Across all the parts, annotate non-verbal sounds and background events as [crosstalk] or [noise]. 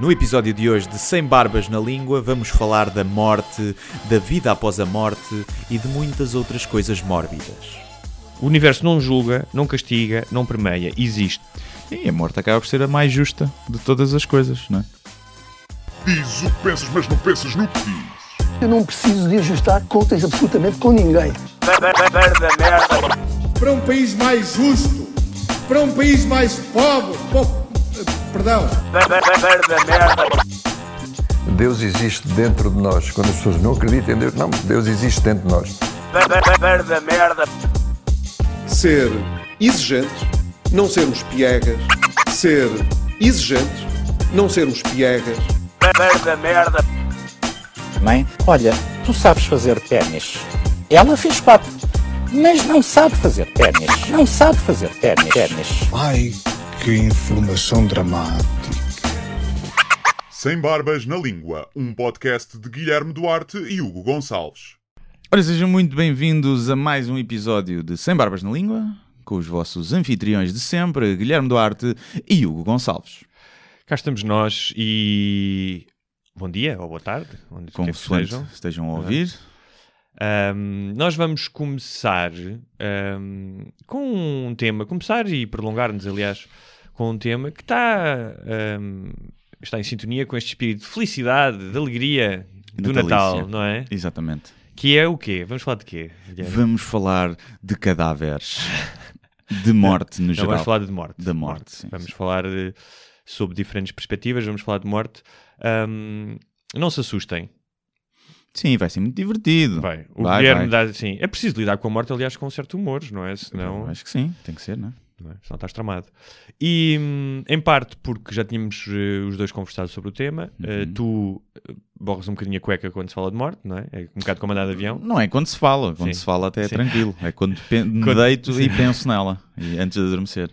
No episódio de hoje de Sem Barbas na Língua, vamos falar da morte, da vida após a morte e de muitas outras coisas mórbidas. O universo não julga, não castiga, não permeia, existe. E a morte acaba por ser a mais justa de todas as coisas, não é? Diz o que pensas, mas não pensas no que dizes. Eu não preciso de ajustar contas absolutamente com ninguém. para um país mais justo, para um país mais pobre, po- perdão, Deus existe dentro de nós. Quando as pessoas não acreditam em Deus, não, Deus existe dentro de nós. ser exigente, não sermos piegas, ser exigente, não sermos piegas, Mãe, olha, tu sabes fazer ténis. Ela fez quatro, mas não sabe fazer ténis. Não sabe fazer ténis. ténis. ai, que informação dramática. Sem Barbas na Língua, um podcast de Guilherme Duarte e Hugo Gonçalves. Ora, sejam muito bem-vindos a mais um episódio de Sem Barbas na Língua, com os vossos anfitriões de sempre, Guilherme Duarte e Hugo Gonçalves. Cá estamos nós e. Bom dia ou boa tarde, onde quer que Consoante estejam. estejam a ouvir. Ahm, nós vamos começar ahm, com um tema, começar e prolongar-nos, aliás, com um tema que está, ahm, está em sintonia com este espírito de felicidade, de alegria do. Natal, não é? Exatamente. Que é o quê? Vamos falar de quê? Guilherme? Vamos falar de cadáveres, de morte no Não, geral. vamos falar de morte. Da morte, sim, Vamos sim. falar eh, sobre diferentes perspectivas, vamos falar de morte. Ahm, não se assustem. Sim, vai ser muito divertido. Vai. O Vai, Guilherme vai. dá assim. É preciso lidar com a morte, aliás, com um certo humor, não é? Senão, Acho que sim, tem que ser, não é? Não é? Senão estás tramado. E hum, em parte porque já tínhamos eh, os dois conversado sobre o tema. Eh, Uhum. tu eh, borras um bocadinho a cueca quando se fala de morte, não é? É um bocado como andar de avião. Não é quando se fala, quando Sim. se fala até é Sim. tranquilo. É quando [laughs] me Quando- deito e Sim. penso nela, e antes de adormecer.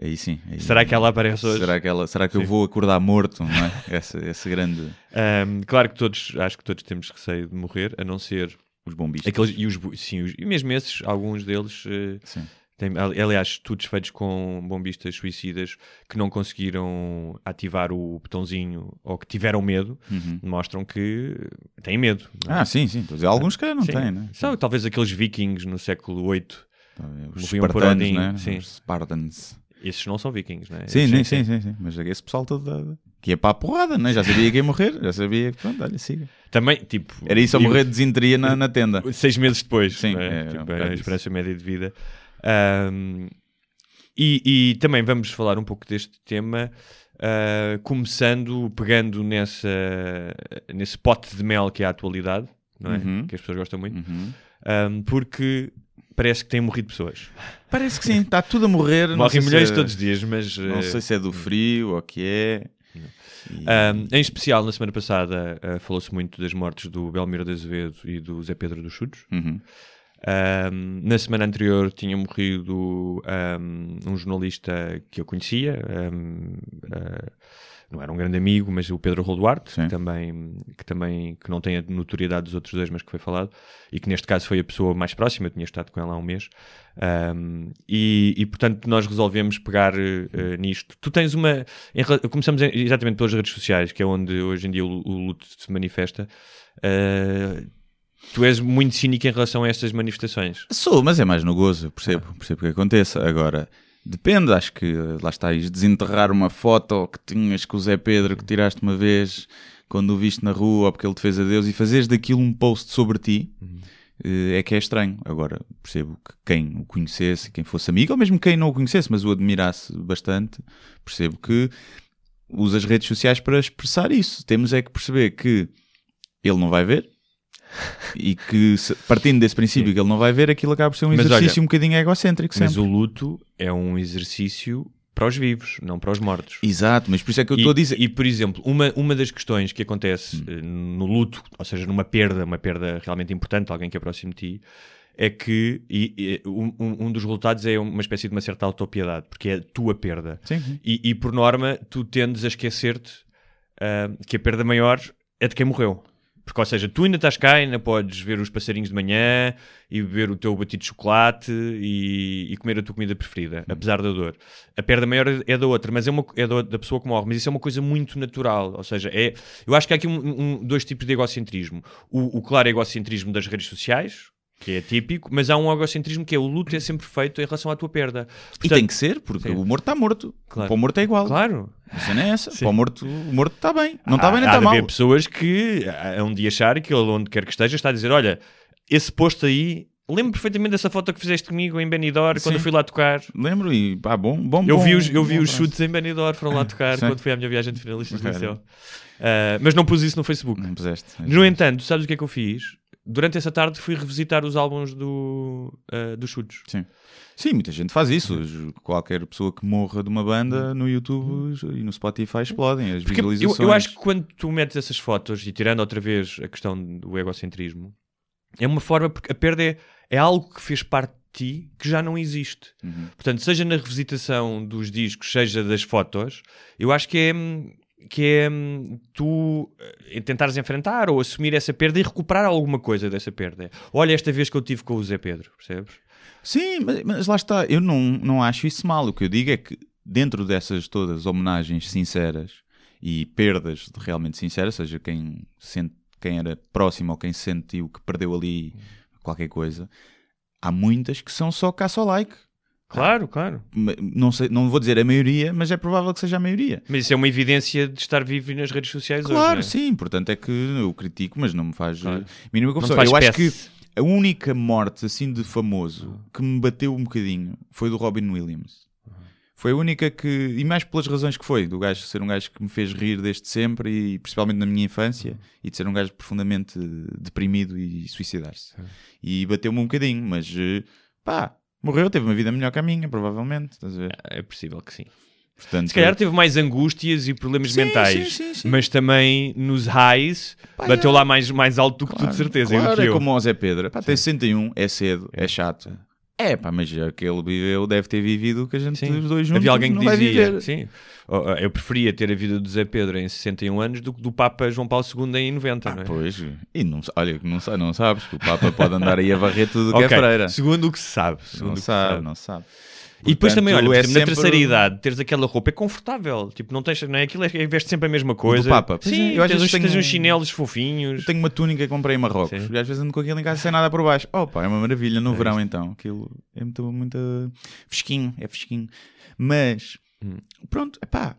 Aí sim. aí- Será que ela aparece hoje? Será que, ela, será que eu vou acordar morto, não é? [laughs] Esse, esse grande... Ahm, claro que todos, acho que todos temos receio de morrer, a não ser Os bombistas. aqueles, e, os, sim, os- e mesmo esses, alguns deles Sim. Tem, ali- aliás, estudos feitos com bombistas suicidas que não conseguiram ativar o botãozinho ou que tiveram medo Uhum. mostram que têm medo. é? Ah, sim, sim. É, Alguns que não Sim. têm, né? São talvez aqueles vikings no século VIII. Os moviam por Spartans, Odin, né? sim. Os Spartans. Esses não são vikings, não é? Sim, Esses- sim, sim, sim, sim. Mas esse pessoal todo que ia para a porrada, né? Já sabia que ia morrer. Já sabia que, pronto, olha, siga. Também, tipo... Era isso a morrer de desinteria na, na tenda. Seis meses depois, Sim, não é? é, Tipo, um a esperança média de vida. Ahm, e, e também vamos falar um pouco deste tema, ah, começando, pegando nessa, nesse pote de mel que é a atualidade, não é? Uhum. Que as pessoas gostam muito, Uhum. Ahm, porque parece que têm morrido pessoas. Parece que sim, está tudo a morrer. Morrem milhões é- todos os dias, mas. Não eh, sei se é do frio ou o que é. E- ahm, em especial, na semana passada, ah, falou-se muito das mortes do Belmiro de Azevedo e do Zé Pedro dos Chudos. Uhum. Um, na semana anterior tinha morrido um, um jornalista que eu conhecia, um, uh, não era um grande amigo, mas o Pedro Rolduarte, Sim. que também, que também que não tem a notoriedade dos outros dois, mas que foi falado, e que neste caso foi a pessoa mais próxima, eu tinha estado com ela há um mês, e, e, portanto nós resolvemos pegar uh, nisto. Tu tens uma. em começamos em- exatamente pelas redes sociais, que é onde hoje em dia o, o luto se manifesta. Uh, Tu és muito cínico em relação a estas manifestações. Sou, mas é mais no gozo, percebo, percebo que aconteça. Agora, depende, acho que eh, lá está, ires desenterrar uma foto que tinhas com o Zé Pedro que tiraste uma vez quando o viste na rua ou porque ele te fez adeus e fazeres daquilo um post sobre ti. eh, É que é estranho. Agora, percebo que quem o conhecesse, quem fosse amigo, ou mesmo quem não o conhecesse, mas o admirasse bastante, percebo que usa as redes sociais para expressar isso. Temos é que perceber que ele não vai ver e que, partindo desse princípio que ele não vai ver, aquilo acaba por ser um Mas exercício olha, um bocadinho egocêntrico Mas sempre. o luto é um exercício para os vivos, não para os mortos. Exato, mas por isso é que eu estou a dizer. E, por exemplo, uma, uma das questões que acontece eh, no luto, ou seja, numa perda, uma perda realmente importante, alguém que é próximo de ti, é que e- e um, um- dos resultados é uma espécie de uma certa autopiedade, porque é a tua perda. Sim, sim. E, e, por norma, tu tendes a esquecer-te ah, que a perda maior é de quem morreu. Porque, ou seja, tu ainda estás cá, ainda podes ver os passarinhos de manhã e beber o teu batido de chocolate e, e comer a tua comida preferida, apesar da dor. A perda maior é da outra, mas é, uma, é da, da pessoa que morre. Mas isso é uma coisa muito natural. Ou seja, é, eu acho que há aqui um- um- dois tipos de egocentrismo. O, o claro egocentrismo das redes sociais, que é típico, mas há um egocentrismo que é o luto é sempre feito em relação à tua perda. E Portanto, tem que ser, porque Sim. o morto está morto. Claro. Para o morto é igual. Claro. A cena é essa. Sim. Para o morto, o morto está bem. Não está Há- bem nem há está mal. haver pessoas que há um dia achar que ele, onde quer que esteja, está a dizer: Olha, esse posto aí, lembro perfeitamente dessa foto que fizeste comigo em Benidorm quando Sim. eu fui lá tocar. Lembro e pá, bom, bom, Eu vi os, eu vi bom os chutes em Benidorm, foram lá tocar Sim. quando fui à minha viagem de finalistas do liceu. Ah, mas não pus isso no Facebook. Não puseste. No entanto, sabes o que é que eu fiz? Durante essa tarde fui revisitar os álbuns do, ah, dos chutes. Sim. Sim, muita gente faz isso. Qualquer pessoa que morra de uma banda no YouTube e no Spotify explodem as Porque eu, visualizações. eu acho que quando tu metes essas fotos, e tirando outra vez a questão do egocentrismo, é uma forma, porque a perda é, é algo que fez parte de ti que já não existe. Uhum. Portanto, seja na revisitação dos discos, seja das fotos, eu acho que é. Que é hum, tu eh, tentares enfrentar ou assumir essa perda e recuperar alguma coisa dessa perda. Olha, esta vez que eu tive com o Zé Pedro, percebes? Sim, mas, mas lá está. Eu não, não acho isso mal. O que eu digo é que dentro dessas todas homenagens sinceras e perdas realmente sinceras, seja quem, sente, quem era próximo ou quem sentiu que perdeu ali qualquer coisa, há muitas que são só caça ao like. Claro, claro. Não, sei, não vou dizer a maioria, mas é provável que seja a maioria. Mas isso é uma evidência de estar vivo nas redes sociais hoje. Claro, não é? sim, portanto é que eu critico, mas não me faz Claro. eh, mínima confusão. faz Eu acho que a única morte assim de famoso que me bateu um bocadinho foi do Robin Williams. Foi a única que, e mais pelas razões que foi, do gajo ser um gajo que me fez rir desde sempre e principalmente na minha infância, e de ser um gajo profundamente deprimido e suicidar-se. E bateu-me um bocadinho, mas eh, pá, morreu, teve uma vida melhor que a minha, provavelmente. Estás a ver? É possível que sim. Portanto, Se calhar teve mais angústias e problemas Sim, mentais, sim, sim, sim. mas também nos highs Pá, bateu é. lá mais, mais alto do que tu, de certeza. Claro, eu, que é eu. como o Zé Pedro. Pá, tem 61, é cedo, é chato. É pá, mas já que ele viveu, deve ter vivido o que a gente Sim. os dois juntos Havia alguém que não vai dizia, viver. sim, eu preferia ter a vida do Zé Pedro em 61 anos do que do Papa João Paulo II em 90, não é? Pois, e não, olha, não, não sabes que o Papa pode andar aí a varrer tudo o que Ok, é freira. Segundo o que se sabe. Segundo Não o que sabe, sabe. não sabe. E depois também, olha, Portanto, é na terceira idade, teres aquela roupa é confortável. Tipo, não tens, não é? Aquilo é, é veste sempre a mesma coisa. Papa? Pois Sim, é, eu às vezes tens tenho- uns chinelos fofinhos. Eu tenho uma túnica que comprei em Marrocos Sim. e às vezes ando com aquilo em casa sem nada por baixo. Opa, é uma maravilha no verão então. Aquilo é muito, muito fresquinho, é fresquinho. Mas, Hum. pronto, epá,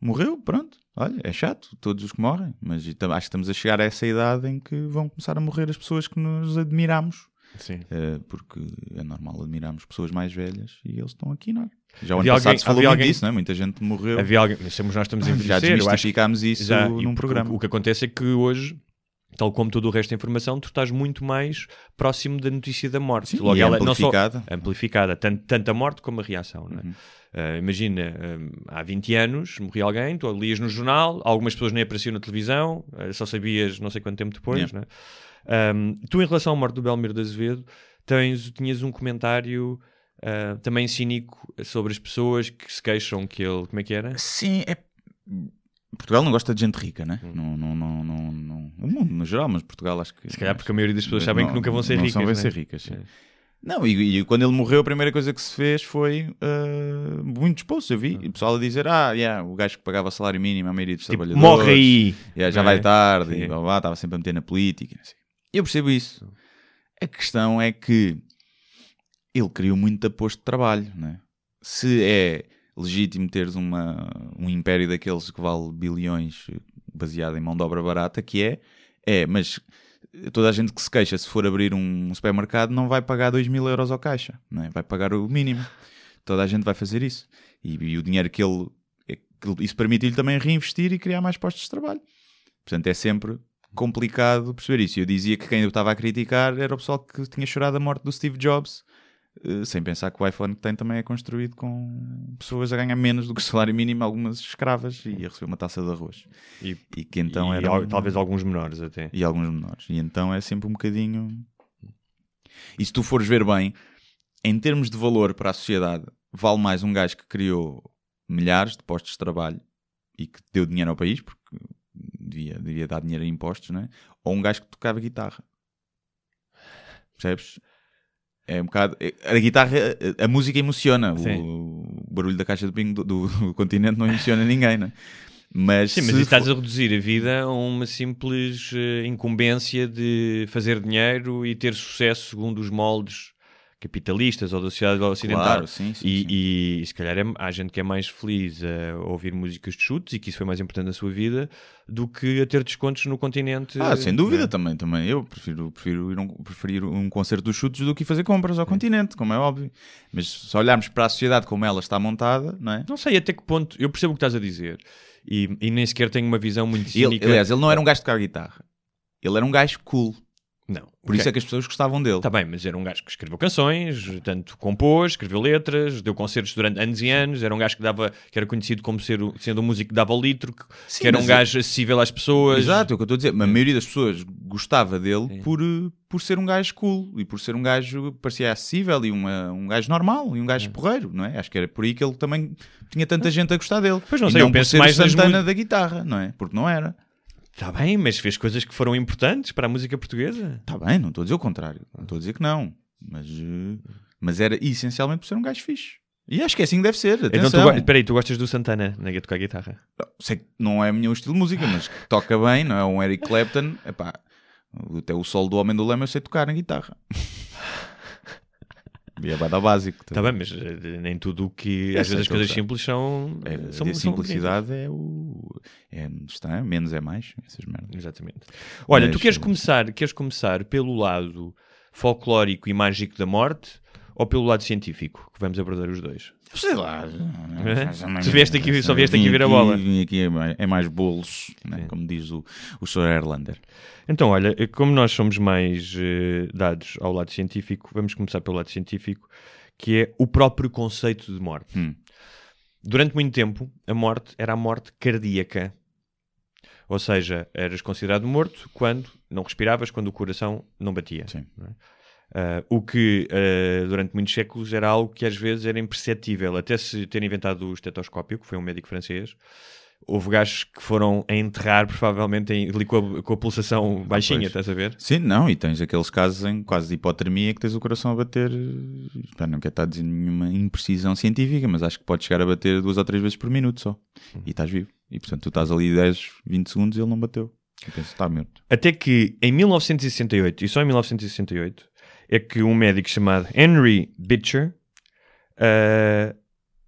morreu, pronto. Olha, é chato, todos os que morrem, mas acho que estamos a chegar a essa idade em que vão começar a morrer as pessoas que nos admiramos. Sim. Eh, porque é normal admirarmos pessoas mais velhas e eles estão aqui, não é? Já o ano Havia passado alguém- se falou muito alguém- disso, não é? Muita gente morreu. Havia alguém, mas somos nós estamos a [laughs] Já envelhecer. Que desmistificámos isso Já, num programa. O que acontece é que hoje, tal como todo o resto da informação, tu estás muito mais próximo da notícia da morte. Sim, e é não só- amplificada. amplificada, tanto, tanto a morte como a reação. é? Uhum. Ah, imagina, ah, há 20 anos morria alguém, tu lias no jornal, algumas pessoas nem apareciam na televisão, ah, só sabias não sei quanto tempo depois. Yeah. é? Ahm, tu, em relação à morte do Belmiro de Azevedo, tens, tinhas um comentário ah, também cínico sobre as pessoas que se queixam que ele. Como é que era? Sim, é. Portugal não gosta de gente rica, né? Hum. Não, não, não, não, não- O mundo no geral, mas Portugal acho que. Se calhar porque a maioria das pessoas sabem que nunca vão ser não ricas. Não vão né? ser ricas, sim. É. Não, e, e quando ele morreu, a primeira coisa que se fez foi uh, muitos posts. Eu vi e o pessoal a dizer: Ah, yeah, o gajo que pagava salário mínimo à maioria dos Tipo, trabalhadores. morre aí! Yeah, já não é? vai tarde, Sim. e blá, blá, estava sempre a meter na política. não sei. Eu percebo isso. A questão é que ele criou muito aposto de trabalho. Né? Se é legítimo teres uma, um império daqueles que vale bilhões baseado em mão de obra barata, que é, é, mas toda a gente que se queixa se for abrir um supermercado não vai pagar 2 mil euros ao caixa, não é? vai pagar o mínimo. Toda a gente vai fazer isso. E, e o dinheiro que ele. é que ele- Isso permite-lhe também reinvestir e criar mais postos de trabalho. Portanto, é sempre complicado perceber isso. Eu dizia que quem eu estava a criticar era o pessoal que tinha chorado a morte do Steve Jobs, sem pensar que o iPhone que tem também é construído com pessoas a ganhar menos do que o salário mínimo, algumas escravas, e a receber uma taça de arroz. E, E que então era. al- talvez alguns menores até. E alguns menores. E então é sempre um bocadinho. E se tu fores ver bem, em termos de valor para a sociedade, vale mais um gajo que criou milhares de postos de trabalho e que deu dinheiro ao país, porque devia, devia dar dinheiro a impostos, não é? Ou um gajo que tocava guitarra. Percebes? É um bocado. é- A guitarra, a, música emociona. O, o barulho da caixa de bingo do, do continente não emociona ninguém, não é? Mas, Sim, mas isso estás for- a reduzir a vida a uma simples eh, incumbência de fazer dinheiro e ter sucesso segundo os moldes capitalistas ou da sociedade ocidental. Claro, sim, sim, e, sim. e se calhar é, há gente que é mais feliz a ouvir músicas de chutes e que isso foi mais importante na sua vida do que a ter descontos no continente. Ah, sem dúvida é? também, também. Eu prefiro, prefiro ir um, preferir um concerto dos chutes do que fazer compras ao continente, como é óbvio. Mas se olharmos para a sociedade como ela está montada, não é? Não sei até que ponto, eu percebo o que estás a dizer e, e nem sequer tenho uma visão muito Ele, cínica. aliás, ele não era um gajo de tocar guitarra. Ele era um gajo cool. Não. Por isso é que as pessoas gostavam dele. Está bem, mas era um gajo que escreveu canções, tanto compôs, escreveu letras, deu concertos durante anos e anos, era um gajo que dava, que era conhecido como ser, sendo um músico que dava o litro, que, Sim, que era um mas gajo acessível às pessoas. Exato, é o que eu estou a dizer. Mas a maioria das pessoas gostava dele por, eh, por ser um gajo cool e por ser um gajo que parecia acessível e uma, um gajo normal e um gajo porreiro, não é? Acho que era por aí que ele também tinha tanta gente a gostar dele. Pois não e sei, eu não por penso ser mais Santana mu- da guitarra, não é? Porque não era. Está bem, mas fez coisas que foram importantes para a música portuguesa. Está bem, não estou a dizer o contrário. Não estou a dizer que não. Mas, eh, mas era essencialmente por ser um gajo fixe. E acho que é assim que deve ser. Então, tu, peraí, tu gostas do Santana na tocar guitarra? Sei que não é o meu estilo de música, mas toca bem, não é um Eric Clapton. Epá, até o solo do Homem do Lema eu sei tocar na guitarra. E é bada básico. Está bem, mas eh, nem tudo o que. Às vezes as coisas simples são. É, são a são simplicidade é o. É, está, menos é mais. Essas merdas. Exatamente. Olha, tu Mas, queres eh, começar, queres começar pelo lado folclórico e mágico da morte ou pelo lado científico? Que vamos abordar os dois. Sei lá. É? Tu vieste aqui- só vieste aqui ver a bola. Vim aqui é mais, é mais bolos, né? como diz o, o Sr. Erlander. Então, olha, eh, como nós somos mais eh, dados ao lado científico, vamos começar pelo lado científico, que é o próprio conceito de morte. Hum. Durante muito tempo, a morte era a morte cardíaca. Ou seja, eras considerado morto quando não respiravas, quando o coração não batia. Sim. não é? Ah, o que ah, durante muitos séculos era algo que às vezes era imperceptível. Até se ter inventado o estetoscópio, que foi um médico francês, houve gajos que foram a enterrar, provavelmente, em- ali com a, com a pulsação baixinha, pois. estás a ver? Sim, não, e tens aqueles casos em quase de hipotermia que tens o coração a bater. pá, não quero estar a dizer nenhuma imprecisão científica, mas acho que pode chegar a bater duas ou três vezes por minuto só. E estás vivo. E portanto tu estás ali 10, 20 segundos e ele não bateu. Eu penso, está morto. Até que em 1968, e só em 1968, é que um médico chamado Henry Bitcher ah,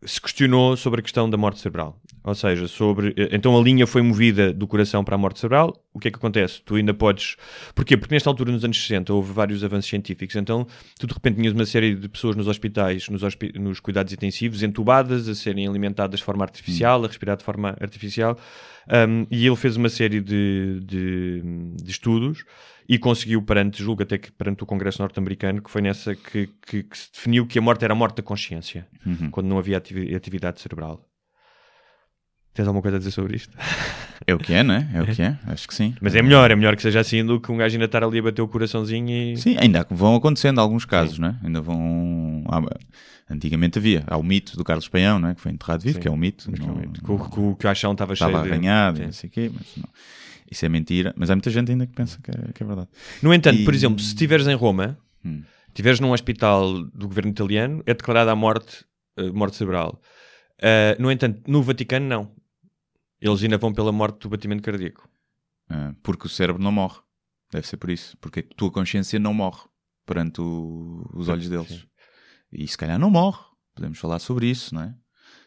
se questionou sobre a questão da morte cerebral. Ou seja, sobre. eh, Então a linha foi movida do coração para a morte cerebral. O que é que acontece? Tu ainda podes. Porquê? Porque nesta altura, nos anos 60, houve vários avanços científicos. Então tu de repente tinhas uma série de pessoas nos hospitais, nos, hospi- nos cuidados intensivos, entubadas, a serem alimentadas de forma artificial, a respirar de forma artificial. Um, e ele fez uma série de, de, de estudos e conseguiu perante, julgo até que perante o Congresso norte-americano, que foi nessa que, que- que se definiu que a morte era a morte da consciência, Uhum. quando não havia ativi- atividade cerebral. Tens alguma coisa a dizer sobre isto? [laughs] É o que é, não é? É o que é, acho que sim. Mas é melhor, é melhor que seja assim do que um gajo ainda estar ali a bater o coraçãozinho e... Sim, ainda vão acontecendo alguns casos, não é? Ainda vão. Antigamente havia. Há o mito do Carlos Paião, não é? Que foi enterrado vivo, Sim. que é um mito. não- Que, o- que o caixão estava cheio estava de... arranhado, e Sim. não sei o quê, mas não. Isso é mentira. Mas há muita gente ainda que pensa que é, que é verdade. No entanto, E- por exemplo, se estiveres em Roma, Hum. estiveres num hospital do governo italiano, é declarada a morte, eh, morte cerebral. Ah, no entanto, no Vaticano, não. Eles ainda vão pela morte do batimento cardíaco. Ah, porque o cérebro não morre. Deve ser por isso. Porque a tua consciência não morre perante o- os olhos deles. Sim. E se calhar não morre. Podemos falar sobre isso, não é?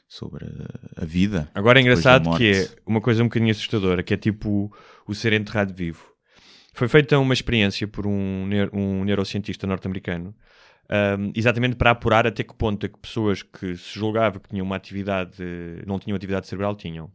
Sobre a, a vida. Agora é engraçado que é uma coisa um bocadinho assustadora, que é tipo o, o ser enterrado vivo. Foi feita uma experiência por um, um neurocientista norte-americano, ahm, exatamente para apurar até que ponto é que pessoas que se julgava que tinham uma atividade, não tinham atividade cerebral, tinham.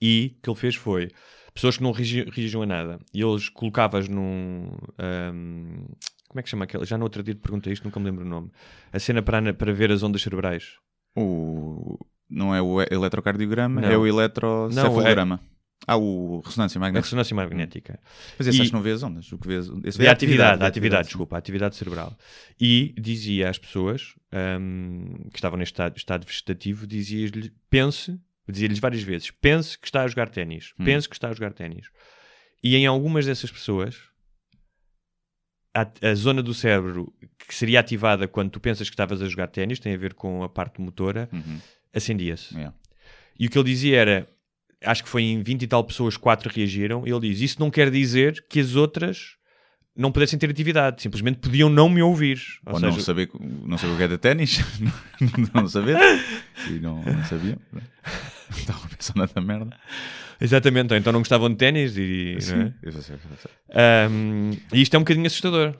E o que ele fez foi pessoas que não reagi- reagiam a nada. E eles colocavas num. ahm, como é que chama aquela? Já no outro dia te perguntei isto, nunca me lembro o nome. A cena para, para ver as ondas cerebrais. O, não é o eletrocardiograma, Não. é o eletrocefalograma. é- Ah, o ressonância A magnética. ressonância magnética. Mas esse E- acho que não vê as ondas. O que vê, esse Vê a atividade, a vê atividade, desculpa, a atividade cerebral. E dizia às pessoas ahm, que estavam neste estado, estado vegetativo, dizia-lhe, pense dizia-lhes várias vezes: pense que está a jogar ténis, Hum. pense que está a jogar ténis. E em algumas dessas pessoas, a, a zona do cérebro que seria ativada quando tu pensas que estavas a jogar ténis, tem a ver com a parte motora, Uhum. acendia-se. Yeah. E o que ele dizia era: acho que foi em 20 e tal pessoas, 4 reagiram. Ele diz: Isso não quer dizer que as outras não pudessem ter atividade, simplesmente podiam não me ouvir. Ou, Ou seja, não, saber, não saber o que é de ténis, [laughs] não saber, [laughs] e não, não sabiam. [laughs] Estavam pensando nessa merda. Exatamente, então não gostavam de ténis e. não é? Sei, eu sei. Ahm, e isto é um bocadinho assustador.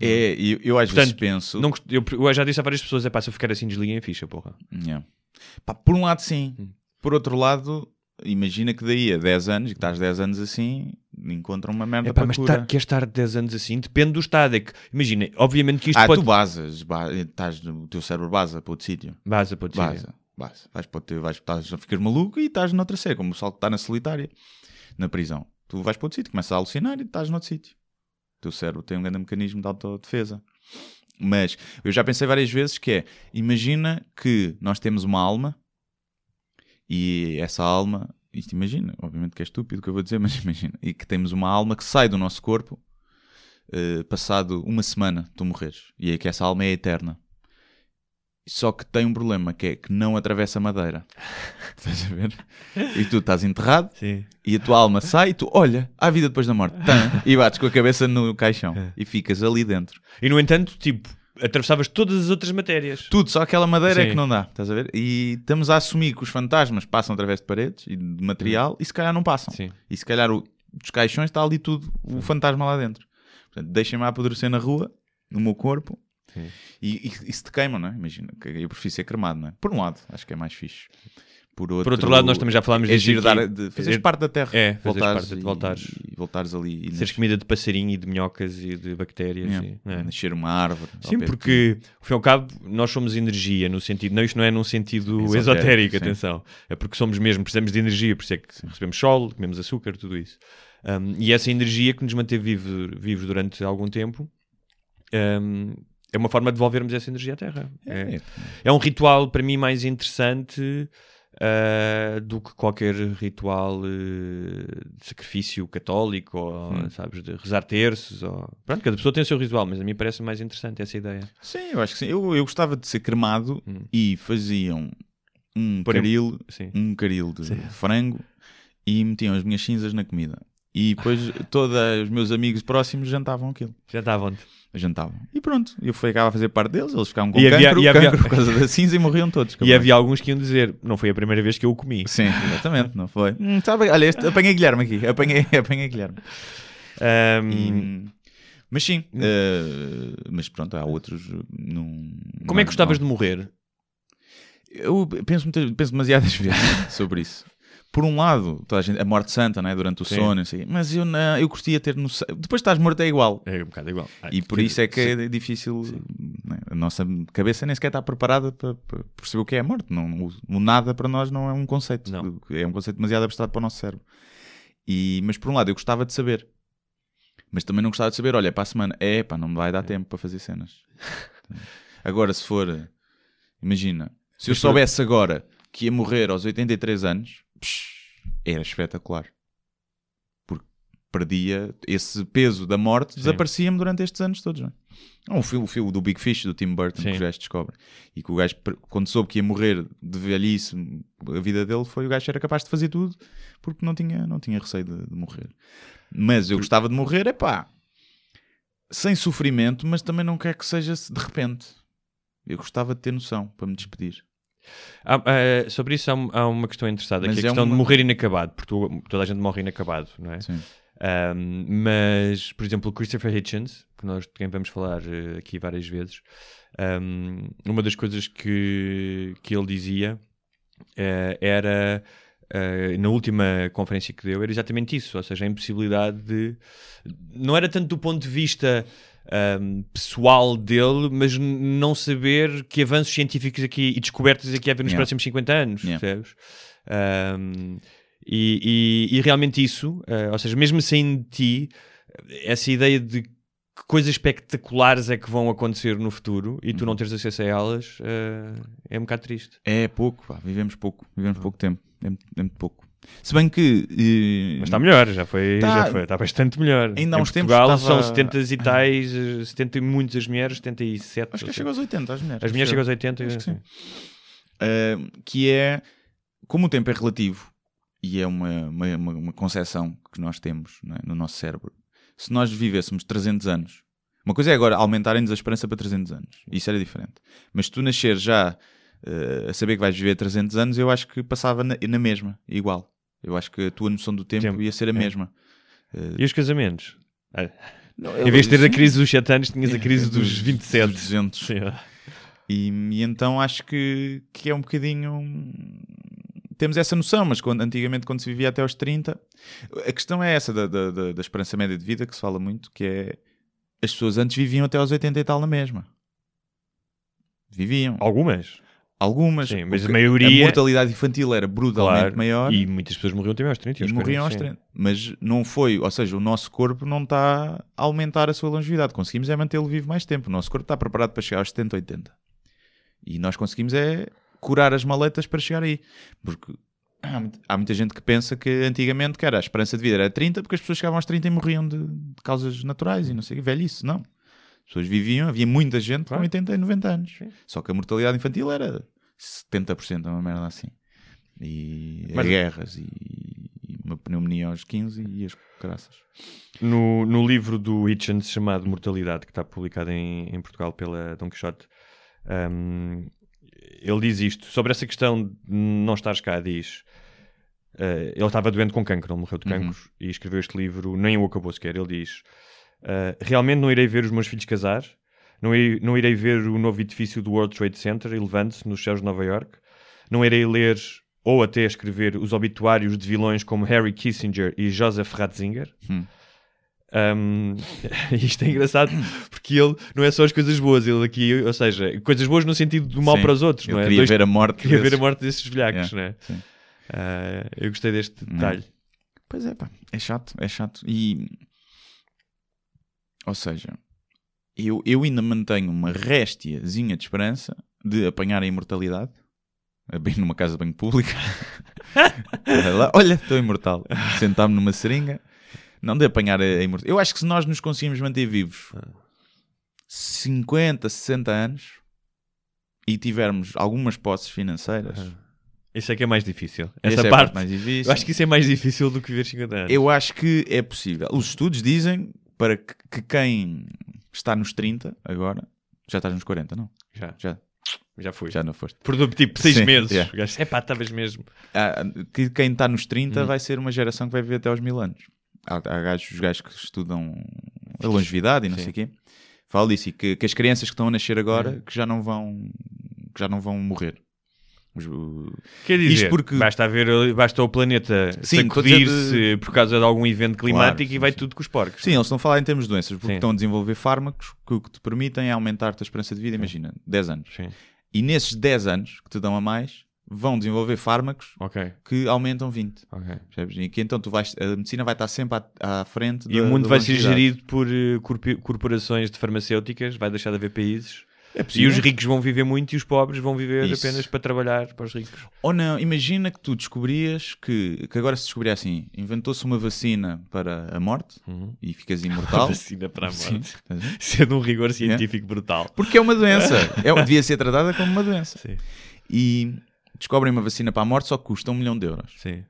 É, eu, eu às vezes Portanto, penso. Não eu, eu já disse a várias pessoas: é pá, se eu ficar assim, desliguem a ficha, porra. Yeah. Pá, por um lado, sim. Hum. Por outro lado, imagina que daí a 10 anos, que estás 10 anos assim, encontram uma merda É pá, para mas cura. tá, queres estar 10 anos assim? Depende do estado. É que, imagina, obviamente que isto ah, pode. tu basas, ba- estás, o teu cérebro basa para outro sítio. Baza, pode ser. Basa, basa. Vais para teu, vais, estás a ficar maluco e estás noutra série, como o pessoal que está na solitária, na prisão. Tu vais para outro sítio, começas a alucinar e estás noutro sítio. O teu cérebro tem um grande mecanismo de autodefesa. Mas eu já pensei várias vezes que é, imagina que nós temos uma alma e essa alma, isto imagina, obviamente que é estúpido o que eu vou dizer, [laughs] mas imagina, e que temos uma alma que sai do nosso corpo eh, passado uma semana tu morreres, e é que essa alma é eterna. Só que tem um problema, que é que não atravessa madeira. [laughs] Estás a ver? E tu estás enterrado Sim. e a tua alma sai e tu, olha, há vida depois da morte. E bates com a cabeça no caixão e ficas ali dentro. E no entanto, tipo, atravessavas todas as outras matérias. Tudo, só aquela madeira é Sim. que não dá, estás a ver? E estamos a assumir que os fantasmas passam através de paredes e de material e se calhar não passam. Sim. E se calhar o, dos caixões está ali tudo, o fantasma lá dentro. Portanto, deixem-me apodrecer na rua, no meu corpo, Sim. e, e, e se te queimam, não é? Imagina, que eu prefiro ser cremado, não é? Por um lado, acho que é mais fixe. Por outro, Por outro lado, nós também já falámos é aqui. dar, de, fazeres É- parte da terra. é, voltares parte, e, voltares. e voltares ali e Seres comida de passarinho e de minhocas e de bactérias. Yeah. e- é? nascer uma árvore. Sim, de porque, ao fim e ao cabo, nós somos energia, no sentido, não, isto não é num sentido Esotérico, esotérico, sim. atenção. É porque somos mesmo, precisamos de energia, por isso é que recebemos sol, comemos açúcar, tudo isso. Um, e essa energia que nos manteve vivo- vivos durante algum tempo um, é uma forma de devolvermos essa energia à Terra. É, É, é um ritual, para mim, mais interessante uh, do que qualquer ritual uh, de sacrifício católico, ou, Hum. sabes, de rezar terços. Ou... Pronto, cada pessoa tem o seu ritual, mas a mim parece mais interessante essa ideia. Sim, eu acho que sim. Eu, eu gostava de ser cremado Hum. e faziam um caril, Sim. um caril de frango e metiam as minhas cinzas na comida. E depois todos os meus amigos próximos jantavam aquilo. Vontade. Jantavam. E pronto, eu ficava a fazer parte deles, eles ficavam com E havia- cancro, e havia- por causa da cinza e morriam todos. E havia alguns que iam dizer: não foi a primeira vez que eu o comi. Sim, exatamente, não foi? Hum, sabe, olha, este, apanhei Guilherme aqui, apanhei, [laughs] apanhei Guilherme. Ahm, E- mas sim, eh, mas pronto, há outros. Não, como é que gostavas de morrer? Eu penso, muitas, penso demasiadas [laughs] vezes sobre isso. Por um lado, toda a, gente, a morte santa, né, durante o Sim. sono, assim, mas eu, não, eu curtia ter noção. Depois estás morto é igual. É um bocado igual. E por isso é que é difícil. né, A nossa cabeça nem sequer está preparada para, para perceber o que é a morte. Não, o, nada para nós não é um conceito. Não. É um conceito demasiado abstrato para o nosso cérebro. E, mas por um lado, eu gostava de saber. Mas também não gostava de saber, olha, para a semana, é pá, não me vai dar tempo para fazer cenas. [laughs] Agora, se for, imagina, se eu soubesse agora que ia morrer aos 83 anos, era espetacular. Porque perdia esse peso da morte, desaparecia-me durante estes anos todos. Não é? Um filme, o filme do Big Fish, do Tim Burton, Sim. que os gajos descobrem. E que o gajo, quando soube que ia morrer de velhice, a vida dele foi o gajo era capaz de fazer tudo porque não tinha, não tinha receio de, de morrer. Mas eu gostava de morrer, é pá, sem sofrimento, mas também não quer que seja de repente. Eu gostava de ter noção para me despedir. Há- há- sobre isso há, há uma questão interessada, Mas que é a é questão uma- de morrer inacabado, porque tu- toda a gente morre inacabado, não é? Sim. Um, mas, por exemplo, o Christopher Hitchens, que nós de quem vamos falar eh, aqui várias vezes, um, uma das coisas que, que ele dizia eh, era, eh, na última conferência que deu, era exatamente isso, ou seja, a impossibilidade de. Não era tanto do ponto de vista. Um, pessoal dele, mas não saber que avanços científicos aqui e descobertas aqui haver nos Yeah. próximos 50 anos, Yeah. percebes? Um, e, e- e realmente isso, eh, ou seja, mesmo sem ti, essa ideia de que coisas espetaculares é que vão acontecer no futuro e tu Uhum. não teres acesso a elas eh, é um bocado triste. É pouco, pá, vivemos pouco, vivemos pouco tempo. É muito, é muito pouco. Se bem que. eh, Mas está melhor, já foi, Tá. já foi, está bastante melhor. Ainda há em uns tempos Portugal estava- são 70 e tais, eh, 70 e muitas as mulheres, 77. Acho que chega aos 80, as mulheres. As mulheres chegam aos 80. Acho que sim. sim. Uh, que é como o tempo é relativo e é uma, uma, uma, concepção que nós temos é, no nosso cérebro. Se nós vivêssemos 300 anos, uma coisa é agora aumentarem-nos a esperança para 300 anos, isso era diferente. Mas se tu nascer já uh, a saber que vais viver 300 anos, eu acho que passava na, na mesma, igual. Eu acho que a tua noção do tempo, Tempo, ia ser a é. mesma. E os casamentos? Ah, Não, Em vez de ter a crise dos 7 anos, tinhas a [laughs] crise dos Dos 27. 200. Sim. E, e então acho que, que é um bocadinho. Temos essa noção, mas quando, antigamente, quando se vivia até aos 30, a questão é essa da, da, da- da esperança média de vida, que se fala muito, que é as pessoas antes viviam até aos 80 e tal na mesma. Viviam. Algumas, Algumas. Sim, mas a maioria- A mortalidade infantil era brutalmente claro. maior. E muitas pessoas morriam também aos 30 e aos morriam 40, aos sim. 30. Mas não foi, ou seja, o nosso corpo não está a aumentar a sua longevidade. Conseguimos é mantê-lo vivo mais tempo. O nosso corpo está preparado para chegar aos 70, 80. E nós conseguimos é curar as maletas para chegar aí. Porque há muita- gente que pensa que antigamente, cara, a esperança de vida era 30 porque as pessoas chegavam aos 30 e morriam de, causas naturais e não sei o que. Velhice, não. As pessoas viviam, havia muita gente Claro. com 80 e 90 anos. Sim. Só que a mortalidade infantil era 70%, uma merda assim. E Mas- guerras e, uma pneumonia aos 15 e as graças. No, no livro do Hitchens chamado Mortalidade, que está publicado em, em Portugal pela Dom Quixote, hum, ele diz isto. Sobre essa questão de não estares cá, diz... eh, ele estava doente com cancro, ele morreu de Uhum. cancro e escreveu este livro, nem o acabou sequer. Ele diz: eh, Realmente não irei ver os meus filhos casar, não irei, não irei ver o novo edifício do World Trade Center elevando-se nos céus de Nova York, não irei ler ou até escrever os obituários de vilões como Harry Kissinger e Joseph Ratzinger. Hum. Um, [laughs] isto é engraçado porque ele não é só as coisas boas, ele aqui, ou seja, coisas boas no sentido do mal Sim, para os outros, não é? queria Dois- ver a morte. queria ver a desses. morte desses velhacos, Yeah, não é? Ah, eu gostei deste detalhe. Pois é, pá. É chato, é chato. E. Ou seja, eu, eu ainda mantenho uma réstiazinha de esperança de apanhar a imortalidade. Bem numa casa de banho pública. [laughs] Olha estou imortal. Sentar-me numa seringa. Não de apanhar a imortalidade. Eu acho que se nós nos conseguimos manter vivos 50, 60 anos e tivermos algumas posses financeiras, Isso é que é mais difícil. essa é parte, mais difícil. eu acho que isso é mais difícil do que viver 50 anos. Eu acho que é possível. Os estudos dizem para que, que quem está nos 30 agora, já estás nos 40, não? Já, Já, já fui. já não foste. Por tipo 6 Sim, meses. yeah. Gajo, Epá, estavas mesmo. Ah, que quem está nos 30 Hum. vai ser uma geração que vai viver até aos mil anos. Há, há gajos, os gajos que estudam a longevidade e não Sim. sei o quê. Falo disso e que, que as crianças que estão a nascer agora Hum. que já não vão que já não vão morrer. O- Quer dizer, Isto porque- basta, haver, basta o planeta sacudir-se por causa de algum evento climático sim, e vai sim. tudo com os porcos. Sim, eles estão a falar em termos de doenças, porque Sim. estão a desenvolver fármacos que o que te permitem é aumentar-te a esperança de vida, imagina, 10 anos. E nesses 10 anos que te dão a mais, vão desenvolver fármacos Ok, que aumentam 20. ok. Percebes? E que então tu vais, a medicina vai estar sempre à, à frente E da- o mundo vai ser gerido por corpi- corporações de farmacêuticas, vai deixar de haver países. É E os ricos vão viver muito e os pobres vão viver Isso. apenas para trabalhar para os ricos. Ou não, imagina que tu descobrias que, que agora se descobrir assim, inventou-se uma vacina para a morte e ficas [laughs] imortal. Vacina para a Sim, morte. a ver? Sendo um rigor científico brutal. Porque é uma doença. É, devia ser tratada como uma doença. Sim. E descobrem uma vacina para a morte, só que custa um milhão de euros. Sim.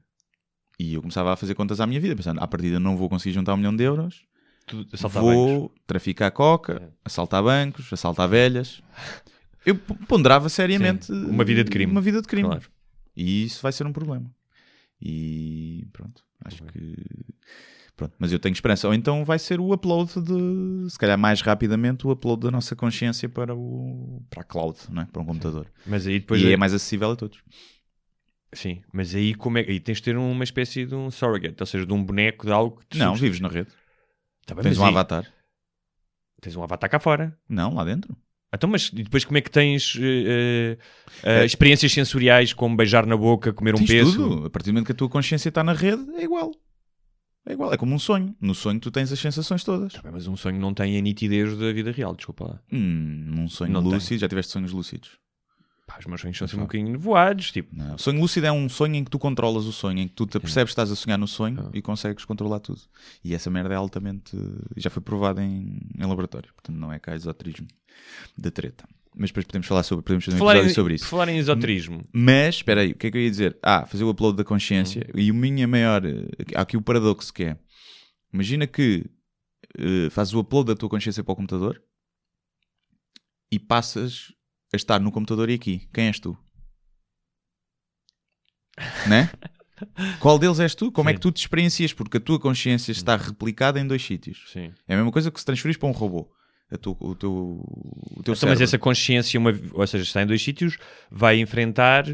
E eu começava a fazer contas à minha vida, pensando, à partida não vou conseguir juntar um milhão de euros, Tudo, assaltar vou bancos. traficar coca, assaltar bancos, assaltar velhas. Eu ponderava seriamente Sim, uma vida de crime. Uma vida de crime. Claro. E isso vai ser um problema. E pronto, acho que. Pronto, mas eu tenho esperança. Ou então vai ser o upload de, se calhar mais rapidamente, o upload da nossa consciência para, o, para a cloud, não é? para um computador. Mas aí depois. e é mais acessível a todos. Sim, mas aí como é aí tens de ter uma espécie de um surrogate, ou seja, de um boneco de algo que te Não, subs- vives na rede. Tá bem, Tens um aí- avatar. Tens um avatar cá fora. Não, lá dentro. Então, mas e depois como é que tens eh, eh, experiências sensoriais como beijar na boca, comer um Tens peso? tudo. A partir do momento que a tua consciência está na rede, é igual. É igual. É como um sonho. No sonho tu tens as sensações todas. Tá bem, mas um sonho não tem a nitidez da vida real, desculpa lá. Hum, num sonho Não tem. lúcido. Já tiveste sonhos lúcidos? Pá, os meus sonhos são sempre um bocadinho nevoados, tipo, Não, o sonho lúcido é um sonho em que tu controlas o sonho, em que tu te percebes que estás a sonhar no Ah. sonho e consegues controlar tudo. E essa merda é altamente. já foi provada em, em laboratório, portanto não é cá esoterismo da treta. Mas depois podemos falar sobre, podemos fazer um falar em, sobre isso. falar em esoterismo, Mas, espera aí, o que é que eu ia dizer? Ah, fazer o upload da consciência. Uhum. E o minha maior. Há aqui o paradoxo que é: imagina que eh, fazes o upload da tua consciência para o computador e passas a estar no computador e aqui. Quem és tu? né? [laughs] Qual deles és tu? Como é Sim. que tu te experiencias? Porque a tua consciência está replicada em dois sítios. sim. É a mesma coisa que se transferires para um robô. Tu- o teu, o teu Então, mas essa consciência, uma, ou seja, está em dois sítios, vai enfrentar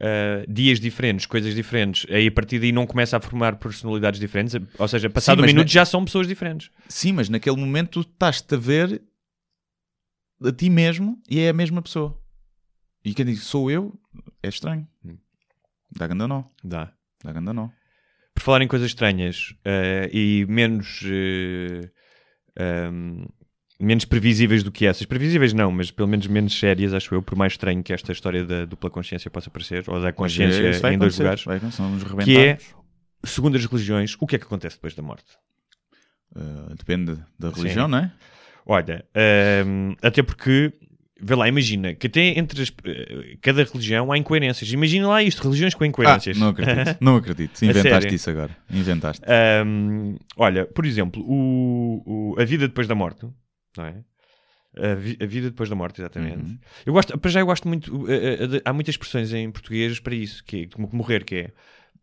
ah, dias diferentes, coisas diferentes. Aí a partir daí não começa a formar personalidades diferentes. Ou seja, passado Sim, um minuto na- já são pessoas diferentes. Sim, mas naquele momento estás-te a ver a ti mesmo e é a mesma pessoa. E quem diz sou eu é estranho. Dá ganda nó. Dá. Dá ganda nó. Por falar em coisas estranhas ah, e menos. eh, ahm, menos previsíveis do que essas. Previsíveis não, mas pelo menos menos sérias, acho eu, por mais estranho que esta história da dupla consciência possa parecer, ou da consciência eh, isso vai em dois lugares, Vai que é, segundo as religiões, o que é que acontece depois da morte? Uh, depende da religião, não é? Olha, hum, até porque, vê lá, imagina que até entre as- eh, cada religião há incoerências. Imagina lá isto, religiões com Ah, incoerências. não acredito. [laughs] não acredito. Inventaste isso agora. Inventaste. Hum, olha, por exemplo, o, o- a vida depois da morte, não é? A, vi- a vida depois da morte, exatamente. Uhum. Eu gosto, para já eu gosto muito, eh, eh, de- há muitas expressões em português para isso, que é como morrer, que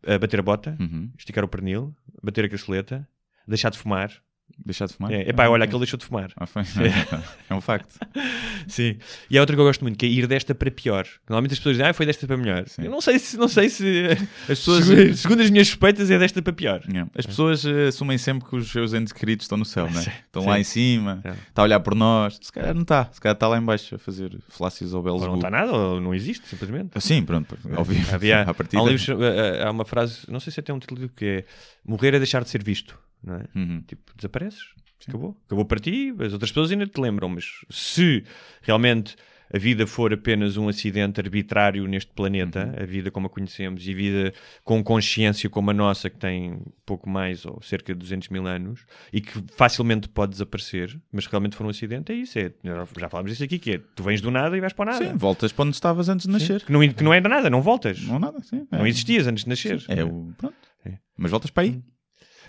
é bater a bota, Uhum. esticar o pernil, bater a caçoleta, deixar de fumar. Deixar de fumar? É, epá, Ah, olha, aquele deixou de fumar. Ah, foi. [laughs] é um facto. Sim. E há outra que eu gosto muito, que é ir desta para pior. Normalmente as pessoas dizem, ah, foi desta para melhor. Sim. Eu não sei se, não sei se... As [laughs] pessoas, segundo, as minhas suspeitas, é desta para pior. Yeah. As pessoas eh, assumem sempre que os seus entes queridos estão no céu, é? Sim. Estão Sim. lá em cima, É. está a olhar por nós. Se calhar não está, se calhar está lá em baixo a fazer flácios ao Ou não está nada, ou não existe, simplesmente. Ah, Sim, pronto, óbvio. Havia, [laughs] à há, eh, eh, há uma frase, não sei se até um título que é Morrer é deixar de ser visto. Não é? Uhum. Tipo, desapareces, acabou. Acabou para ti, as outras pessoas ainda te lembram, mas se realmente a vida for apenas um acidente arbitrário neste planeta, Uhum. a vida como a conhecemos e a vida com consciência como a nossa, que tem pouco mais ou cerca de 200 mil anos e que facilmente pode desaparecer, mas realmente for um acidente, é isso. É, já falámos disso aqui, que é tu vens do nada e vais para o nada. Sim, voltas para onde estavas antes de nascer. Que não, que não era nada, não voltas. Não nada, sim. Não existias antes de nascer. É o. Pronto. É. Mas voltas para aí.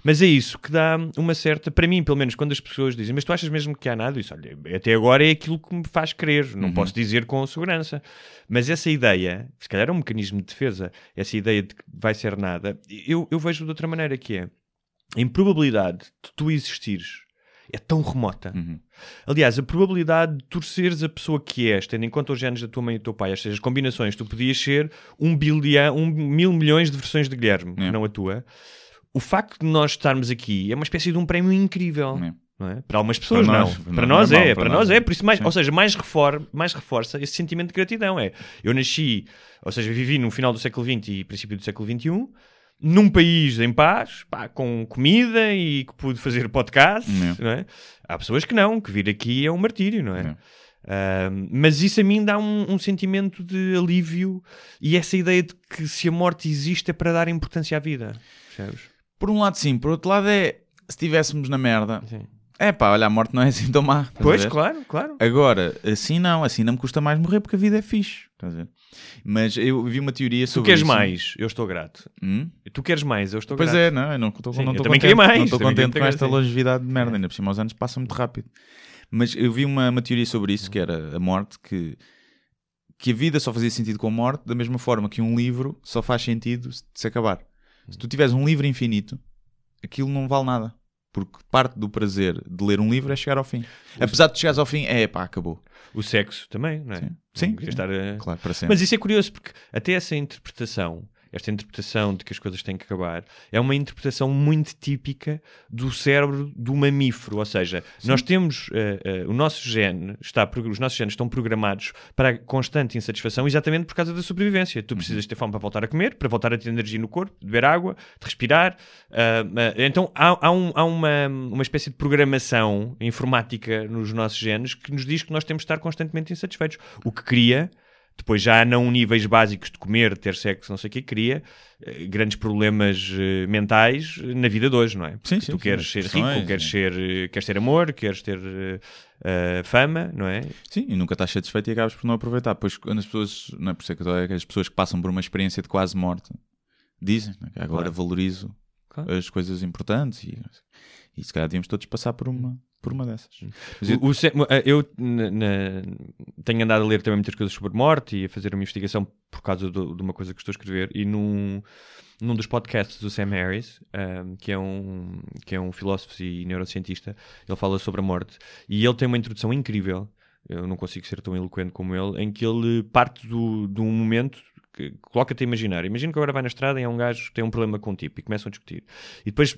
Mas é isso que dá uma certa. Para mim, pelo menos, quando as pessoas dizem, mas tu achas mesmo que há nada? Isso, olha, até agora é aquilo que me faz crer. Não posso dizer com segurança. Mas essa ideia, se calhar é um mecanismo de defesa, essa ideia de que vai ser nada, eu, eu vejo de outra maneira que é a improbabilidade de tu existires é tão remota. Uhum. Aliás, a probabilidade de tu seres a pessoa que és, tendo em conta os genes da tua mãe e do teu pai, ou seja, as combinações, tu podias ser um bilhão, um mil milhões de versões de Guilherme, É. não a tua. O facto de nós estarmos aqui é uma espécie de um prémio incrível. É. É? Para algumas pessoas Para não. nós, para não é nós mau, é, para para nós nós é. é, por isso mais, Sim. ou seja, mais, refor, mais reforça esse sentimento de gratidão é. Eu nasci, ou seja, vivi no final do século XX e princípio do século XXI, num país em paz, pá, com comida e que pude fazer podcast, É. é? Há pessoas que não, que vir aqui é um martírio, não é? É. Ahm, mas isso a mim dá um, um sentimento de alívio e essa ideia de que se a morte existe é para dar importância à vida. Percebes? Por um lado, sim. Por outro lado, é. Se estivéssemos na merda. Sim. É pá, olha, a morte não é assim tão má. Pois, claro, claro. Agora, assim não, assim não me custa mais morrer porque a vida é fixe. Estás a ver? Mas eu vi uma teoria Tu sobre queres isso. mais, eu estou grato. Hum? Tu queres mais, eu estou Pois grato. é, não, eu não estou não eu também contente, queria mais, não estou contente com esta longevidade de merda, É. ainda por cima os anos passam muito rápido. Mas eu vi uma, uma teoria sobre isso, que era a morte, que, que a vida só fazia sentido com a morte, da mesma forma que um livro só faz sentido se se acabar. Se tu tiveres um livro infinito, aquilo não vale nada. Porque parte do prazer de ler um livro é chegar ao fim. Apesar de chegares ao fim, é pá, acabou. O sexo também, não é? Sim. Sim, sim. a- Claro, para sempre. Mas isso é curioso porque até essa interpretação, esta interpretação de que as coisas têm que acabar, é uma interpretação muito típica do cérebro do mamífero. Ou seja, nós temos eh, eh, o nosso gene, está, os nossos genes estão programados para a constante insatisfação exatamente por causa da sobrevivência. Tu precisas ter fome para voltar a comer, para voltar a ter energia no corpo, de beber água, de respirar. ah, então há, há um- há uma, uma espécie de programação informática nos nossos genes que nos diz que nós temos de estar constantemente insatisfeitos. O que cria depois já não níveis básicos de comer, ter sexo, não sei o que, cria eh, grandes problemas eh, mentais na vida de hoje, não é? Porque Sim, tu sim, queres sim, ser rico, queres, sim. ser, queres ter amor, queres ter eh, fama, não é? Sim, e nunca estás satisfeito e acabas por não aproveitar. Pois quando as pessoas, não é por isso que que as pessoas que passam por uma experiência de quase morte dizem que agora Claro. valorizo Claro. as coisas importantes e, e se calhar devíamos todos passar por uma, por uma dessas. Mas eu- O- eh, eu na- na- tenho andado a ler também muitas coisas sobre morte e a fazer uma investigação por causa do- de uma coisa que estou a escrever e num, num dos podcasts do Sam Harris, ahm, que, é um, que é um filósofo e neurocientista, ele fala sobre a morte e ele tem uma introdução incrível, eu não consigo ser tão eloquente como ele, em que ele parte do, de um momento que coloca-te a imaginar. Imagina que agora vai na estrada e há um gajo que tem um problema com um tipo e começam a discutir. E depois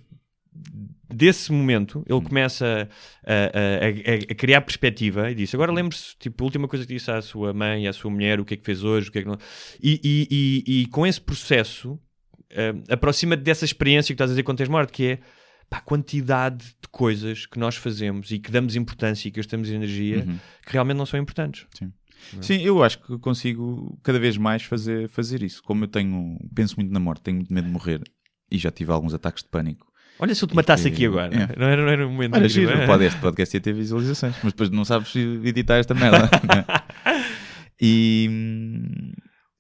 desse momento ele começa a, a- a- a criar perspectiva e diz agora lembre-se, tipo, a última coisa que disse à sua mãe, à sua mulher, o que é que fez hoje, o que é que não... E, e- e- e com esse processo eh, aproxima-te dessa experiência que estás a dizer quando tens morte, que é pá, a quantidade de coisas que nós fazemos e que damos importância e que gastamos energia Uhum. que realmente não são importantes. Sim, eu acho que consigo cada vez mais fazer, fazer isso. Como eu tenho, penso muito na morte, tenho muito medo de morrer e já tive alguns ataques de pânico. Olha se eu te matasse aqui agora. é. Não, era, não era um momento Olha, giro, é? pode, este podcast ia ter visualizações, mas depois não sabes editar esta merda. [laughs] né? e,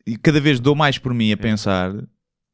e cada vez dou mais por mim a pensar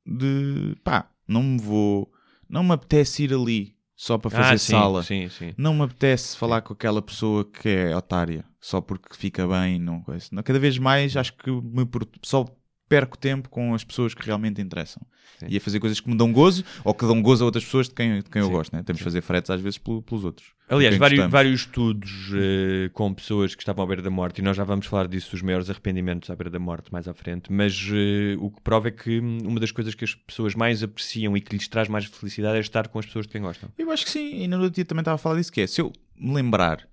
de pá, não me vou, não me apetece ir ali só para fazer Ah, sim, sala. Sim, sim. Não me apetece falar com aquela pessoa que é otária só porque fica bem. Não, Cada vez mais acho que me só perco tempo com as pessoas que realmente interessam Sim. e a fazer coisas que me dão gozo ou que dão gozo a outras pessoas de quem, de quem eu gosto. Né? Temos de fazer fretes às vezes pelo- pelos outros. Aliás, Quem vários, gostamos. vários estudos eh, com pessoas que estavam à beira da morte, e nós já vamos falar disso, dos maiores arrependimentos à beira da morte mais à frente, mas eh, o que prova é que hum, uma das coisas que as pessoas mais apreciam e que lhes traz mais felicidade é estar com as pessoas de quem gostam. Eu acho que sim, e no outro dia também estava a falar disso, que é, se eu me lembrar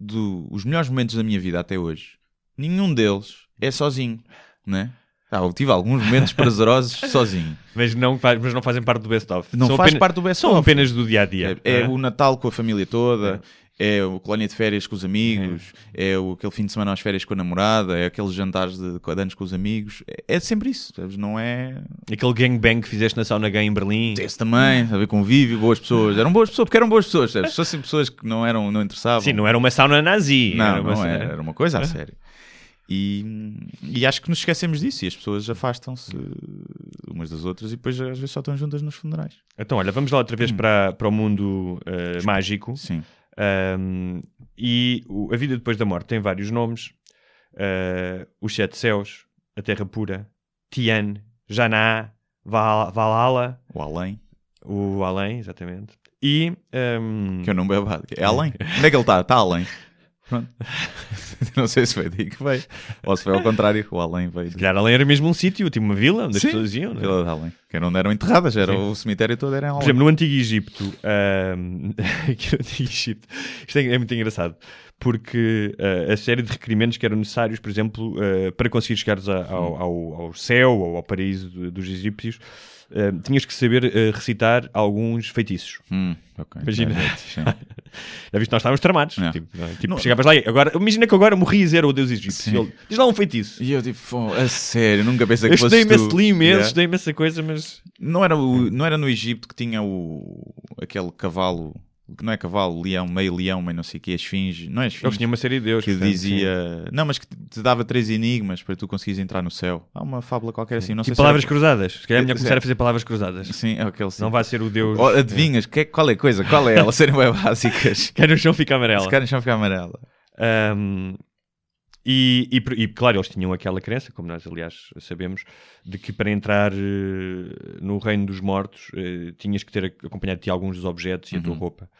dos melhores momentos da minha vida até hoje, nenhum deles é sozinho, né? Ah, eu tive alguns momentos prazerosos [laughs] sozinho. Mas não, faz- mas não fazem parte do best-of. Não São faz apenas- parte do best São apenas do dia-a-dia. É, é não o Natal com a família toda, é, o colónia de férias com os amigos, é, o, aquele fim de semana às férias com a namorada, é aqueles jantares de, de anos com os amigos. É, é sempre isso, sabes? não é. Aquele gangbang que fizeste na sauna gay em Berlim. Esse também, a ver convívio, boas pessoas. Eram boas pessoas, porque eram boas pessoas, sabes? Se fossem pessoas que não eram, não interessavam. Sim, não era uma sauna nazi. Não, era uma não era, era uma coisa a sério. E, e acho que nos esquecemos disso e as pessoas afastam-se umas das outras e depois às vezes só estão juntas nos funerais. Então, olha, vamos lá outra vez para, para o mundo eh, mágico. Sim. Um, e o- a vida depois da morte tem vários nomes: Uh, os Sete Céus, a Terra Pura, Tian, Janá, Val- Valhalla, O além, o Além, exatamente. E um, que eu não bebo. É além. Onde é que ele está? Está além. Pronto. [laughs] não sei se foi daí que veio. Ou se foi ao contrário, o além veio se calhar Além era mesmo um sítio, tipo uma vila onde as Sim, pessoas iam. não é? Vila de Além. Que onde eram enterradas, era Sim. o cemitério todo era em Por além. exemplo, no Antigo Egito, um, [laughs] aqui no Antigo Egito, isto é, é muito engraçado, porque uh, a série de requerimentos que eram necessários, por exemplo, uh, para conseguir chegares a- ao, ao, ao céu ou ao paraíso do- dos egípcios, uh, tinhas que saber uh, recitar alguns feitiços. Hum, ok. Imagina. Sim. [laughs] Já viste, nós estávamos tramados. É. Tipo, é? Tipo, Não- chegavas lá e agora, imagina que agora morrias era o deus egípcio. Ele, Diz lá um feitiço. E eu tipo, "Fô, a sério, nunca pensei Eu que fosse estudei imenso, tu." li imenso, Yeah. estudei imensa coisa, mas Não era, o, não era no Egito que tinha o, aquele cavalo, que não é cavalo, leão, meio leão, meio não sei o que, esfinge, não é eles esfinge, tinham uma série de deus. que portanto, dizia, não, mas que te dava três enigmas para tu conseguires entrar no céu. Há uma fábula qualquer assim, não Tipo sei se palavras era... cruzadas. Se calhar é melhor Sim. começar a fazer palavras cruzadas. Sim, é aquele sim. Não vai ser o Deus. Oh, adivinhas, que, qual é a coisa? Qual é? Elas serem bem [laughs] básicas. [laughs] Quer no chão fica amarela. Se querem chão ficar amarela. Ahm, e, e, e, claro, eles tinham aquela crença, como nós aliás sabemos, de que para entrar eh, no reino dos mortos eh, tinhas que ter acompanhado de ti alguns dos objetos e a tua roupa.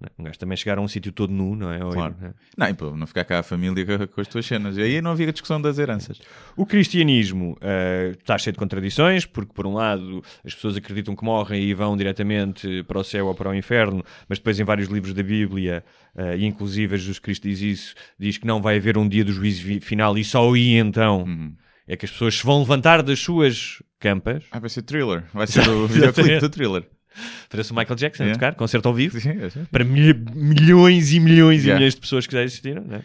Não é? Um gajo também chegar a um sítio todo nu, não é? Ou- Claro. não é? Não, e pô, não ficar cá a família [laughs] com, as tuas cenas. E aí não havia discussão das heranças. O cristianismo eh, está cheio de contradições, porque por um lado as pessoas acreditam que morrem e vão diretamente para o céu ou para o inferno, mas depois em vários livros da Bíblia, eh, e inclusive Jesus Cristo diz isso, diz que não vai haver um dia do juízo final e só aí então é que as pessoas se vão levantar das suas campas. Ah, vai ser thriller. Vai ser o [laughs] videoclipe do thriller. Parece o Michael Jackson a Yeah. tocar, concerto ao vivo, Sim, é, sim. para milha- milhões e milhões e Yeah. milhões de pessoas que já existiram, não é?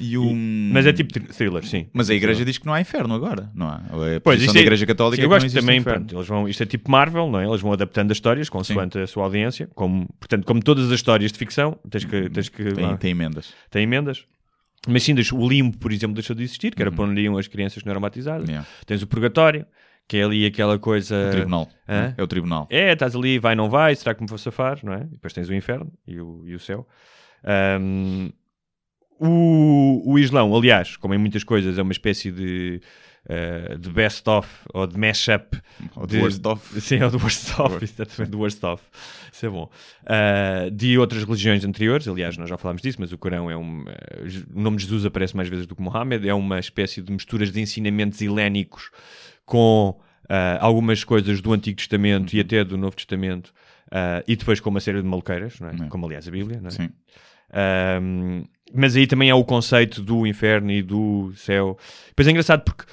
E o... Mas é tipo thr- thriller, sim. Mas a igreja diz que não há inferno agora, não há? É a Pois, isto da é- igreja católica sim, é eu gosto também, pronto, eles vão, isto é tipo Marvel, não é? Eles vão adaptando as histórias consoante a sua audiência, como, portanto, como todas as histórias de ficção, tens que, tens que Tem, tem emendas. tem emendas. Mas sim, o limbo, por exemplo, deixou de existir, que era para onde iam as crianças que não eram batizadas. Uhum. Yeah. Tens o purgatório, que é ali aquela coisa... O tribunal. hã? É o tribunal. É, estás ali, vai, não vai, será que me vou safar, não é? E depois tens o inferno e o, e o céu. Ahm, o, o Islão, aliás, como em muitas coisas, é uma espécie de, eh, de best-of ou de mash-up. Ou de worst of. [laughs] Sim, ou do worst-of, exatamente, do worst-of. Isso é bom. Ah, de outras religiões anteriores, aliás, nós já falámos disso, mas o Corão é um. eh, o nome de Jesus aparece mais vezes do que Mohammed, é uma espécie de misturas de ensinamentos helénicos com ah, algumas coisas do Antigo Testamento Uhum. e até do Novo Testamento, ah, e depois com uma série de maluqueiras, não é? É. como aliás a Bíblia. Não é? Sim. Um, mas aí também há o conceito do inferno e do céu. Pois é engraçado porque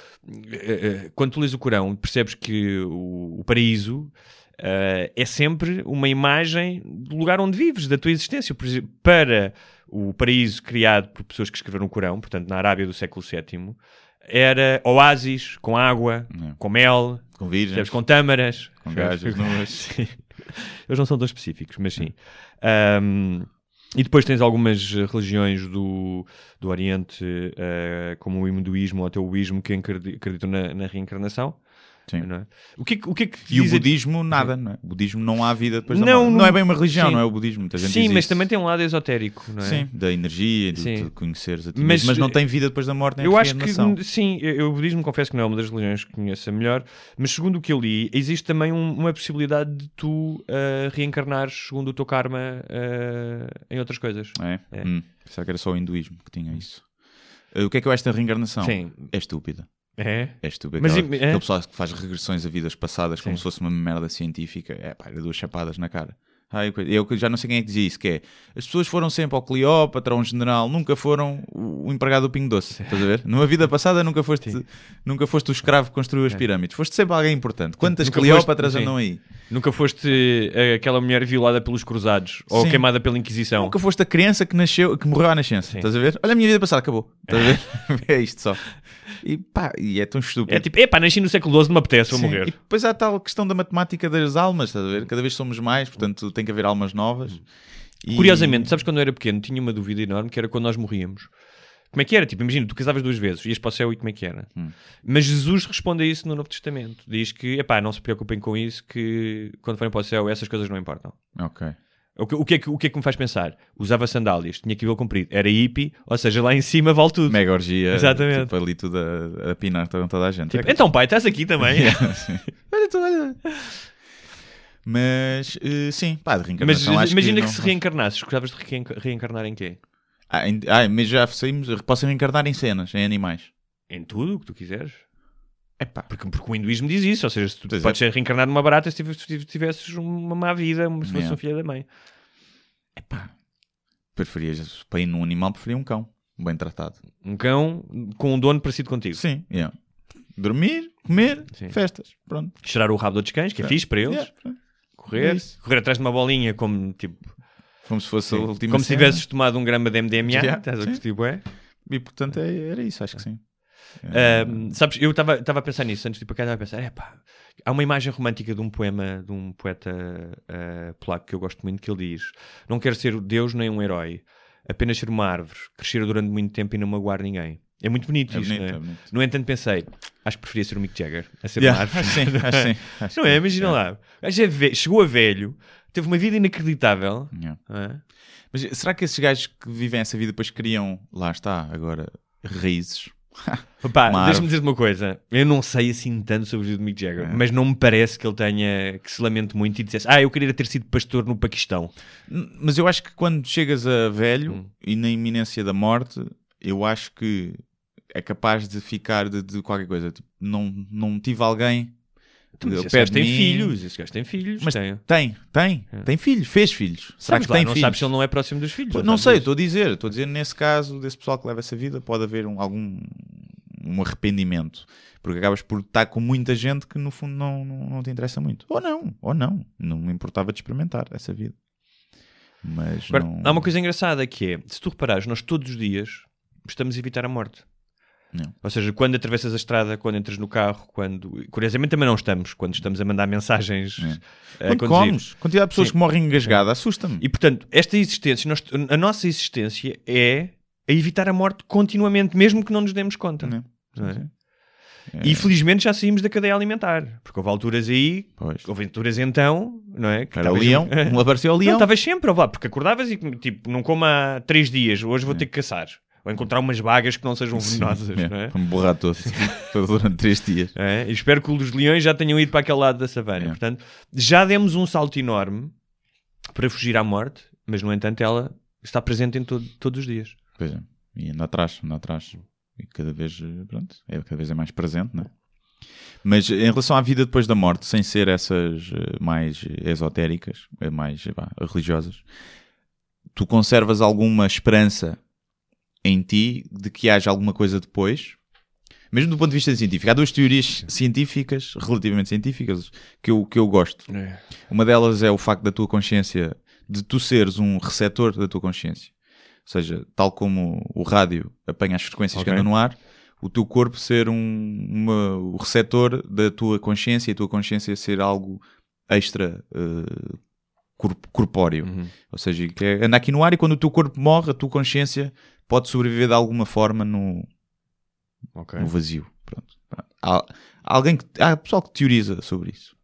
eh, quando tu lês o Corão percebes que o, o paraíso eh, é sempre uma imagem do lugar onde vives, da tua existência. Por exemplo, para o paraíso criado por pessoas que escreveram o Corão, portanto na Arábia do século VII, era oásis com água, É. com mel, Com virgens. com tâmaras, Com percebes? gajas [laughs] nuas. Sim. Eles não são tão específicos, mas sim. Ahm, e depois tens algumas religiões do, do Oriente, eh, como o hinduísmo ou até o budismo, que acredi- acreditam na, na reencarnação. É? O que, é que- o que é que E o budismo, nada, não é? O budismo não há vida depois da Não, morte. Não, não- é bem uma religião, sim. não é o budismo. Muita gente Sim, mas isso. também tem um lado esotérico, não é? Sim, da energia, de, Sim. de conheceres a ti Mas. Mas não eh, tem vida depois da morte nem Eu acho que, sim, eu, o budismo confesso que não é uma das religiões que conheço a melhor, mas segundo o que eu li, existe também um- uma possibilidade de tu ah, reencarnares segundo o teu karma ah, em outras coisas. É? É. Hum, pensava que era só o hinduísmo que tinha isso. O que é que eu acho da reencarnação? Sim. É estúpida. É? É estúpida. Mas Aquela, é? aquele pessoal que faz regressões a vidas passadas como Sim. se fosse uma merda científica. É pá, era duas chapadas na cara. Ai, coisa- eu já não sei quem é que dizia isso, que é as pessoas foram sempre ao Cleópatra, a um general, nunca foram o empregado do Pingo Doce, estás a ver? Numa vida passada nunca foste, nunca foste o escravo que construiu as pirâmides, foste sempre alguém importante. Quantas É. Nunca Cleópatras foste- andam aí? Nunca foste eh, aquela mulher violada pelos cruzados ou Sim. queimada pela Inquisição. Nunca foste a criança que nasceu, que morreu à nascença, Sim. estás a ver? Olha a minha vida passada, acabou, estás a ver? é [laughs] isto só. E pá, e é tão estúpido. É tipo, epá, nasci no século XII, não me apetece, vou morrer. E depois há a tal questão da matemática das almas, estás a ver? Cada vez somos mais, portanto tem que haver almas novas. E- Curiosamente, sabes quando eu era pequeno, tinha uma dúvida enorme que era quando nós morríamos. Como é que era? Tipo, imagina, tu casavas duas vezes, ias para o céu e como é que era? Hum. Mas Jesus responde a isso no Novo Testamento. Diz que, epá, não se preocupem com isso, que quando forem para o céu essas coisas não importam. Ok. O que, o que é que, o que é que me faz pensar? Usava sandálias, tinha cabelo comprido, era hippie, ou seja, lá em cima vale tudo. Mega orgia. Exatamente. Tipo, ali tudo a, a pinar toda, toda a gente. Tipo, É então pai, estás aqui também. [laughs] Olha tu, olha. Mas eh, sim, pá, de Mas reencarnação acho imagina que, não- se reencarnasses, gostavas de reenca- reencarnar em quê? Ah, em- ah, mas já saímos, posso reencarnar em cenas, em animais. Em tudo o que tu quiseres. Epá, Porque, porque o hinduísmo diz isso, ou seja, se tu Pois é. podes ser reencarnado numa barata se tivesses, se tivesses uma má vida, se fosse Yeah. um filho da mãe. epá. Preferias, para ir num animal, preferia um cão. Bem tratado. Um cão com um dono parecido contigo. Sim, yeah. Dormir, comer, Sim. festas. Pronto. Cheirar o rabo outros cães, que é fixe para eles. Yeah. Correr, É isso. correr atrás de uma bolinha como tipo. Como se fosse a última como se cena. tivesses tomado um grama de MDMA. Yeah, Estás a sim. curtir, bué? E portanto é- era isso, acho que sim. Ahm, sabes, eu estava a pensar nisso antes de ir para cá, estava a pensar, epá, há uma imagem romântica de um poema de um poeta ah, polaco que eu gosto muito, que ele diz: Não quero ser Deus nem um herói, apenas ser uma árvore, crescer durante muito tempo e não magoar ninguém. É muito bonito É isto, bonito, não é? é bonito. No entanto, pensei, acho que preferia ser o Mick Jagger a ser Yeah, uma árvore. acho [laughs] sim, acho sim, [laughs] acho Não é? Imagina lá. O gajo é chegou a velho, teve uma vida inacreditável. Yeah. é? Mas será que esses gajos que vivem essa vida depois criam, lá está, agora, raízes? [laughs] Opa, Uma deixa-me dizer-te uma coisa. Eu não sei assim tanto sobre o vida do Mick Jagger, É. mas não me parece que ele tenha que se lamente muito e dissesse: Ah, eu queria ter sido pastor no Paquistão. Mas eu acho que quando chegas a velho Hum. e na iminência da morte, eu acho que é capaz de ficar de, de qualquer coisa. Tipo, não, não tive alguém. Tu, mas gajo de tem mim. filhos, esse gajo tem filhos. Mas tem. Tem, tem, tem filhos, fez filhos. Será que lá, tem não filhos? sabes se ele não é próximo dos filhos. Pô, Não sei, estou a dizer, estou a dizer nesse caso desse pessoal que leva essa vida pode haver um, algum um arrependimento, porque acabas por estar com muita gente que no fundo não, não, não te interessa muito. Ou não, ou não, não me importava de experimentar essa vida. Mas Agora, não... há uma coisa engraçada que é: se tu reparares, nós todos os dias estamos a evitar a morte. Não. Ou seja, quando atravessas a estrada, quando entras no carro, quando. Curiosamente também não estamos, quando estamos a mandar mensagens a Quando conduzir. comes, quantidade de pessoas Sim. que morrem engasgada, assusta-me. E portanto, esta existência, nós- a nossa existência é a evitar a morte continuamente, mesmo que não nos demos conta. Não. Não é? Sim. E felizmente já saímos da cadeia alimentar, porque houve alturas aí, Pois. houve alturas então, não é? Que Era o leão, um apareceu o Não, leão. estavas sempre, ó vá, porque acordavas e tipo, não como há três dias, hoje vou ter que caçar. Ou encontrar umas vagas que não sejam venenosas, É, não é? Para me borrar todo. [laughs] todo durante três dias. É, e espero que os leões já tenham ido para aquele lado da savana. É. Portanto, já demos um salto enorme para fugir à morte, mas no entanto ela está presente em todo- todos os dias. Pois é. E anda atrás, anda atrás. E cada vez, pronto, é, cada vez é mais presente, não é? Mas em relação à vida depois da morte, sem ser essas eh, mais esotéricas, eh, mais vá, religiosas, tu conservas alguma esperança em ti de que haja alguma coisa depois? Mesmo do ponto de vista científico. Há duas teorias científicas, relativamente científicas, que eu, que eu gosto. Uma delas é o facto da tua consciência, de tu seres um receptor da tua consciência. Ou seja, tal como o rádio apanha as frequências que Ok. andam no ar, o teu corpo ser um, uma- o receptor da tua consciência e a tua consciência ser algo extra corp- corpóreo. Uhum. Ou seja, que é, anda aqui no ar e quando o teu corpo morre, a tua consciência pode sobreviver de alguma forma no, Ok. no vazio. Pronto. Há, alguém que, há pessoal que teoriza sobre isso.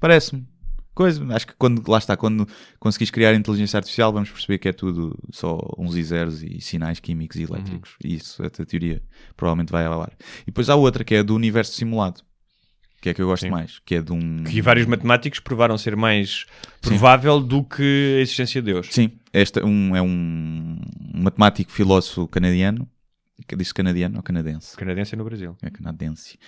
Parece-me. Coisa, acho que quando, lá está, quando conseguis criar inteligência artificial, vamos perceber que é tudo só uns e zeros e sinais químicos e elétricos. E isso, essa teoria, provavelmente vai ao ar. E depois há outra, que é do universo simulado. Que é que eu gosto Sim. mais. Que é de um. Que vários matemáticos provaram ser mais provável do que a existência de Deus. Sim, este um, é um, matemático filósofo canadiano. Que disse canadiano ou canadense? Canadense é no Brasil. é canadense,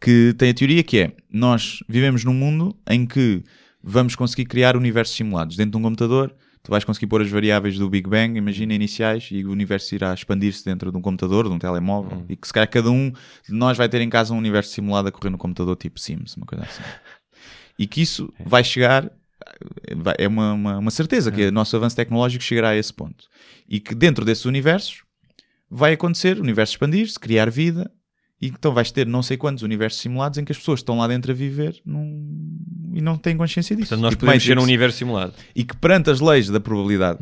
que tem a teoria que é, nós vivemos num mundo em que vamos conseguir criar universos simulados. Dentro de um computador, tu vais conseguir pôr as variáveis do Big Bang, imagina, iniciais, e o universo irá expandir-se dentro de um computador, de um telemóvel, e que se calhar cada um de nós vai ter em casa um universo simulado a correr no computador, tipo Sims, uma coisa assim. E que isso [laughs] vai chegar... É uma, uma, uma certeza que o nosso avanço tecnológico chegará a esse ponto. E que dentro desses universos vai acontecer, o universo expandir-se, criar vida, e então vais ter não sei quantos universos simulados em que as pessoas estão lá dentro a viver num- e não têm consciência disso. Portanto, nós Tipo podemos ser um Matrix. universo simulado. E que perante as leis da probabilidade,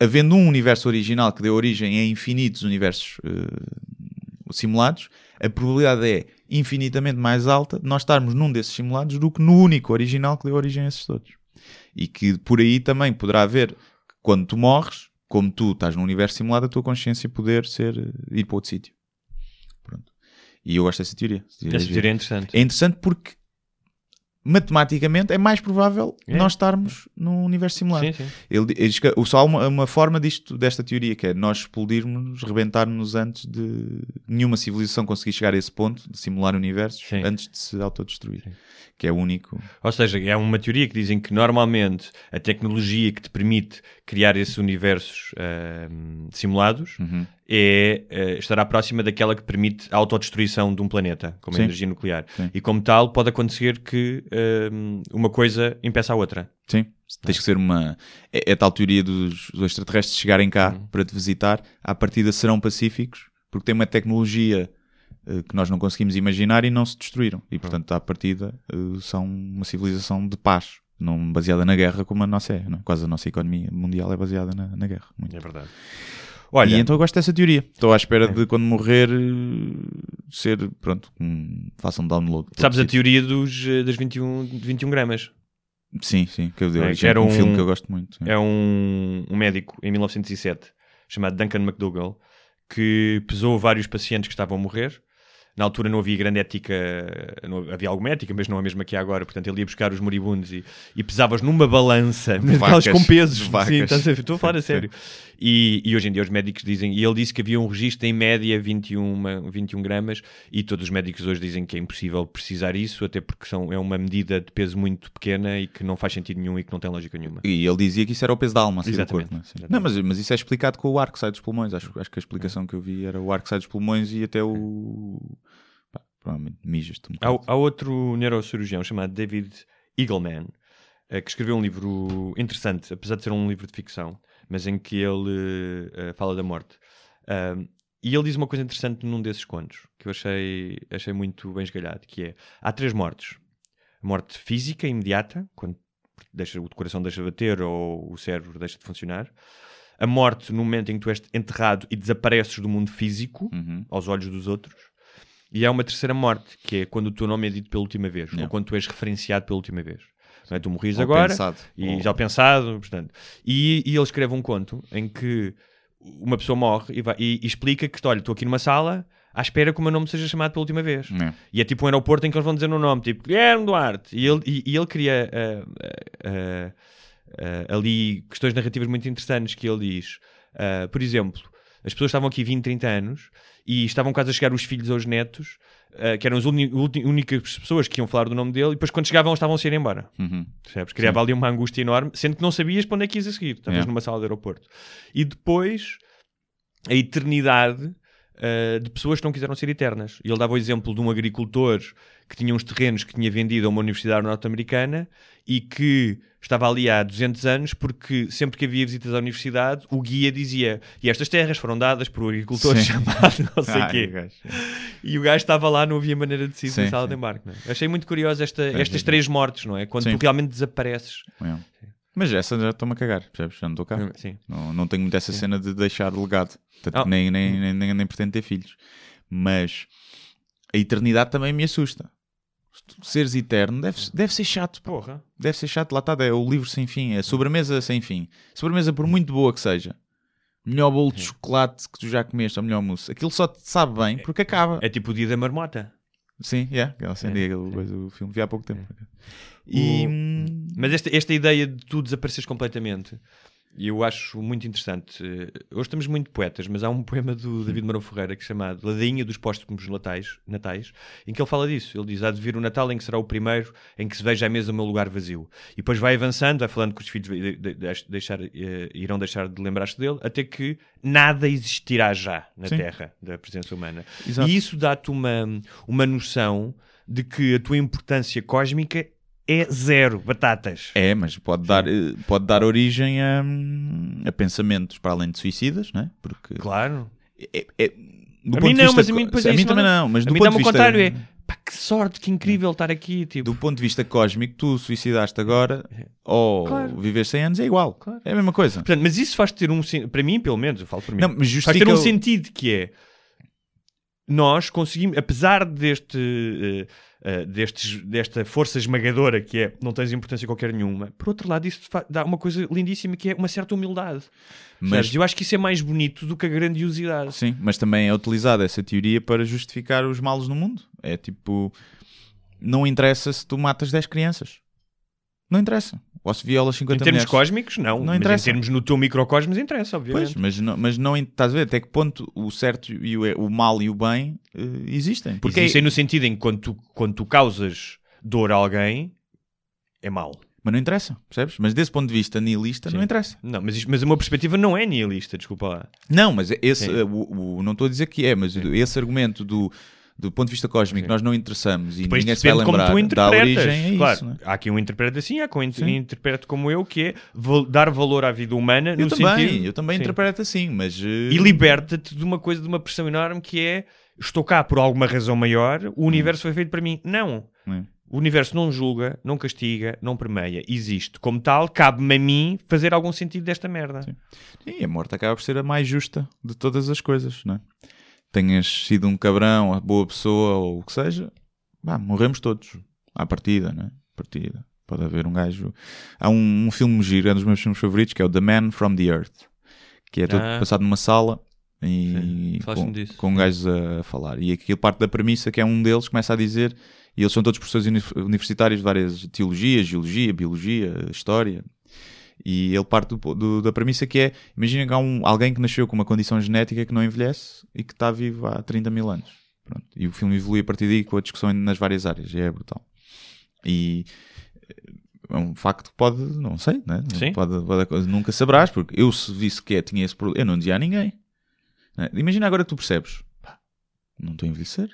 havendo um universo original que deu origem a infinitos universos eh, simulados, a probabilidade é infinitamente mais alta de nós estarmos num desses simulados do que no único original que deu origem a esses todos. E que por aí também poderá haver, quando tu morres, como tu estás num universo simulado, a tua consciência poder ser eh, ir para outro sítio. Pronto. E eu gosto dessa teoria. Essa teoria é interessante. É interessante porque matematicamente é mais provável É. nós estarmos num universo simulado. Sim, sim. Ele, ele diz que só há uma, uma forma disto, desta teoria, que é nós explodirmos, rebentarmos antes de nenhuma civilização conseguir chegar a esse ponto de simular universos Sim. antes de se autodestruir. Que é o único. Ou seja, é uma teoria que dizem que normalmente a tecnologia que te permite criar esses universos ahm, simulados Uhum. é, eh, estará próxima daquela que permite a autodestruição de um planeta, como Sim. a energia nuclear. Sim. E como tal, pode acontecer que ahm, uma coisa impeça a outra. Sim. Tens que ser uma. É, é tal teoria dos, dos extraterrestres chegarem cá Uhum. para te visitar, à partida serão pacíficos, porque têm uma tecnologia eh, que nós não conseguimos imaginar e não se destruíram. E portanto, à partida, eh, são uma civilização de paz, não baseada na guerra como a nossa é. é? Quase a nossa economia mundial é baseada na, na guerra. Muito. É verdade. Olha, E então eu gosto dessa teoria. Estou à espera de quando morrer eh, ser, pronto, um, façam download. para sabes a teoria dos, eh, das 21, 21 gramas? Sim, sim, que eu dei É, que era um um- filme que eu gosto muito. É um, um médico em 1907 chamado Duncan McDougall que pesou vários pacientes que estavam a morrer. Na altura não havia grande ética, não, havia alguma ética, mas não a mesma que há agora. Portanto, ele ia buscar os moribundos e, e pesavas numa balança, daquelas com pesos. vacas. Sim, estás a ver? estou a falar a sério. E, e hoje em dia os médicos dizem, e ele disse que havia um registro em média 21, 21 gramas, e todos os médicos hoje dizem que é impossível precisar isso, até porque são, é uma medida de peso muito pequena e que não faz sentido nenhum e que não tem lógica nenhuma. E ele dizia que isso era o peso da alma, assim, do Exatamente. corpo. Não, é? Não, mas, mas isso é explicado com o ar que sai dos pulmões. Acho, acho que a explicação que eu vi era o ar que sai dos pulmões e até o. Provavelmente mijas-te um Há, bocado. há outro neurocirurgião chamado David Eagleman eh, que escreveu um livro interessante, apesar de ser um livro de ficção, mas em que ele eh, fala da morte. E ele diz uma coisa interessante num desses contos, que eu achei, achei muito bem esgalhado, que é, há três mortes. A morte física, imediata, quando deixa, o coração deixa de bater ou o cérebro deixa de funcionar. A morte no momento em que tu és enterrado e desapareces do mundo físico, Uhum. aos olhos dos outros. E há uma terceira morte, que é quando o teu nome é dito pela última vez, Yeah. ou quando tu és referenciado pela última vez. Não é? Tu morris Ou agora, pensado. e Ou- já pensado, portanto. E, e ele escreve um conto em que uma pessoa morre e, vai- e- e explica que, olha, estou aqui numa sala à espera que o meu nome seja chamado pela última vez. É. E é tipo um aeroporto em que eles vão dizer o nome, tipo Guilherme Duarte. E ele, e, e ele cria ah, ah, ah, ali questões narrativas muito interessantes que ele diz. por exemplo, as pessoas estavam aqui 20, 30 anos e estavam quase a chegar os filhos aos netos, ah, que eram as únicas pessoas que iam falar do nome dele, e depois quando chegavam estavam a se ir embora. Uhum. Criava ali uma angústia enorme, sendo que não sabias para onde é que ias a seguir. Estavas Yeah. numa sala de aeroporto. E depois, a eternidade uh, de pessoas que não quiseram ser eternas. E ele dava o exemplo de um agricultor que tinha uns terrenos que tinha vendido a uma universidade norte-americana e que estava ali há 200 anos porque sempre que havia visitas à universidade o guia dizia e estas terras foram dadas por um agricultor Sim. [laughs] chamado não sei Ai, [laughs] quê. E o gajo estava lá, não havia maneira de sair Sim, da sala sim. de embarque. é? Achei muito curioso esta, Pois estas é. três mortes, não é? Quando Sim. tu realmente desapareces. É. Mas essa já estou-me a cagar, percebes? Já não estou cá. Sim. Não, não tenho muito essa cena de deixar legado. Tanto Ah. que nem, nem, nem, nem, nem pretendo ter filhos. Mas a eternidade também me assusta. Seres eterno deve, deve ser chato. Porra. Deve ser chato. Lá está, é o livro sem fim. É a sobremesa sem fim. Sobremesa, por muito boa que seja. Melhor bolo de chocolate que tu já comeste, ou melhor mousse. Aquilo só te sabe bem porque acaba. É tipo o dia da marmota. Sim, yeah, aquela cena, É, aquele coisa, o filme vi há pouco tempo. E. hum, Mas esta, esta ideia de tu desapareceres completamente, eu acho muito interessante. Eh, Hoje estamos muito poetas, mas há um poema do David Marão Ferreira que é chamado Ladainha dos Póstumos natais, natais, em que ele fala disso. Ele diz: há de vir o Natal em que será o primeiro em que se veja à mesa o meu lugar vazio. E depois vai avançando, vai falando que os filhos de- de- de- deixar, eh, irão deixar de lembrar-se dele, até que nada existirá já na Sim. Terra da presença humana. Exato. E isso dá-te uma, uma noção de que a tua importância cósmica é zero, batatas. É, mas pode dar, eh, pode dar origem a, a pensamentos para além de suicidas, não é? Porque Claro. é, é- A ponto mim de não, vista mas a mim é a mim também não- não, mas a do mim ponto de o vista contrário, é pá, que sorte, que incrível estar aqui. Tipo, do ponto de vista cósmico, tu suicidaste agora ou Claro. viver 100 anos é igual. Claro. É a mesma coisa. Portanto, mas isso faz ter um para mim, pelo menos, eu falo para mim, Não, mas faz ter um o- sentido que é nós conseguimos, apesar deste, eh, eh, destes, desta força esmagadora que é não tens importância qualquer nenhuma, por outro lado, isso dá uma coisa lindíssima que é uma certa humildade. Mas- Mas eu acho que isso é mais bonito do que a grandiosidade. Sim, mas também é utilizada essa teoria para justificar os males no mundo. É tipo, não interessa se tu matas 10 crianças. Não interessa. Ou se violas 50 Em termos mulheres. cósmicos, não. Não mas interessa. em termos no teu microcosmos, interessa, obviamente. Pois, mas não, mas não estás a ver até que ponto o certo e o, o mal e o bem eh, existem. Porque Existem no sentido em que quando tu, quando tu causas dor a alguém, é mau. Mas não interessa, percebes? Mas desse ponto de vista nihilista, não Sim. interessa. Não, mas, isto- mas a minha perspectiva não é nihilista, desculpa lá. Não, mas esse, Sim. eh, o, o- não estou a dizer que é, mas esse argumento do, do ponto de vista cósmico, nós não interessamos e Depois ninguém se vai depende como lembrar, tu interpretas. origem a claro, isso. é? há aqui um interpreta assim, há quem Sim. interprete como eu, que é dar valor à vida humana Eu também, sentido... eu também Sim. interpreto assim, mas... eh, E liberta-te de uma coisa, de uma pressão enorme que é estou cá por alguma razão maior, o universo foi feito para mim. Não. Hum. O universo não julga, não castiga, não permeia. Existe. Como tal, cabe-me a mim fazer algum sentido desta merda. E a morte acaba por ser a mais justa de todas as coisas, não é? Tenhas sido um cabrão, a boa pessoa ou o que seja, vá, morremos todos. À partida, não é? Partida. Pode haver um gajo. Há um, um filme giro, é um dos meus filmes favoritos, que é o The Man from the Earth, que é todo Ah. passado numa sala e com, disso. com gajos a, falar. E aquilo parte da premissa que é um deles começa a dizer, e eles são todos professores uni- universitários de várias teologias, geologia, biologia, história. E ele parte do- do- da premissa que é: imagina que há um, alguém que nasceu com uma condição genética que não envelhece e que está vivo há 30 mil anos. Pronto. E o filme evolui a partir daí com a discussão nas várias áreas. E é brutal. E é um facto que pode, não sei, né? Sim. Pode, pode- nunca saberás, porque eu se que é, tinha esse problema, eu não dizia a ninguém. né? Imagina agora que tu percebes: pá, não estou a envelhecer,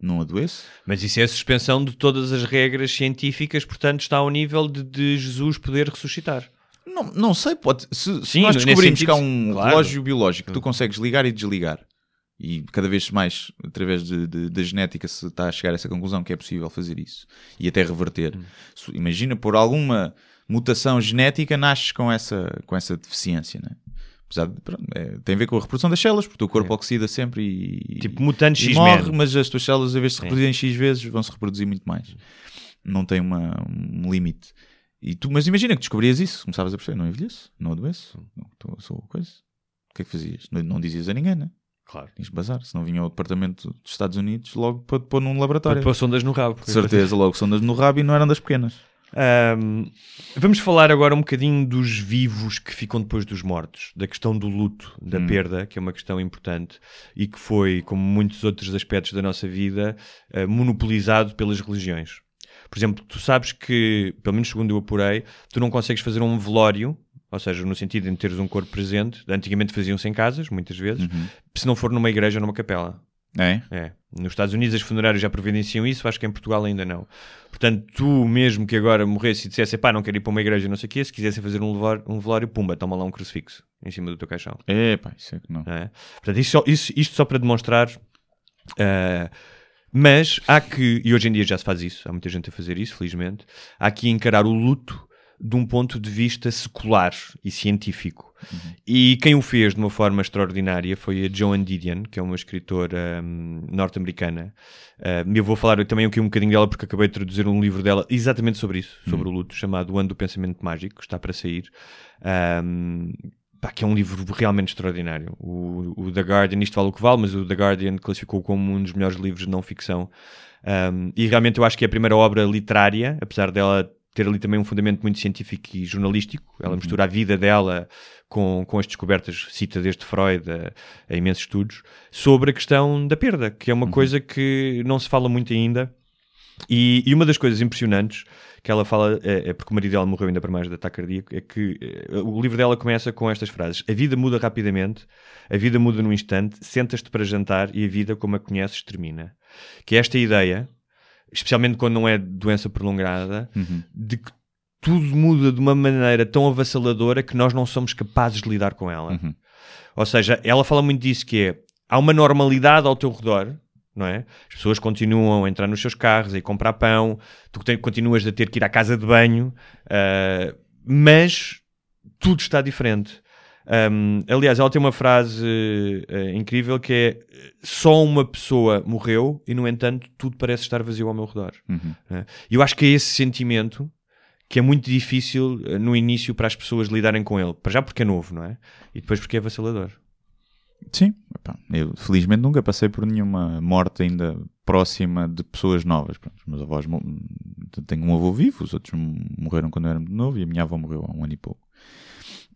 não adoeço. Mas isso é a suspensão de todas as regras científicas, portanto está ao nível de, de Jesus poder ressuscitar. Não, não sei, pode. Se, se Sim, nós descobrimos que há sentido, um claro. relógio biológico que tu consegues ligar e desligar E cada vez mais, através de- de- da genética, se está a chegar a essa conclusão que é possível fazer isso e até reverter. Se- Imagina, por alguma mutação genética, nasces com essa, com essa deficiência, né? Apesar de, pronto, é, tem a ver com a reprodução das células, porque o teu corpo oxida sempre e, Tipo, mutante X-Men. morre, mas as tuas células, em vez de se reproduzirem X vezes, vão se reproduzir muito mais. Não tem uma, um limite. E tu, mas imagina que descobrias isso, começavas a perceber, não envelheço, não adoeço, não, tô- sou coisa. O que é que fazias? Não, não dizias a ninguém, né? Claro. Tinhas de bazar, se não vinha ao departamento dos Estados Unidos logo para pôr num laboratório. Pôr sondas no rabo. De certeza, logo sondas no rabo e não eram das pequenas. Ahm, vamos falar agora um bocadinho dos vivos que ficam depois dos mortos, da questão do luto, da Hum. perda, que é uma questão importante e que foi, como muitos outros aspectos da nossa vida, ah, monopolizado pelas religiões. Por exemplo, tu sabes que, pelo menos segundo eu apurei, tu não consegues fazer um velório, ou seja, no sentido de teres um corpo presente, antigamente faziam-se em casas, muitas vezes, Uhum. se não for numa igreja ou numa capela. É? É. Nos Estados Unidos as funerárias já providenciam isso, acho que em Portugal ainda não. Portanto, tu mesmo que agora morresse e dissesse, pá, não quero ir para uma igreja, não sei o quê, se quisessem fazer um velório, um velório, pumba, toma lá um crucifixo em cima do teu caixão. É, pá, isso é que não. É. Portanto, isto só, isso- isto só para demonstrar. ah, mas há que, e hoje em dia já se faz isso, há muita gente a fazer isso, felizmente, há que encarar o luto de um ponto de vista secular e científico. E quem o fez de uma forma extraordinária foi a Joan Didion, que é uma escritora hum, norte-americana. Ah, eu vou falar também aqui um bocadinho dela porque acabei de traduzir um livro dela exatamente sobre isso, sobre o luto, chamado O Ano do Pensamento Mágico, que está para sair. Hum, pá, que é um livro realmente extraordinário. O, o The Guardian, isto vale o que vale, mas o The Guardian classificou como um dos melhores livros de não ficção. Um, e realmente eu acho que é a primeira obra literária, apesar dela ter ali também um fundamento muito científico e jornalístico. Ela mistura a vida dela com, com as descobertas, cita desde Freud a, a imensos estudos, sobre a questão da perda, que é uma coisa que não se fala muito ainda. E, e uma das coisas impressionantes que ela fala, é, é porque o marido dela morreu ainda para mais de ataque cardíaco, é que eh, o livro dela começa com estas frases: A vida muda rapidamente, a vida muda num instante, sentas-te para jantar e a vida, como a conheces, termina. Que é esta ideia, especialmente quando não é doença prolongada, de que tudo muda de uma maneira tão avassaladora que nós não somos capazes de lidar com ela. Ou seja, ela fala muito disso que é, há uma normalidade ao teu redor, não é? As pessoas continuam a entrar nos seus carros, ir comprar pão, tu te- continuas a ter que ir à casa de banho, ah, mas tudo está diferente. Um, aliás, ela tem uma frase eh, incrível que é só uma pessoa morreu e, no entanto, tudo parece estar vazio ao meu redor. né? E eu acho que é esse sentimento que é muito difícil eh, no início para as pessoas lidarem com ele. Para já porque é novo, não é? E depois porque é avassalador. Sim, epá, eu felizmente nunca passei por nenhuma morte ainda próxima de pessoas novas. Pronto, os meus avós, tenho um avô vivo, os outros morreram quando eu era muito novo e a minha avó morreu há um ano e pouco.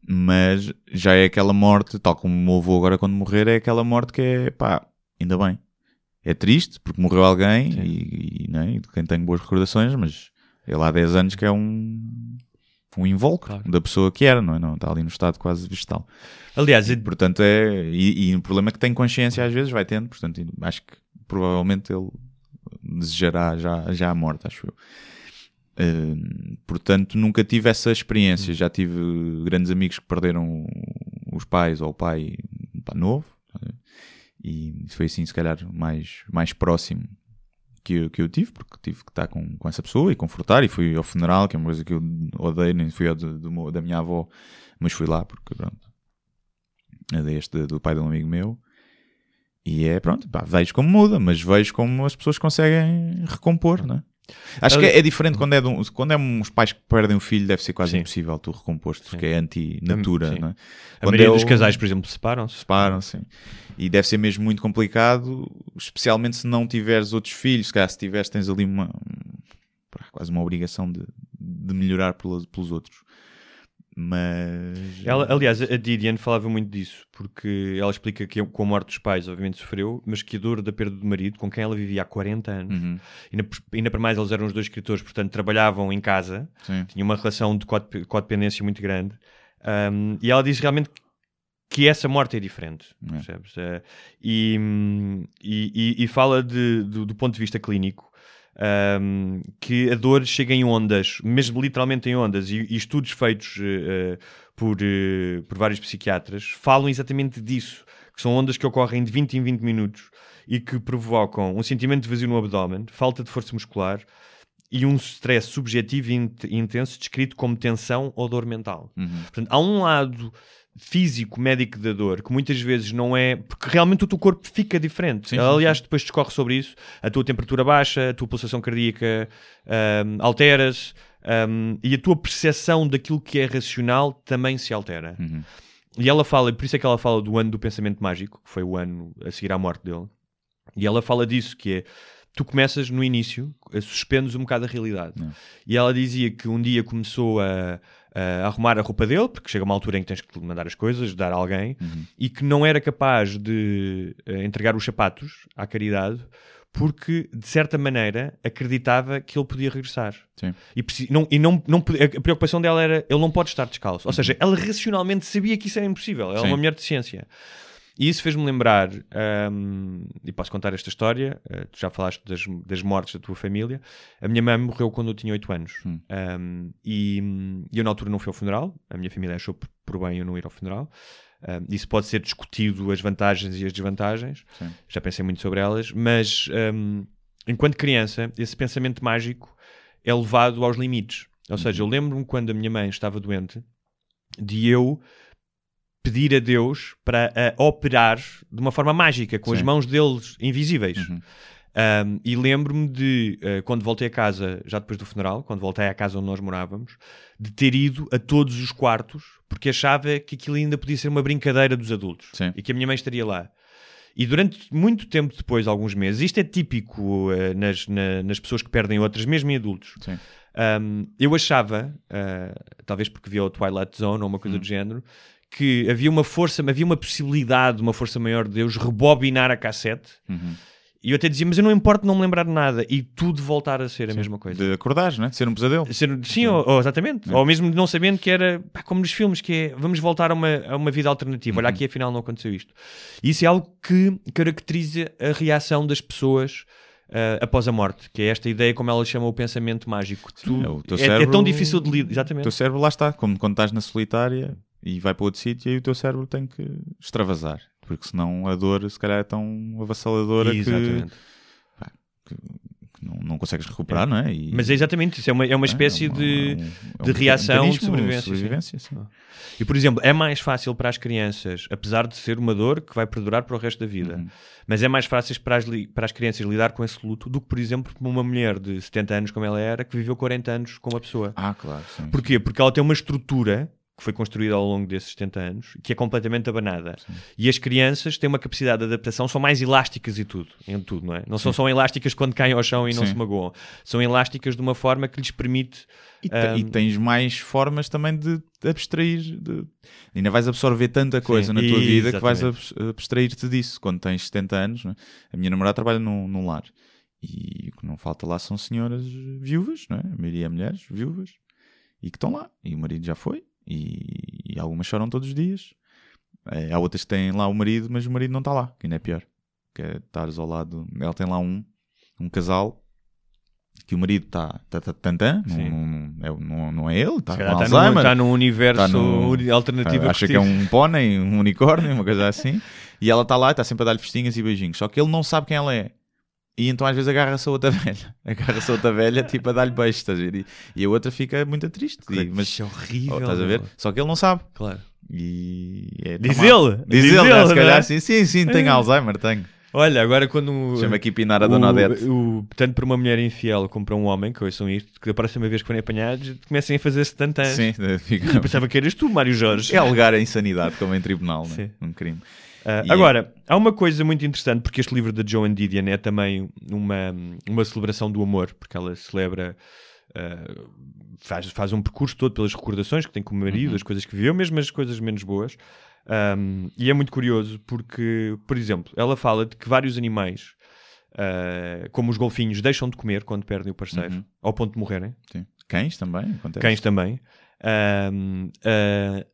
Mas já é aquela morte, tal como o meu avô agora quando morrer, é aquela morte que é, pá, ainda bem. É triste porque morreu alguém e, e, né, e de quem tenho boas recordações, mas ele há 10 anos que é um, um invólucro da pessoa que era, não é? Não, está ali no estado quase vegetal. Aliás, E, portanto, é. E, e o problema é que tem consciência às vezes, vai tendo, portanto, acho que provavelmente ele desejará já, já a morte, acho eu. Hum, portanto, nunca tive essa experiência. Já tive grandes amigos que perderam os pais ou o pai pá, novo, ver? e foi assim, se calhar, mais, mais próximo que eu, que eu tive, porque tive que estar com, com essa pessoa e confortar. E fui ao funeral, que é uma coisa que eu odeio, nem fui ao do, do da minha avó, mas fui lá porque, pronto, é deste do pai de um amigo meu. E é pronto, pá, vejo como muda, mas vejo como as pessoas conseguem recompor, né? Acho que é, é diferente quando é, de um- quando é uns pais que perdem um filho, deve ser quase Sim. impossível tu recompor porque é anti-natura, né? a Quando maioria é dos o- casais, por exemplo, separam-se. separam, sim. E deve ser mesmo muito complicado, especialmente se não tiveres outros filhos. Se calhar, se tiveres, tens ali uma quase uma obrigação de, de melhorar pelos, pelos outros. Mas Ela, aliás, a Didiane falava muito disso, porque ela explica que com a morte dos pais, obviamente, sofreu, mas que a dor da perda do marido, com quem ela vivia há 40 anos, Uhum. ainda, por- ainda para mais eles eram os dois escritores, portanto trabalhavam em casa, Sim. tinham uma relação de code- codependência muito grande, um, e ela diz realmente que essa morte é diferente, É. percebes? Eh, e, hum, e, e- e fala de- do, do ponto de vista clínico um, que a dor chega em ondas, mesmo literalmente em ondas, e, e estudos feitos eh, por, eh, por vários psiquiatras falam exatamente disso. que são ondas que ocorrem de 20 em 20 minutos e que provocam um sentimento de vazio no abdômen, falta de força muscular e um stress subjetivo e int- intenso descrito como tensão ou dor mental. Portanto, há um lado físico, médico da dor, que muitas vezes não é. Porque realmente o teu corpo fica diferente. Sim, sim, Aliás, depois discorre sobre isso. A tua temperatura baixa, a tua pulsação cardíaca ahm, altera-se ahm, e a tua percepção daquilo que é racional também se altera. Uhum. E ela fala, por isso é que ela fala do ano do pensamento mágico, que foi o ano a seguir à morte dele. E ela fala disso, que é tu começas no início, a suspendes um bocado a realidade. E ela dizia que um dia começou a, a arrumar a roupa dele, porque chega uma altura em que tens que mandar as coisas, dar a alguém, e que não era capaz de eh, entregar os sapatos à caridade, porque de certa maneira acreditava que ele podia regressar. Sim. E, não, e não, não, a preocupação dela era ele não pode estar descalço. Ou seja, ela racionalmente sabia que isso era impossível. Ela é uma mulher de ciência. E isso fez-me lembrar, hum, e posso contar esta história, eh, tu já falaste das, das mortes da tua família. A minha mãe morreu quando eu tinha 8 anos. Um, e, eu na altura não fui ao funeral. A minha família achou por, bem eu não ir ao funeral. Um, isso pode ser discutido, as vantagens e as desvantagens. Sim. Já pensei muito sobre elas. Mas um, enquanto criança, esse pensamento mágico é levado aos limites. Ou seja, eu lembro-me quando a minha mãe estava doente de eu pedir a Deus para a operar de uma forma mágica, com as Sim. mãos deles invisíveis. Uhum. Um, e lembro-me de, uh, quando voltei a casa, já depois do funeral, quando voltei à casa onde nós morávamos, de ter ido a todos os quartos, porque achava que aquilo ainda podia ser uma brincadeira dos adultos Sim. e que a minha mãe estaria lá. E durante muito tempo depois, alguns meses, isto é típico uh, nas, na- nas pessoas que perdem outras, mesmo em adultos. Um, eu achava, uh, talvez porque via o Twilight Zone ou uma coisa do género, que havia uma força, havia uma possibilidade, uma força maior de Deus, rebobinar a cassete. E eu até dizia, mas eu não importo não me lembrar de nada e tudo voltar a ser a mesma coisa. De acordares, não é? De ser um pesadelo. Ser- sim, ou, ou exatamente. Ou mesmo não sabendo que era pá, como nos filmes, que é vamos voltar a uma, a uma vida alternativa. Olha, aqui afinal não aconteceu isto. E isso é algo que caracteriza a reação das pessoas ah, após a morte, que é esta ideia, como ela chama, o pensamento mágico. Tu- é o teu é, é cérebro- tão difícil de lidar. O Exatamente. teu cérebro lá está, como quando estás na solitária e vai para outro sítio e o teu cérebro tem que extravasar. Porque senão a dor se calhar é tão avassaladora que, Exatamente. que não, não consegues recuperar, não é? E- Mas é exatamente isso, é uma, é uma espécie é uma- de, é um- é de um reação de mecanismo sobrevivência. sim. sobrevivência, sim. E, por exemplo, é mais fácil para as crianças, apesar de ser uma dor que vai perdurar para o resto da vida, Uhum. mas é mais fácil para as, para as crianças lidar com esse luto do que, por exemplo, uma mulher de 70 anos, como ela era, que viveu 40 anos com uma pessoa. Ah, claro, sim. Porquê? Porque ela tem uma estrutura que foi construída ao longo desses 70 anos que é completamente abanada. E as crianças têm uma capacidade de adaptação, são mais elásticas e tudo, em tudo, não é? Não são só elásticas quando caem ao chão e não Sim. se magoam. São elásticas de uma forma que lhes permite E, te- e tens mais formas também de abstrair. De... Ainda vais absorver tanta coisa Sim, na tua vida que vais exatamente. abs- abstrair-te disso. Quando tens 70 anos, não é? a minha namorada trabalha num, num lar. E o que não falta lá são senhoras viúvas, não é? a maioria é mulheres viúvas, e que estão lá. E o marido já foi, e, e algumas choram todos os dias. Eh, há outras que têm lá o marido, mas o marido não está lá, que ainda é pior. Que é estares ao lado. Ela tem lá um, um casal que o marido está tá, tá, não, Sim. não, não, é, não, não é ele, está com num, Alzheimer. está num universo Tá no- alternativo. Acha que é um pônei, um unicórnio, uma coisa assim. E ela está lá e está sempre a dar-lhe festinhas e beijinhos. Só que ele não sabe quem ela é. E então às vezes agarra-se a outra [laughs] velha. Agarra-se a outra velha, tipo a dar-lhe beijos, estás a ver? E, e a outra fica muito triste. E- mas é horrível. oh, estás a ver? meu. Só que ele não sabe. Claro. E é Diz tão mal. ele, Diz, diz ele, ele, né? se calhar é? sim, sim, sim, tenho Alzheimer, tenho. Olha, agora quando. Chama aqui pinar a Dona Odete. o, o- tanto para uma mulher infiel como para um homem, que ouçam isto, que da próxima vez que forem apanhados comecem a fazer-se tantas. Sim, [laughs] fica... Eu pensava que eras tu, Mário Jorge. É alegar a insanidade, como em tribunal, né? Sim. um crime. Ah, E- agora, há uma coisa muito interessante, porque este livro da Joan Didion é também uma, uma celebração do amor, porque ela celebra, ah, faz, faz um percurso todo pelas recordações que tem com o marido, Uhum. as coisas que viveu, mesmo as coisas menos boas. Ahm, e é muito curioso porque, por exemplo, ela fala de que vários animais, ah, como os golfinhos, deixam de comer quando perdem o parceiro, Uhum. ao ponto de morrerem. Sim. Cães também, acontece. Cães também. Ah,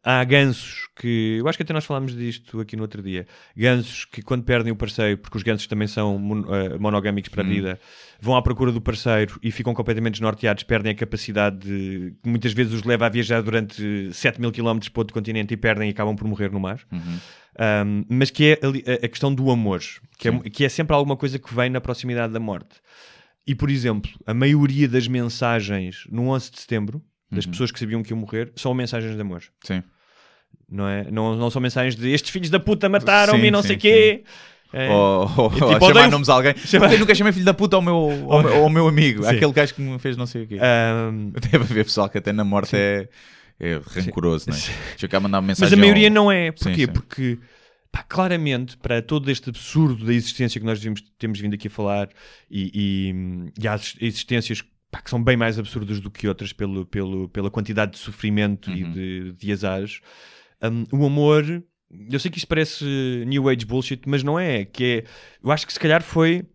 há gansos que. Eu acho que até nós falámos disto aqui no outro dia. Gansos que, quando perdem o parceiro, porque os gansos também são mon- ah, monogâmicos para a vida, vão à procura do parceiro e ficam completamente desnorteados, perdem a capacidade de. que muitas vezes os leva a viajar durante 7 mil quilómetros para outro continente e perdem e acabam por morrer no mar. Um, mas que é a, a questão do amor, que é, que é sempre alguma coisa que vem na proximidade da morte. E, por exemplo, a maioria das mensagens no 11 de setembro, das pessoas que sabiam que iam morrer, são mensagens de amor. Sim. Não, é? não, não são mensagens de estes filhos da puta mataram-me e não sim, sei quê. É. Ou, ou, tipo, ou chamar odeio- nomes a alguém. Chama- Eu nunca chamei filho da puta ao meu, ao, meu, ao meu amigo. Sim. Aquele gajo que me fez não sei o quê. Um, Deve haver pessoal que até na morte é, é rancoroso, não é? Deixa eu cá mandar uma mensagem. Mas a maioria ao- não é. Porquê? Sim, sim. Porque, pá, claramente, para todo este absurdo da existência que nós vimos- temos vindo aqui a falar, e, e, e há existências pá, que são bem mais absurdas do que outras pelo, pelo, pela quantidade de sofrimento e Uhum. de, de azares, hum, o amor. Eu sei que isto parece New Age bullshit, mas não é. Que é eu acho que se calhar foi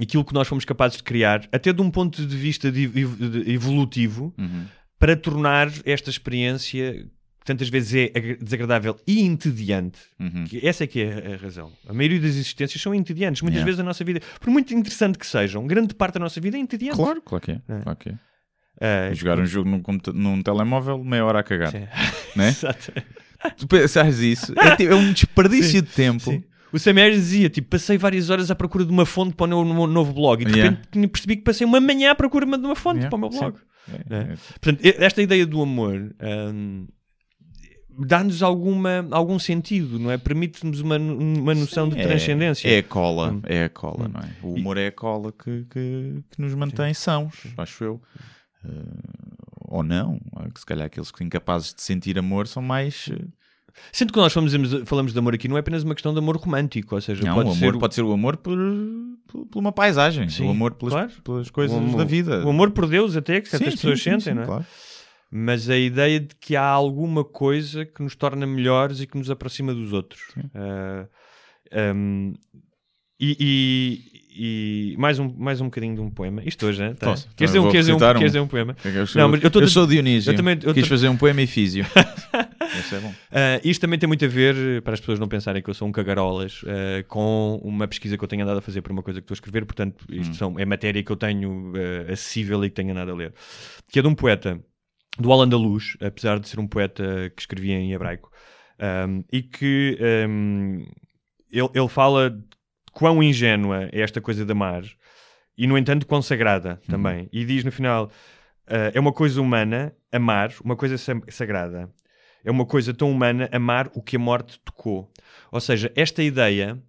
aquilo que nós fomos capazes de criar, até de um ponto de vista de- de- evolutivo, Uhum. para tornar esta experiência tantas vezes é agra- desagradável e entediante. Uhum. Que essa é que é a razão. A maioria das existências são entediantes. Muitas Yeah. vezes a nossa vida, por muito interessante que sejam, grande parte da nossa vida é entediante. Claro, claro que é. É. Claro que é. Ah, Jogar um jogo num, num telemóvel, meia hora a cagar. sim. [laughs] Né? [laughs] Exato. Tu pensares isso, é, tipo- é um desperdício de tempo. Sim. O Sam Harris dizia, tipo, passei várias horas à procura de uma fonte para o meu, no- novo blog e de Yeah. repente percebi que passei uma manhã à procura de uma fonte Yeah, para o meu sim. blog. É, É. é. Portanto, esta ideia do amor hum, dá-nos alguma, algum sentido, não é? Permite-nos uma, uma noção de É- transcendência. É a cola, Hum. é a cola, não é? O humor é a cola que, que, que nos mantém sãos, acho eu. Eh, ou não, que se calhar aqueles que são incapazes de sentir amor são mais. eh, Sendo que nós falamos, falamos de amor aqui, não é apenas uma questão de amor romântico, ou seja, Não, pode o ser amor pode ser o amor por, por, por uma paisagem, Sim, o amor pelas, claro. pelas coisas amor, da vida. O amor por Deus, até que certas Sim, pessoas sim, sim, sentem, sim, não é? claro. Mas a ideia de que há alguma coisa que nos torna melhores e que nos aproxima dos outros. Ah, um, e, e- e mais, um, mais um bocadinho de um poema. Isto hoje, né? Tá. Posso? Queres dizer um, queres dizer um, um. queres dizer um poema? Eu sou, Não, mas eu eu sou Dionísio. eu também- eu Quis tô- fazer um poema efísio. [laughs] Esse é bom. Ah, isto também tem muito a ver, para as pessoas não pensarem que eu sou um cagarolas, ah, com uma pesquisa que eu tenho andado a fazer para uma coisa que estou a escrever, portanto, isto são, é matéria que eu tenho ah, acessível e que tenho andado a ler. Que é de um poeta, do Al-Andalus, apesar de ser um poeta que escrevia em hebraico, ahm, e que ahm, ele, ele fala de quão ingênua é esta coisa de amar, e no entanto quão sagrada também. E diz no final: ah, é uma coisa humana amar, uma coisa sa- sagrada. É uma coisa tão humana amar o que a morte tocou. Ou seja, esta ideia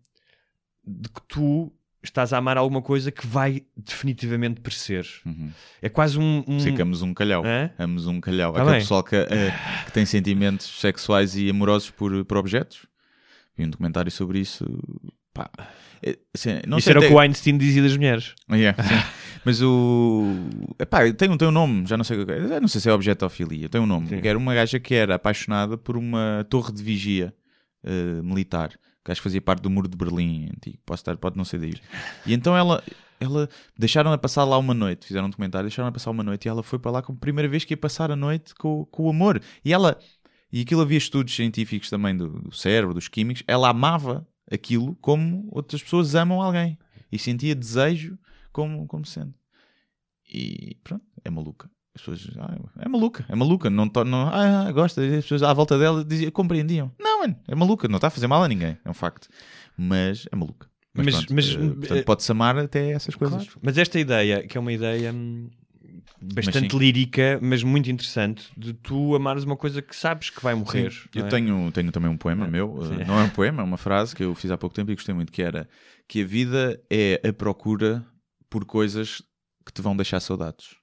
de que tu estás a amar alguma coisa que vai definitivamente perecer. Uhum. É quase um. um... Ficamos um calhau. Hã? Amos um calhau. Tá Aquele bem. pessoal que, eh, que tem sentimentos sexuais e amorosos por, por objetos. Vi um documentário sobre isso. Pá, eh, assim, não Isso era o até- que o Einstein dizia das mulheres. Yeah, sim. [laughs] Mas o. Epá, tem, um- tem um nome, já não sei o que é. Eu Não sei se é objetofilia. Tem um nome. Sim. Que era uma gaja que era apaixonada por uma torre de vigia eh, militar. Que acho que fazia parte do muro de Berlim antigo. Posso estar, pode não ser daí. E então ela. Ela deixaram-na passar lá uma noite, fizeram um documentário, deixaram-na passar uma noite e ela foi para lá como primeira vez que ia passar a noite com, com o amor. E ela, e aquilo havia estudos científicos também do, do cérebro, dos químicos, ela amava aquilo como outras pessoas amam alguém e sentia desejo como, como sendo. E pronto, é maluca. As pessoas, ah, é maluca, é maluca, não, to- não ah, gosta, e as pessoas à volta dela diziam, compreendiam. Não, mano, é maluca, não está a fazer mal a ninguém, é um facto. Mas é maluca. Mas, Mas- mas, eh, portanto, eh, pode-se amar até essas coisas. Claro. Mas esta ideia, que é uma ideia hum, bastante sim. lírica, mas muito interessante, de tu amares uma coisa que sabes que vai morrer. Sim, eu é? tenho, tenho também um poema É, meu, sim. eh, não é um poema, é uma frase que eu fiz há pouco tempo e gostei muito, que era que a vida é a procura por coisas que te vão deixar saudades.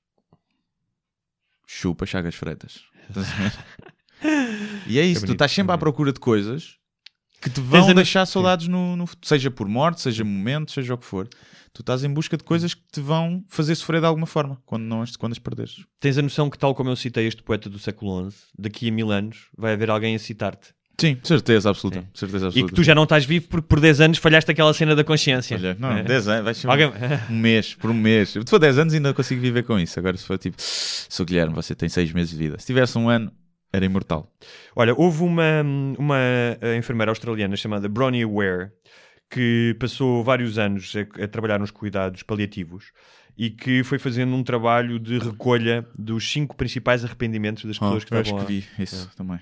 Chupa Chagas Freitas. [laughs] E é isso, tu bonito, estás sempre é à procura de coisas que te vão no- deixar sim. saudades no, no seja por morte, seja momentos, seja o que for. Tu estás em busca de coisas que te vão fazer sofrer de alguma forma quando, não as, quando as perderes. Tens a noção que, tal como eu citei este poeta do século XI, daqui a mil anos vai haver alguém a citar-te. Sim, certeza absoluta. Certeza E absoluta. que tu já não estás vivo porque por 10 anos falhaste aquela cena da consciência. Olha, não, É. 10 anos, vai ser um- Alguém- um mês, por um mês. Se for 10 anos ainda consigo viver com isso. Agora se for tipo, sou Guilherme, você tem 6 meses de vida. Se tivesse um ano, era imortal. Olha, houve uma, uma eh, enfermeira australiana chamada Bronnie Ware que passou vários anos a, a trabalhar nos cuidados paliativos e que foi fazendo um trabalho de recolha dos cinco principais arrependimentos das pessoas que Oh, acho estavam que lá. vi isso também.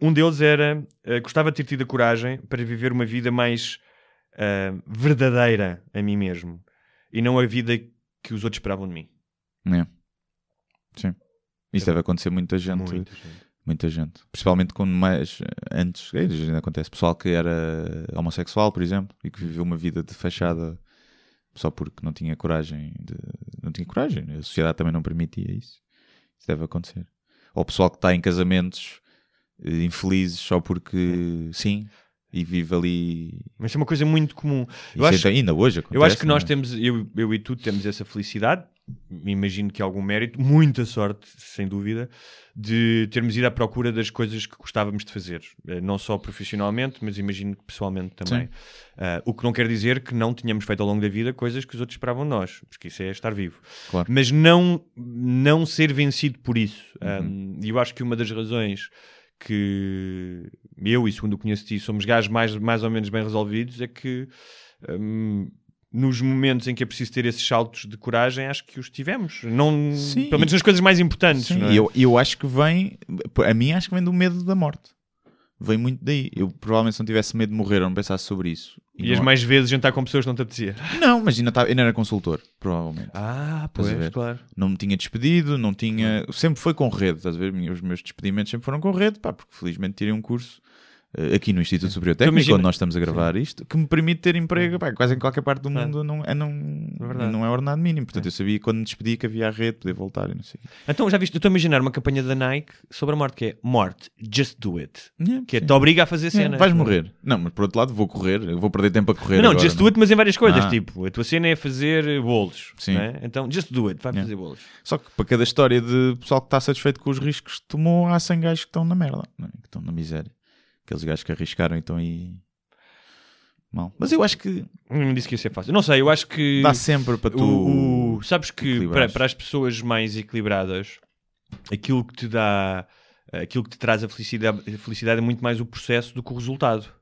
Um deles era eh, gostava de ter tido a coragem para viver uma vida mais eh, verdadeira a mim mesmo e não a vida que os outros esperavam de mim. É. Sim. Isso deve acontecer muita gente. Muita gente. Muita gente. Principalmente quando mais eh, antes, eh, ainda acontece, pessoal que era homossexual, por exemplo, e que viveu uma vida de fachada só porque não tinha coragem de. Não tinha coragem. A sociedade também não permitia isso. Isso deve acontecer. Ou pessoal que está em casamentos infelizes só porque sim, e vive ali. Mas é uma coisa muito comum. Eu acho- ainda hoje acontece. Eu acho que nós é? temos, eu, eu e tu temos essa felicidade, imagino que algum mérito, muita sorte, sem dúvida, de termos ido à procura das coisas que gostávamos de fazer. Eh, Não só profissionalmente, mas imagino que pessoalmente também. Ah, o que não quer dizer que não tenhamos feito ao longo da vida coisas que os outros esperavam de nós, porque isso é estar vivo. Claro. Mas não, não ser vencido por isso. Uhum. E eu acho que uma das razões que eu e segundo conheço de ti somos gajos mais, mais ou menos bem resolvidos é que hum, nos momentos em que é preciso ter esses saltos de coragem acho que os tivemos não, Sim. pelo menos nas coisas mais importantes Sim, não é? e eu, eu acho que vem, a mim acho que vem do medo da morte. Vem muito daí. Eu provavelmente se não tivesse medo de morrer ou não pensasse sobre isso. e as não, mais vezes jantar com pessoas que não te apetecia Não, mas ainda, estava, ainda era consultor, provavelmente. ah ver? claro Não me tinha despedido, não tinha. Sempre foi com rede, estás a ver? Os meus despedimentos sempre foram com rede, pá, porque felizmente tirei um curso aqui no Instituto Superior Técnico, onde nós estamos a gravar isto, que me permite ter emprego pá, quase em qualquer parte do mundo, não é, não, verdade. não é ordenado mínimo. Portanto, eu sabia quando me despedi que havia a rede, poder voltar e não sei. então já viste eu estou a imaginar uma campanha da Nike sobre a morte que é morte just do it Yeah, que é sim. te obriga a fazer É, cenas vais morrer. Não, mas por outro lado vou correr, eu vou perder tempo a correr. não, não, agora, just do it, mas em várias coisas. Ah. Tipo, a tua cena é fazer bolos. Sim. não é? Então, just do it, vai Yeah. fazer bolos. Só que para cada história de pessoal que está satisfeito com os riscos que tomou, há 100 gajos que estão na merda, não é? que estão na miséria. Aqueles gajos que arriscaram e estão aí mal. Mas eu acho que Não disse que ia ser fácil. Não sei, eu acho que. dá sempre para tu. o, o- sabes que para, para as pessoas mais equilibradas, aquilo que te dá. Aquilo que te traz a felicidade, a felicidade é muito mais o processo do que o resultado.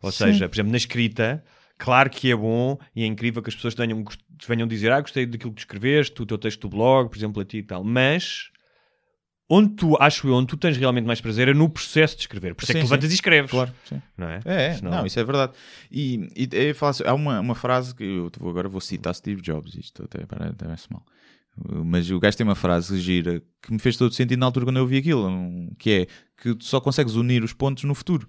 Ou Sim. seja, por exemplo, na escrita, claro que é bom e é incrível que as pessoas tenham, venham dizer: Ah, gostei daquilo que escreveste, o teu texto do blog, por exemplo, a ti e tal. Mas onde tu, acho eu, onde tu tens realmente mais prazer é no processo de escrever. Por isso é Sim, que levantas sim. e escreves. Claro, sim. Não é? É, é, Senão- não, isso é verdade. E, e eu falo assim, há uma, uma frase que eu vou, agora vou citar Steve Jobs, isto até parece mal. Mas o gajo tem uma frase gira que me fez todo sentido na altura quando eu vi aquilo, que é que tu só consegues unir os pontos no futuro.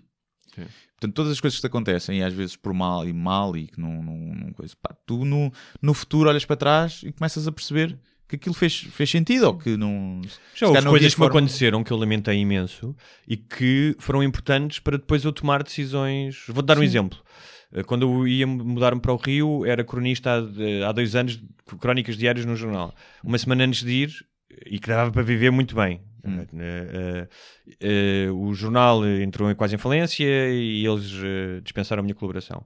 Sim. Portanto, todas as coisas que te acontecem, e às vezes por mal e mal, e que não, não, não coisa, pá, tu no, no futuro olhas para trás e começas a perceber que aquilo fez, fez sentido ou que não. Já houve coisas que me forma- aconteceram que eu lamentei imenso e que foram importantes para depois eu tomar decisões. Vou-te dar um exemplo. Eh, Quando eu ia mudar-me para o Rio, era cronista há, de- há dois anos crónicas diárias no jornal. Uma semana antes de ir, e que dava para viver muito bem. Hum. Eh, eh, o jornal entrou quase em falência e eles eh, dispensaram a minha colaboração.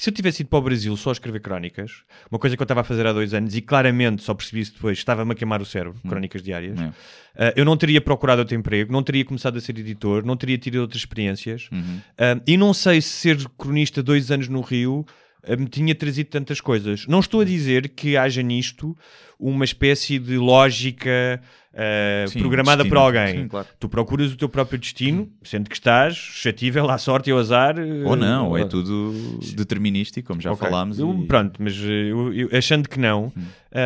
Se eu tivesse ido para o Brasil só a escrever crónicas, uma coisa que eu estava a fazer há dois anos e claramente só percebi isso depois, estava-me a queimar o cérebro, crónicas diárias. Uh, eu não teria procurado outro emprego, não teria começado a ser editor, não teria tido outras experiências. Uhum. Uh, e não sei se ser cronista dois anos no Rio uh, me tinha trazido tantas coisas. Não estou a dizer que haja nisto uma espécie de lógica uh, Sim, programada destino. por alguém. Sim, claro. Tu procuras o teu próprio destino, sendo que estás suscetível à sorte e ao azar. uh, Ou não, ou é tudo determinístico, como já Ok. falámos. E- Hum. Pronto, mas eh, eu- eu- achando que não,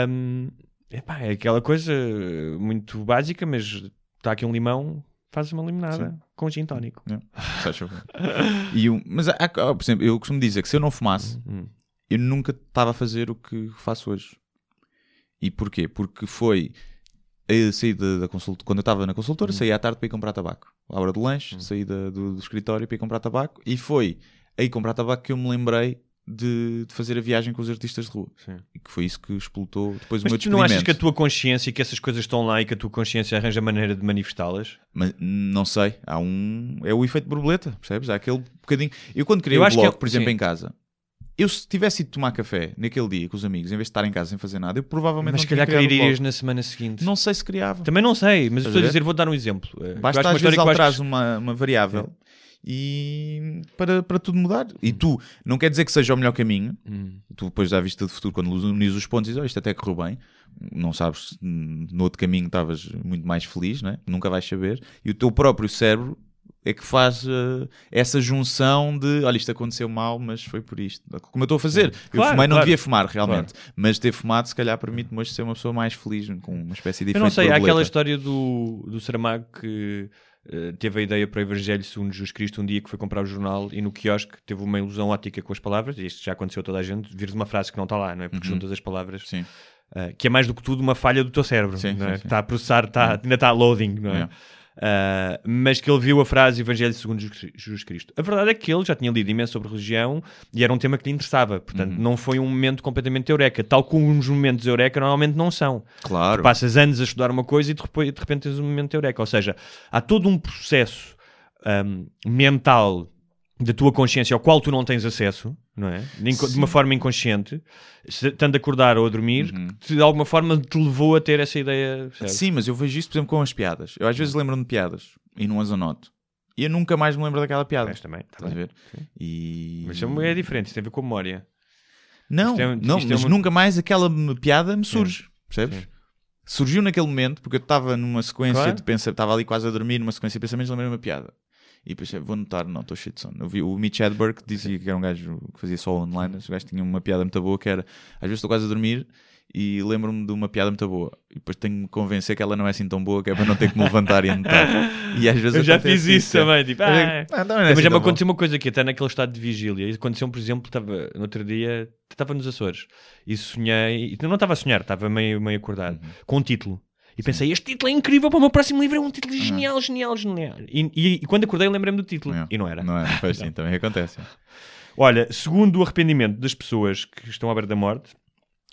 hum, epá, é aquela coisa eh, muito básica, mas está aqui um limão, faz uma limonada Sim. com gin tónico. É. E o- mas, há- há- por exemplo, eu costumo dizer que se eu não fumasse, Hum. eu nunca estava a fazer o que faço hoje. E porquê? Porque foi a saída da consulta, quando eu estava na consultora, saí à tarde para ir comprar tabaco. À hora do lanche, saí da- do, do escritório para ir comprar tabaco e foi aí comprar tabaco que eu me lembrei de, de fazer a viagem com os artistas de rua. Sim. E que foi isso que explotou depois o Mas meu tu não achas que a tua consciência, que essas coisas estão lá e que a tua consciência arranja maneira de manifestá-las? Mas não sei, há um. É o efeito borboleta, percebes? Há aquele bocadinho. Eu quando criei Eu o acho que blog, é- por exemplo, sim. em casa, eu se tivesse ido tomar café naquele dia com os amigos, em vez de estar em casa sem fazer nada, eu provavelmente Mas não calhar blog. na semana seguinte. Não sei se criava. Também não sei, mas estou a dizer, vou dar um exemplo. Eh, Basta às vezes que- uma, uma variável e para, para tudo mudar. E tu, não quer dizer que seja o melhor caminho. Hum. Tu depois à vista do futuro, quando unis os pontos, dizes, oh, isto até correu bem. Não sabes, se, no outro caminho estavas muito mais feliz, né? nunca vais saber. E o teu próprio cérebro é que faz eh, essa junção de olha, isto aconteceu mal, mas foi por isto. Como eu estou a fazer. Eu Claro, fumei, não claro. devia fumar realmente, mas ter fumado, se calhar, permite-me hoje ser uma pessoa mais feliz, com uma espécie de Eu não sei, há aquela história do, do Saramago que eh, teve a ideia para o Evangelho segundo Jesus Cristo um dia que foi comprar o jornal e no quiosque teve uma ilusão ótica com as palavras, e isto já aconteceu a toda a gente, vires uma frase que não está lá, não é? Porque juntas as palavras, Uhum. Sim. eh, que é mais do que tudo uma falha do teu cérebro, Sim, não é? sim. Está a processar, está, ainda está loading, não é? Yeah. Ah, mas que ele viu a frase Evangelho segundo Jesus- Cristo. A verdade é que ele já tinha lido imenso sobre religião e era um tema que lhe interessava. Portanto, Uhum. não foi um momento completamente eureka, tal como os momentos eureka normalmente não são. Claro. Passas anos a estudar uma coisa e de repente, tens um momento eureka. Ou seja, há todo um processo ahm, mental da tua consciência ao qual tu não tens acesso, não é? De, de uma forma inconsciente, estando a acordar ou a dormir, que de alguma forma te levou a ter essa ideia. percebes? Sim, mas eu vejo isto, por exemplo, com as piadas. Eu às vezes lembro-me de piadas e não as anoto. E eu nunca mais me lembro daquela piada. Mas também, tá Estás a ver? E... Mas isso é diferente, isso tem a ver com a memória. Não, Isto é- não é mas uma- nunca mais aquela piada me surge. Percebes? Sim. Surgiu naquele momento, porque eu estava numa sequência Claro. de pensar, estava ali quase a dormir, numa sequência de pensamentos, lembrei uma piada. E pensei, vou notar, não, estou cheio de sono. Eu vi o Mitch Hedberg que dizia que era um gajo que fazia só online. Esse gajo tinha uma piada muito boa que era: às vezes estou quase a dormir e lembro-me de uma piada muito boa. E depois tenho de me convencer que ela não é assim tão boa, que é para não ter que me levantar e anotar. [laughs] E às vezes Eu já fiz isso é. também, tipo, Eu ah, "Ah, não é Mas assim já me tão bom." aconteceu uma coisa que até naquele estado de vigília. E aconteceu, por exemplo, estava no outro dia, estava nos Açores e sonhei, e não estava a sonhar, estava meio, meio acordado, Uhum. com um título. E pensei, este título é incrível para o meu próximo livro, é um título genial, genial, genial. E, e- e quando acordei, lembrei-me do título. Não, E não era. Não era, pois sim, [laughs] também acontece. Olha, segundo o arrependimento das pessoas que estão à beira da morte,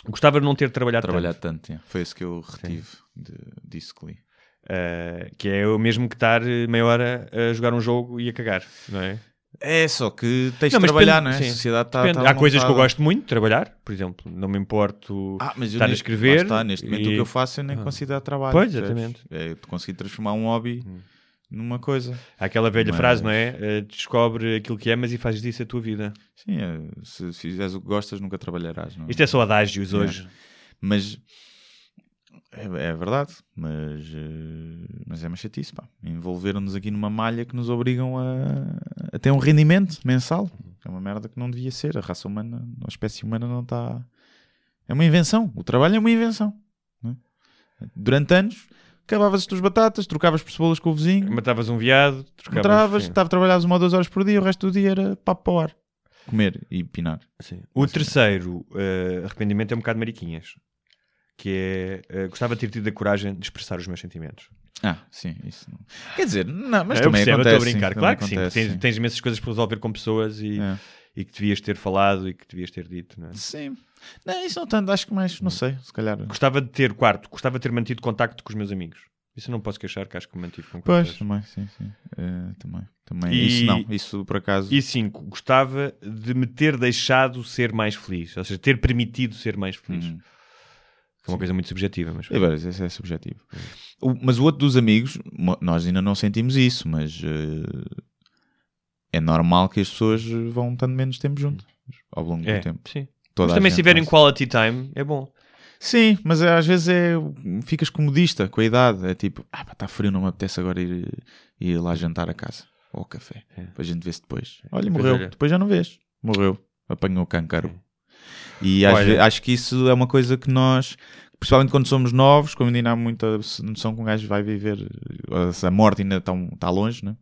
gostava de não ter trabalhado, Trabalhar tanto. tanto, foi isso que eu retive de, disso que li. Uh, que é o mesmo que estar eh, meia hora a jogar um jogo e a cagar, não é? É só que tens Não, de trabalhar, depende- não é? sim. A sociedade está. Depende. Há coisas que eu gosto muito de trabalhar, por exemplo, não me importo Ah, mas eu estar a escrever. está, neste momento e- o que eu faço eu nem considero trabalho. Pois, exatamente. Hum. É conseguir transformar um hobby numa coisa. Há aquela velha Mas- frase, não é? Eh, Descobre aquilo que amas e fazes disso a tua vida. Sim, é, se fizeres o que gostas, nunca trabalharás. Não? Isto é só adágios hoje. Mas é, é verdade, mas, eh, mas é uma chatice, pá. Envolveram-nos aqui numa malha que nos obrigam a, a ter um rendimento mensal. É uma merda que não devia ser. A raça humana, a espécie humana não está. É uma invenção. O trabalho é uma invenção. é? Durante anos, acabavas as tuas batatas, trocavas por cebolas com o vizinho, Matavas um viado, trocavas. sim. estava trabalhavas uma ou duas horas por dia, o resto do dia era papo para o ar. Comer e pinar. Sim. O terceiro eh, arrependimento é um bocado mariquinhas. Que é. eh, gostava de ter tido a coragem de expressar os meus sentimentos. Ah, sim, isso. não- Quer dizer, não, mas eu também percebo, eu acontece. estou a brincar. Claro que sim. acontece, Tens, sim. tens imensas coisas para resolver com pessoas e, É. e que devias ter falado e que devias ter dito. Não é? Sim. Não, isso não tanto, acho que mais, não sei, se calhar. Gostava de ter, quarto, gostava de ter mantido contacto com os meus amigos. Isso eu não posso queixar, que acho que mantive com Pois, também, sim, sim. Eh, também. também. E- Isso não, isso por acaso. E cinco, gostava de me ter deixado ser mais feliz, ou seja, ter permitido ser mais feliz. Hum. Que é uma coisa muito subjetiva, mas É, isso é subjetivo. O- mas o outro dos amigos, nós ainda não sentimos isso, mas eh, é normal que as pessoas vão estando menos tempo juntos ao longo é, do tempo. sim. Toda Mas também se tiverem quality time, é bom. Sim, mas é, às vezes é ficas comodista com a idade. É tipo, ah, está frio, não me apetece agora ir, ir lá jantar a casa ou ao café. É. Depois a gente vê-se depois. Olha, Depois morreu. olha. Depois já não vês. Morreu. Apanhou cancro. E Olha. acho que isso é uma coisa que nós, principalmente quando somos novos, como ainda há muita noção que um gajo vai viver, a morte ainda está, está longe, né?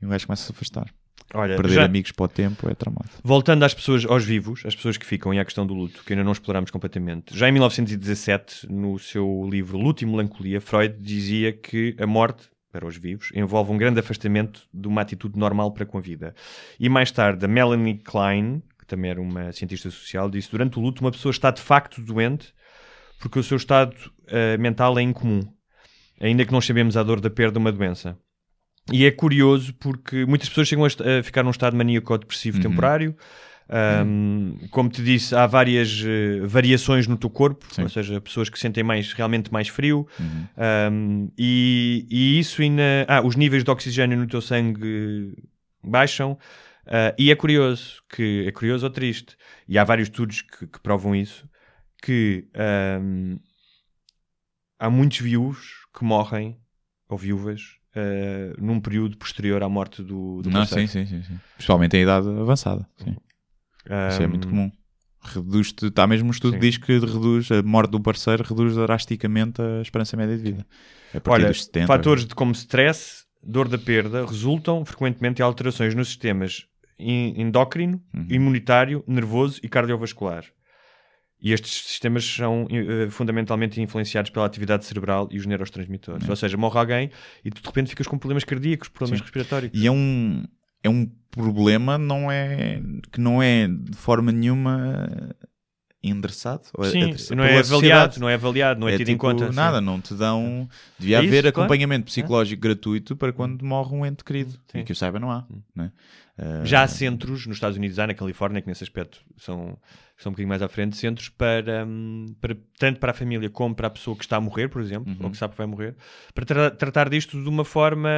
E um gajo começa a se afastar. Olha, Perder já- amigos para o tempo é tramado. Voltando às pessoas, aos vivos, às pessoas que ficam e à questão do luto, que ainda não explorámos completamente. Já em 1917, no seu livro Luto e Melancolia, Freud dizia que a morte, para os vivos, envolve um grande afastamento de uma atitude normal para com a vida. E mais tarde, a Melanie Klein, que também era uma cientista social, disse: durante o luto, uma pessoa está de facto doente porque o seu estado eh, mental é incomum, ainda que não sabemos a dor da perda de uma doença. E é curioso porque muitas pessoas chegam a, a ficar num estado maníaco ou depressivo temporário. Um, Como te disse, há várias eh, variações no teu corpo, Sim. ou seja, pessoas que sentem mais, realmente mais frio, Uhum. um, e, e isso ainda. Ah, os níveis de oxigênio no teu sangue baixam. Ah, e é curioso, que é curioso ou triste, e há vários estudos que, que provam isso, que ahm, há muitos viúvos que morrem, ou viúvas, ah, num período posterior à morte do, do Não, sim, sim, sim, sim. Principalmente em idade avançada. Sim. Isso é muito comum. Reduz-te, está mesmo um estudo Sim. que diz que reduz a morte do parceiro, reduz drasticamente a esperança média de vida. É Olha, dos 70. fatores de como stress, dor da perda, resultam frequentemente em alterações nos sistemas endócrino, Uhum. imunitário, nervoso e cardiovascular. E estes sistemas são eh, fundamentalmente influenciados pela atividade cerebral e os neurotransmissores. Ou seja, morre alguém e tu de repente ficas com problemas cardíacos, problemas Sim. respiratórios. E é um, é um problema não é, que não é de forma nenhuma endereçado. ou Sim, não é avaliado, não é avaliado, não é, tido em tipo, conta. sim. Nada, não te dão. Devia É haver isso, claro. acompanhamento psicológico gratuito para quando morre um ente querido. Sim. E que eu saiba, não há. né? Ah, Já há centros nos Estados Unidos, há na Califórnia, que nesse aspecto são, são um bocadinho mais à frente, centros para, hum, para tanto para a família como para a pessoa que está a morrer, por exemplo, Uhum. ou que sabe que vai morrer, para tra- tratar disto de uma forma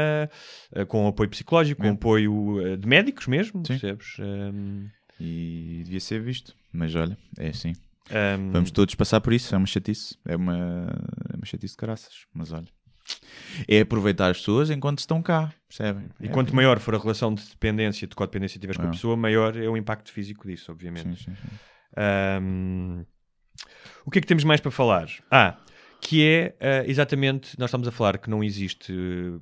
eh, com apoio psicológico, com É. apoio eh, de médicos mesmo, Sim. percebes? Hum, E devia ser visto. Mas olha, é assim. hum, Vamos todos passar por isso. É uma chatice. É uma, é uma chatice de caraças. Mas olha. É aproveitar as pessoas enquanto estão cá. Percebem? E É- quanto maior for a relação de dependência, de codependência tiveres com a Ah. pessoa, maior é o impacto físico disso, obviamente. Sim, sim, sim. Ahm, o que é que temos mais para falar? Ah, que é ah, exatamente, nós estamos a falar que não existe,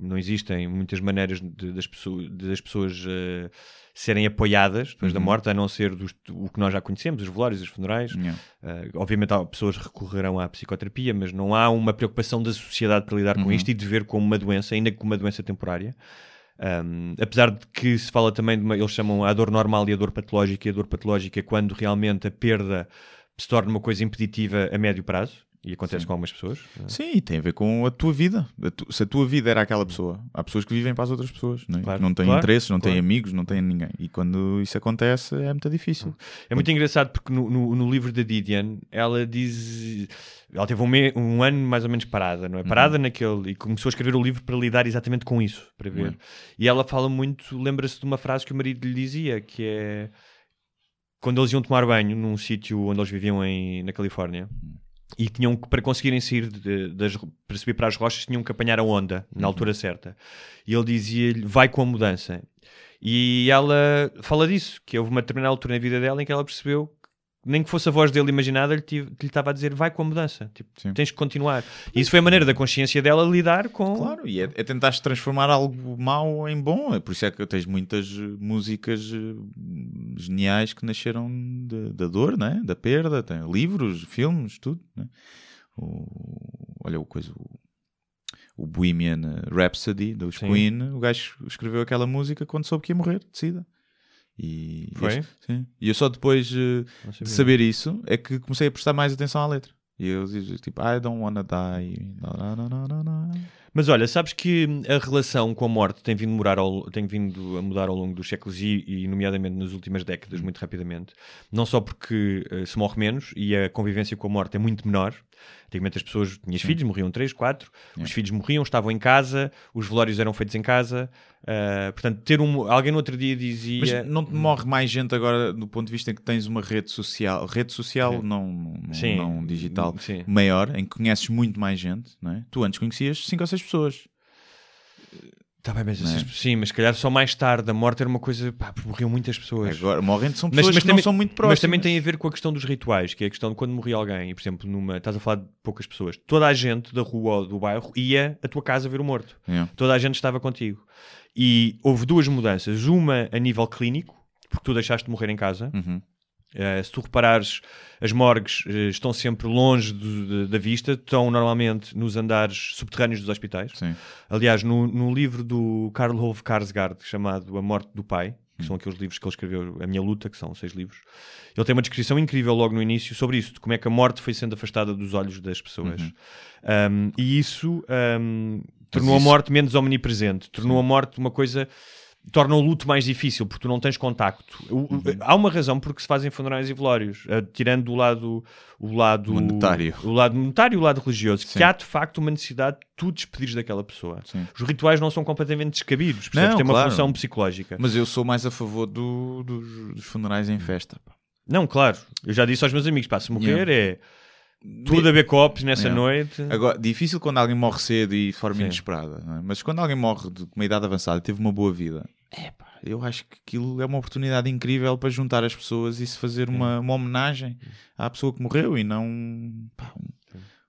não existem muitas maneiras de- das pessoas, das pessoas ah, serem apoiadas depois da Uhum. morte, a não ser dos- o que nós já conhecemos, os velórios, os funerais. Yeah. Ah, obviamente há pessoas recorrerão à psicoterapia, mas não há uma preocupação da sociedade para lidar com Uhum. isto e de ver como uma doença, ainda que como uma doença temporária. Um, apesar de que se fala também de uma, eles chamam a dor normal e a dor patológica, e a dor patológica é quando realmente a perda se torna uma coisa impeditiva a médio prazo, e acontece com algumas pessoas. Sim, e tem a ver com a tua vida. A tu- se a tua vida era aquela pessoa, há pessoas que vivem para as outras pessoas, não, é? Claro, não têm claro, interesses, não têm claro. amigos, não têm ninguém. E quando isso acontece é muito difícil. É muito engraçado porque no, no, no livro da Didion ela diz. Ela teve um, me- um ano mais ou menos parada, não é? Parada naquele. E começou a escrever o livro para lidar exatamente com isso, para ver. Uhum. E ela fala muito, lembra-se de uma frase que o marido lhe dizia, que é. Quando eles iam tomar banho num sítio onde eles viviam em, na Califórnia e tinham que, para conseguirem sair de- das, para subir para as rochas, tinham que apanhar a onda na altura certa. E ele dizia-lhe: vai com a mudança. E ela fala disso, que houve uma determinada altura na vida dela em que ela percebeu nem que fosse a voz dele imaginada, lhe tive- que lhe estava a dizer vai com a mudança, tipo, Sim. tens que continuar. E isso foi a maneira da consciência dela lidar com. Claro, e é, é tentar transformar algo mau em bom. É por isso é que tens muitas eh, músicas eh, geniais que nasceram de- da dor, né? da perda. Tem livros, filmes, tudo. Né? O, olha o coisa. O, o Bohemian Rhapsody dos Sim. Queen. O gajo escreveu aquela música quando soube que ia morrer, de sida. E, Foi? e eu- sim. E eu só depois Não de saber isso é que comecei a prestar mais atenção à letra. E eu dizia tipo, I don't wanna die. Na, na, na. Mas olha, sabes que a relação com a morte tem vindo, morar ao- tem vindo a mudar ao longo dos séculos e, e, nomeadamente, nas últimas décadas, muito rapidamente. Não só porque eh, se morre menos e a convivência com a morte é muito menor. Antigamente as pessoas, tinhas filhos, morriam três, quatro, os filhos morriam, estavam em casa, os velórios eram feitos em casa. ah, portanto, ter um... Alguém no outro dia dizia... Mas não te morre mais gente agora do ponto de vista em que tens uma rede social, rede social Sim. não, não, Sim. não digital, Sim. maior, em que conheces muito mais gente, não é? Tu antes conhecias 5 ou 6 pessoas. Tá bem, mas é? sim, mas se calhar só mais tarde. A morte era uma coisa... Pá, morriam muitas pessoas. Agora morrem são Mas- pessoas mas que também- não são muito próximas. Mas também tem a ver com a questão dos rituais, que é a questão de quando morria alguém, e por exemplo, numa, estás a falar de poucas pessoas, toda a gente da rua ou do bairro ia à tua casa ver o morto. Yeah. Toda a gente estava contigo. E houve duas mudanças. Uma a nível clínico, porque tu deixaste de morrer em casa. Uhum. Uh, se tu reparares, as morgues uh, estão sempre longe do- de- da vista, estão normalmente nos andares subterrâneos dos hospitais. Sim. Aliás, no, no livro do Karl Hove Karsgaard, chamado A Morte do Pai, que são aqueles livros que ele escreveu, A Minha Luta, que são seis livros. Ele tem uma descrição incrível logo no início sobre isso, de como é que a morte foi sendo afastada dos olhos das pessoas. Um, e isso um, tornou isso- a morte menos omnipresente, tornou a morte uma coisa. Torna o luto mais difícil porque tu não tens contacto. O- o- Há uma razão porque se fazem funerais e velórios, uh, tirando do lado, o lado Monetário. o lado monetário e o lado religioso, Sim. que há de facto uma necessidade de tu despedires daquela pessoa. Sim. Os rituais não são completamente descabidos, percebes? Não, Tem uma claro. função psicológica. Mas eu sou mais a favor do- dos, dos funerais em festa. pá. Não, claro. Eu já disse aos meus amigos: pá, se morrer Yeah. é tudo a ver copos nessa Yeah. noite. Agora, difícil quando alguém morre cedo e de forma Sim. inesperada, é? mas quando alguém morre de uma idade avançada e teve uma boa vida, é pá, eu acho que aquilo é uma oportunidade incrível para juntar as pessoas e se fazer uma, uma homenagem à pessoa que morreu e não pá,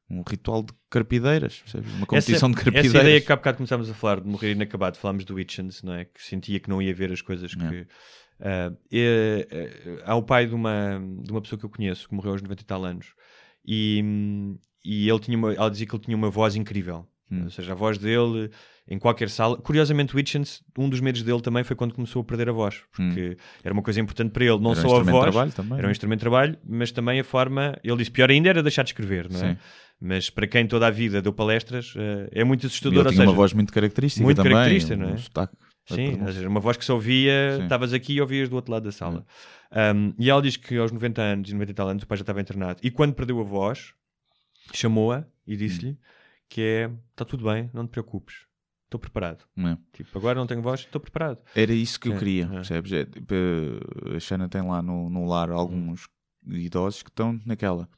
um, um ritual de carpideiras, percebes? uma competição essa, de carpideiras. Essa ideia que há bocado começámos a falar de morrer inacabado, falámos do Hitchens, não é? Que sentia que não ia ver as coisas que. É. Ah, é, é, há o pai de uma, de uma pessoa que eu conheço que morreu aos 90 e tal anos e, e ele, tinha uma, ela dizia que ele tinha uma voz incrível. Hum. Ou seja, a voz dele em qualquer sala. Curiosamente, o Hitchens, um dos medos dele também foi quando começou a perder a voz, porque era uma coisa importante para ele, não Hum. Era um só a instrumento de voz, trabalho também, era um não é? instrumento de trabalho, mas também a forma. Ele disse pior ainda era deixar de escrever, não é? Sim. Mas para quem toda a vida deu palestras, eh, é muito assustador. ele tinha seja, uma voz muito característica muito também, característica, um não é? sotaque. Sim, seja, uma voz que se ouvia. Hum. estavas aqui e ouvias do outro lado da sala. Um, e ela diz que aos 90 anos e 90 e tal anos o pai já estava internado. E quando perdeu a voz, chamou-a e disse-lhe Hum. Que é: está tudo bem, não te preocupes, estou preparado. É. Tipo, agora não tenho voz, estou preparado. Era isso que eu É, queria, é. percebes? É, tipo, eh, a Xana tem lá no, no lar alguns idosos que estão naquela.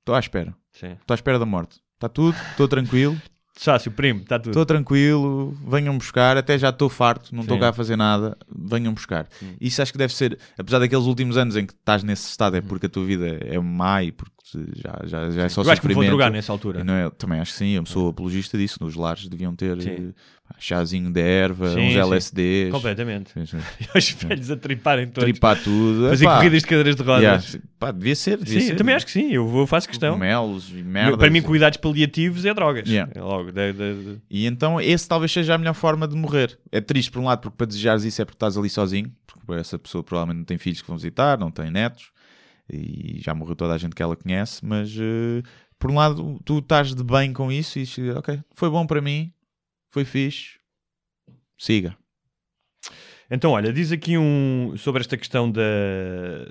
Estou à espera. Estou à espera da morte. Está tudo, estou tranquilo, [laughs] Sácio, primo, está tudo. estou tranquilo, venham buscar, até já estou farto, não estou cá a fazer nada, venham buscar. Isso acho que deve ser, apesar daqueles últimos anos em que estás nesse estado, é porque a tua vida é má e porque já, já, já é só eu acho que vou drogar nessa altura. Não é- também acho que sim, eu sou apologista disso. Nos lares deviam ter Sim. eh, chazinho de erva, Sim, uns sim. LSDs, Completamente. E os velhos a triparem todos. tripar tudo. Fazer Epá, corridas de cadeiras de rodas. yeah, pá, devia ser, devia Sim, ser. também acho que sim, eu vou, faço questão. Melos e merdas. Para mim, cuidados paliativos é drogas. Yeah. É logo. de- de- de- E então esse talvez seja a melhor forma de morrer. É triste por um lado, porque para desejares isso é porque estás ali sozinho, porque essa pessoa provavelmente não tem filhos que vão visitar, não tem netos, e já morreu toda a gente que ela conhece, mas eh, por um lado tu estás de bem com isso e dizes, ok, foi bom para mim, foi fixe, siga. Então, olha, diz aqui um sobre esta questão da,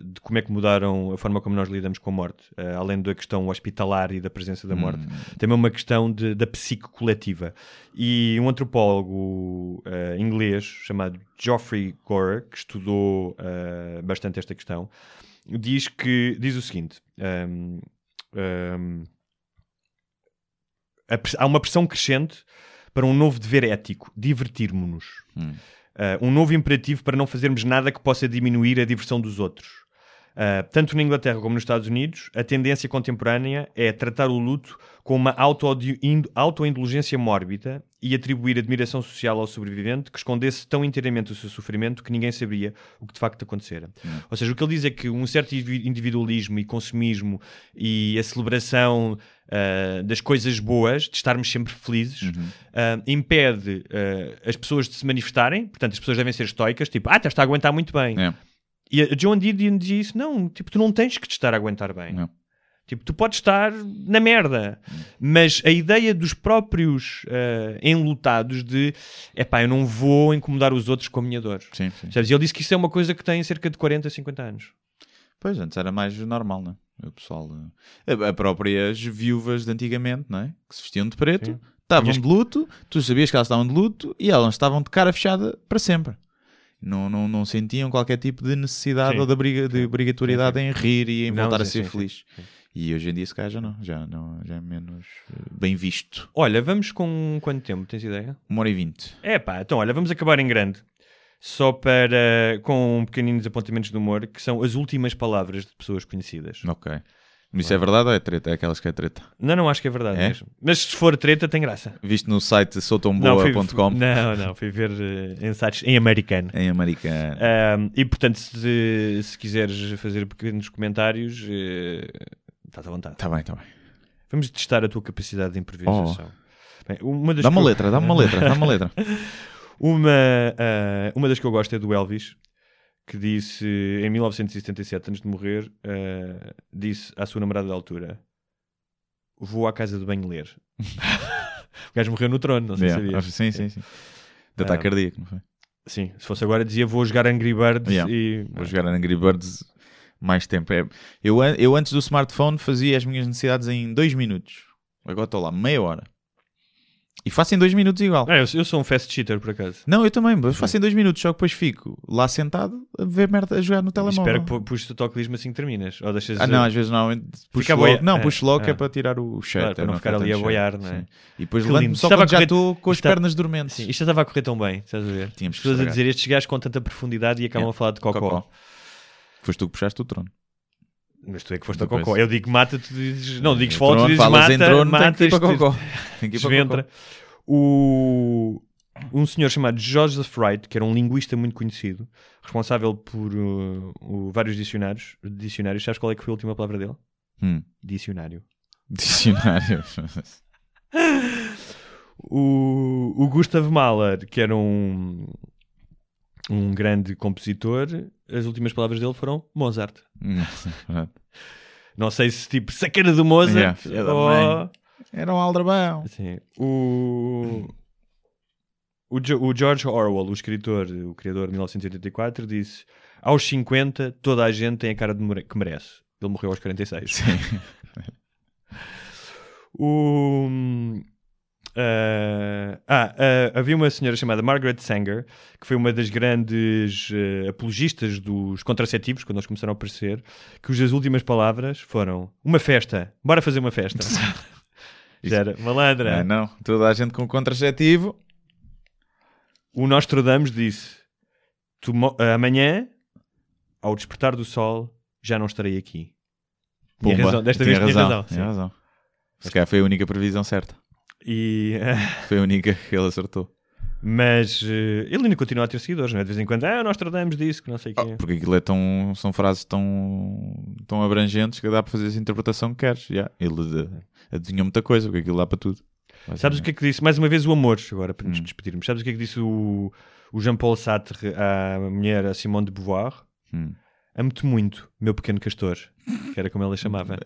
de como é que mudaram a forma como nós lidamos com a morte, eh, além da questão hospitalar e da presença da morte, também uma questão de- da psique coletiva. E um antropólogo eh, inglês chamado Geoffrey Gorer, que estudou eh, bastante esta questão, diz que diz o seguinte. a press- há uma pressão crescente para um novo dever ético, divertirmos-nos. Uh, um novo imperativo para não fazermos nada que possa diminuir a diversão dos outros. Uh, tanto na Inglaterra como nos Estados Unidos, a tendência contemporânea é tratar o luto com uma auto-ind- autoindulgência mórbida e atribuir admiração social ao sobrevivente que escondesse tão inteiramente o seu sofrimento que ninguém sabia o que de facto acontecera. Ou seja, o que ele diz é que um certo indivi- individualismo e consumismo e a celebração uh, das coisas boas, de estarmos sempre felizes, uh, impede uh, as pessoas de se manifestarem, portanto as pessoas devem ser estoicas, tipo, ah, estás a aguentar muito bem. É. E a John Didion dizia isso, não, tipo, tu não tens que te estar a aguentar bem. Não. Tipo, tu podes estar na merda, mas a ideia dos próprios uh, enlutados de, epá, eu não vou incomodar os outros com a minha dor. Sim, sim. E ele disse que isso é uma coisa que tem cerca de 40, 50 anos. Pois, antes era mais normal, não é? O pessoal... eh, A, a próprias viúvas de antigamente, não é? Que se vestiam de preto, estavam de luto, tu sabias que elas estavam de luto e elas estavam de cara fechada para sempre. Não, não, não sentiam qualquer tipo de necessidade Sim. ou de, obriga, de obrigatoriedade em rir e em Não, voltar a sim, ser sim, sim. feliz. E hoje em dia, se calhar, já não. Já, não, já é menos eh, bem visto. Olha, vamos com quanto tempo? Tens ideia? Uma hora e vinte. É pá, então olha, vamos acabar em grande. Só para. com pequeninos apontamentos de humor, que são as últimas palavras de pessoas conhecidas. Ok. Mas isso é verdade ou é treta? É aquelas que é treta. Não, não acho que é verdade É? mesmo. Mas se for treta, tem graça. Visto no site soutomboa.com Não, não, fui ver eh, em sites em americano. em americano. E portanto, se, se quiseres fazer pequenos comentários, eh, estás à vontade. Tá bem, tá bem. Vamos testar a tua capacidade de improvisação. Bem, uma das Dá uma eu- letra, dá uma letra, dá uma letra. [laughs] Uma, ah, uma das que eu gosto é do Elvis, que disse em 1977, antes de morrer, eh, disse à sua namorada da altura: Vou à casa de banho ler. [laughs] o gajo morreu no trono, não sei Yeah. se sabias. Sim, sim, sim. De ataque Ah. cardíaco, não foi? Sim, se fosse agora dizia vou jogar Angry Birds Yeah. e. Vou jogar Angry Birds mais tempo. É, eu, eu antes do smartphone fazia as minhas necessidades em 2 minutos. Agora estou lá, meia hora. E faço em 2 minutos igual. Ah, eu, eu sou um fast cheater por acaso. Não, eu também, mas faço em 2 minutos, só que depois fico lá sentado a ver merda, a jogar no telemóvel. Espero que pu- puxes o toque assim que terminas. Ou deixas Ah, não, às vezes normalmente puxo logo. boia- Não, ah, puxo logo que é ah. para tirar o cheiro. Claro, para não ficar ali a boiar, não é? sim. E depois lindo. só quando a já correr- estou com as está- pernas dormentes. Sim, isto já estava a correr tão bem, estás a ver? Tínhamos pessoas a dizer estes gajos com tanta profundidade e acabam a falar de cocó. Cocó. Foste tu que puxaste o trono. Mas tu é que foste Depois. cocó. Eu digo mata, tu dizes. Não, dizes Em foto, tu dizes falas mata, em trono, tem que ir para cocó. Tem que ir para cocó. O... Um senhor chamado Joseph Wright, que era um linguista muito conhecido, responsável por uh, o- vários dicionários, dicionários. Sabes qual é que foi a última palavra dele? Hum. Dicionário. Dicionário. [laughs] O, o Gustav Mahler, que era um, um grande compositor, as últimas palavras dele foram Mozart. [laughs] Não sei se tipo sacana do Mozart Yeah, filha da ou... mãe. Era um aldrabão. Sim. O... O, Jo- o George Orwell, o escritor, o criador de 1984, disse aos 50 toda a gente tem a cara de que merece. Ele morreu aos 46. Sim. [laughs] O... ah, ah, ah, havia uma senhora chamada Margaret Sanger, que foi uma das grandes eh, apologistas dos contraceptivos, quando eles começaram a aparecer, cujas últimas palavras foram uma festa, bora fazer uma festa. [laughs] Já era malandra. Ah, não. Toda a gente com contraceptivo. O Nostradamus disse: "Tomo- amanhã, ao despertar do sol, já não estarei aqui. Tinha Pumba. razão, desta Tinha vez tinha razão. Tinha razão. Se calhar foi a única previsão certa. E, [laughs] Foi a única que ele acertou. mas eh, ele ainda continua a ter seguidores, não é? De vez em quando, ah, o Nostradamus disse que não sei o quê. Porque aquilo é tão, são frases tão, tão abrangentes que dá para fazer essa interpretação que queres. Yeah. Ele eh, adivinha muita coisa, porque aquilo dá para tudo. Sabes o que é que disse? Mais uma vez o amor, agora para nos Hum. despedirmos. Sabes o que é que disse o, o Jean-Paul Sartre à mulher, a Simone de Beauvoir? Hum. Amo-te muito, meu pequeno castor, que era como ela chamava.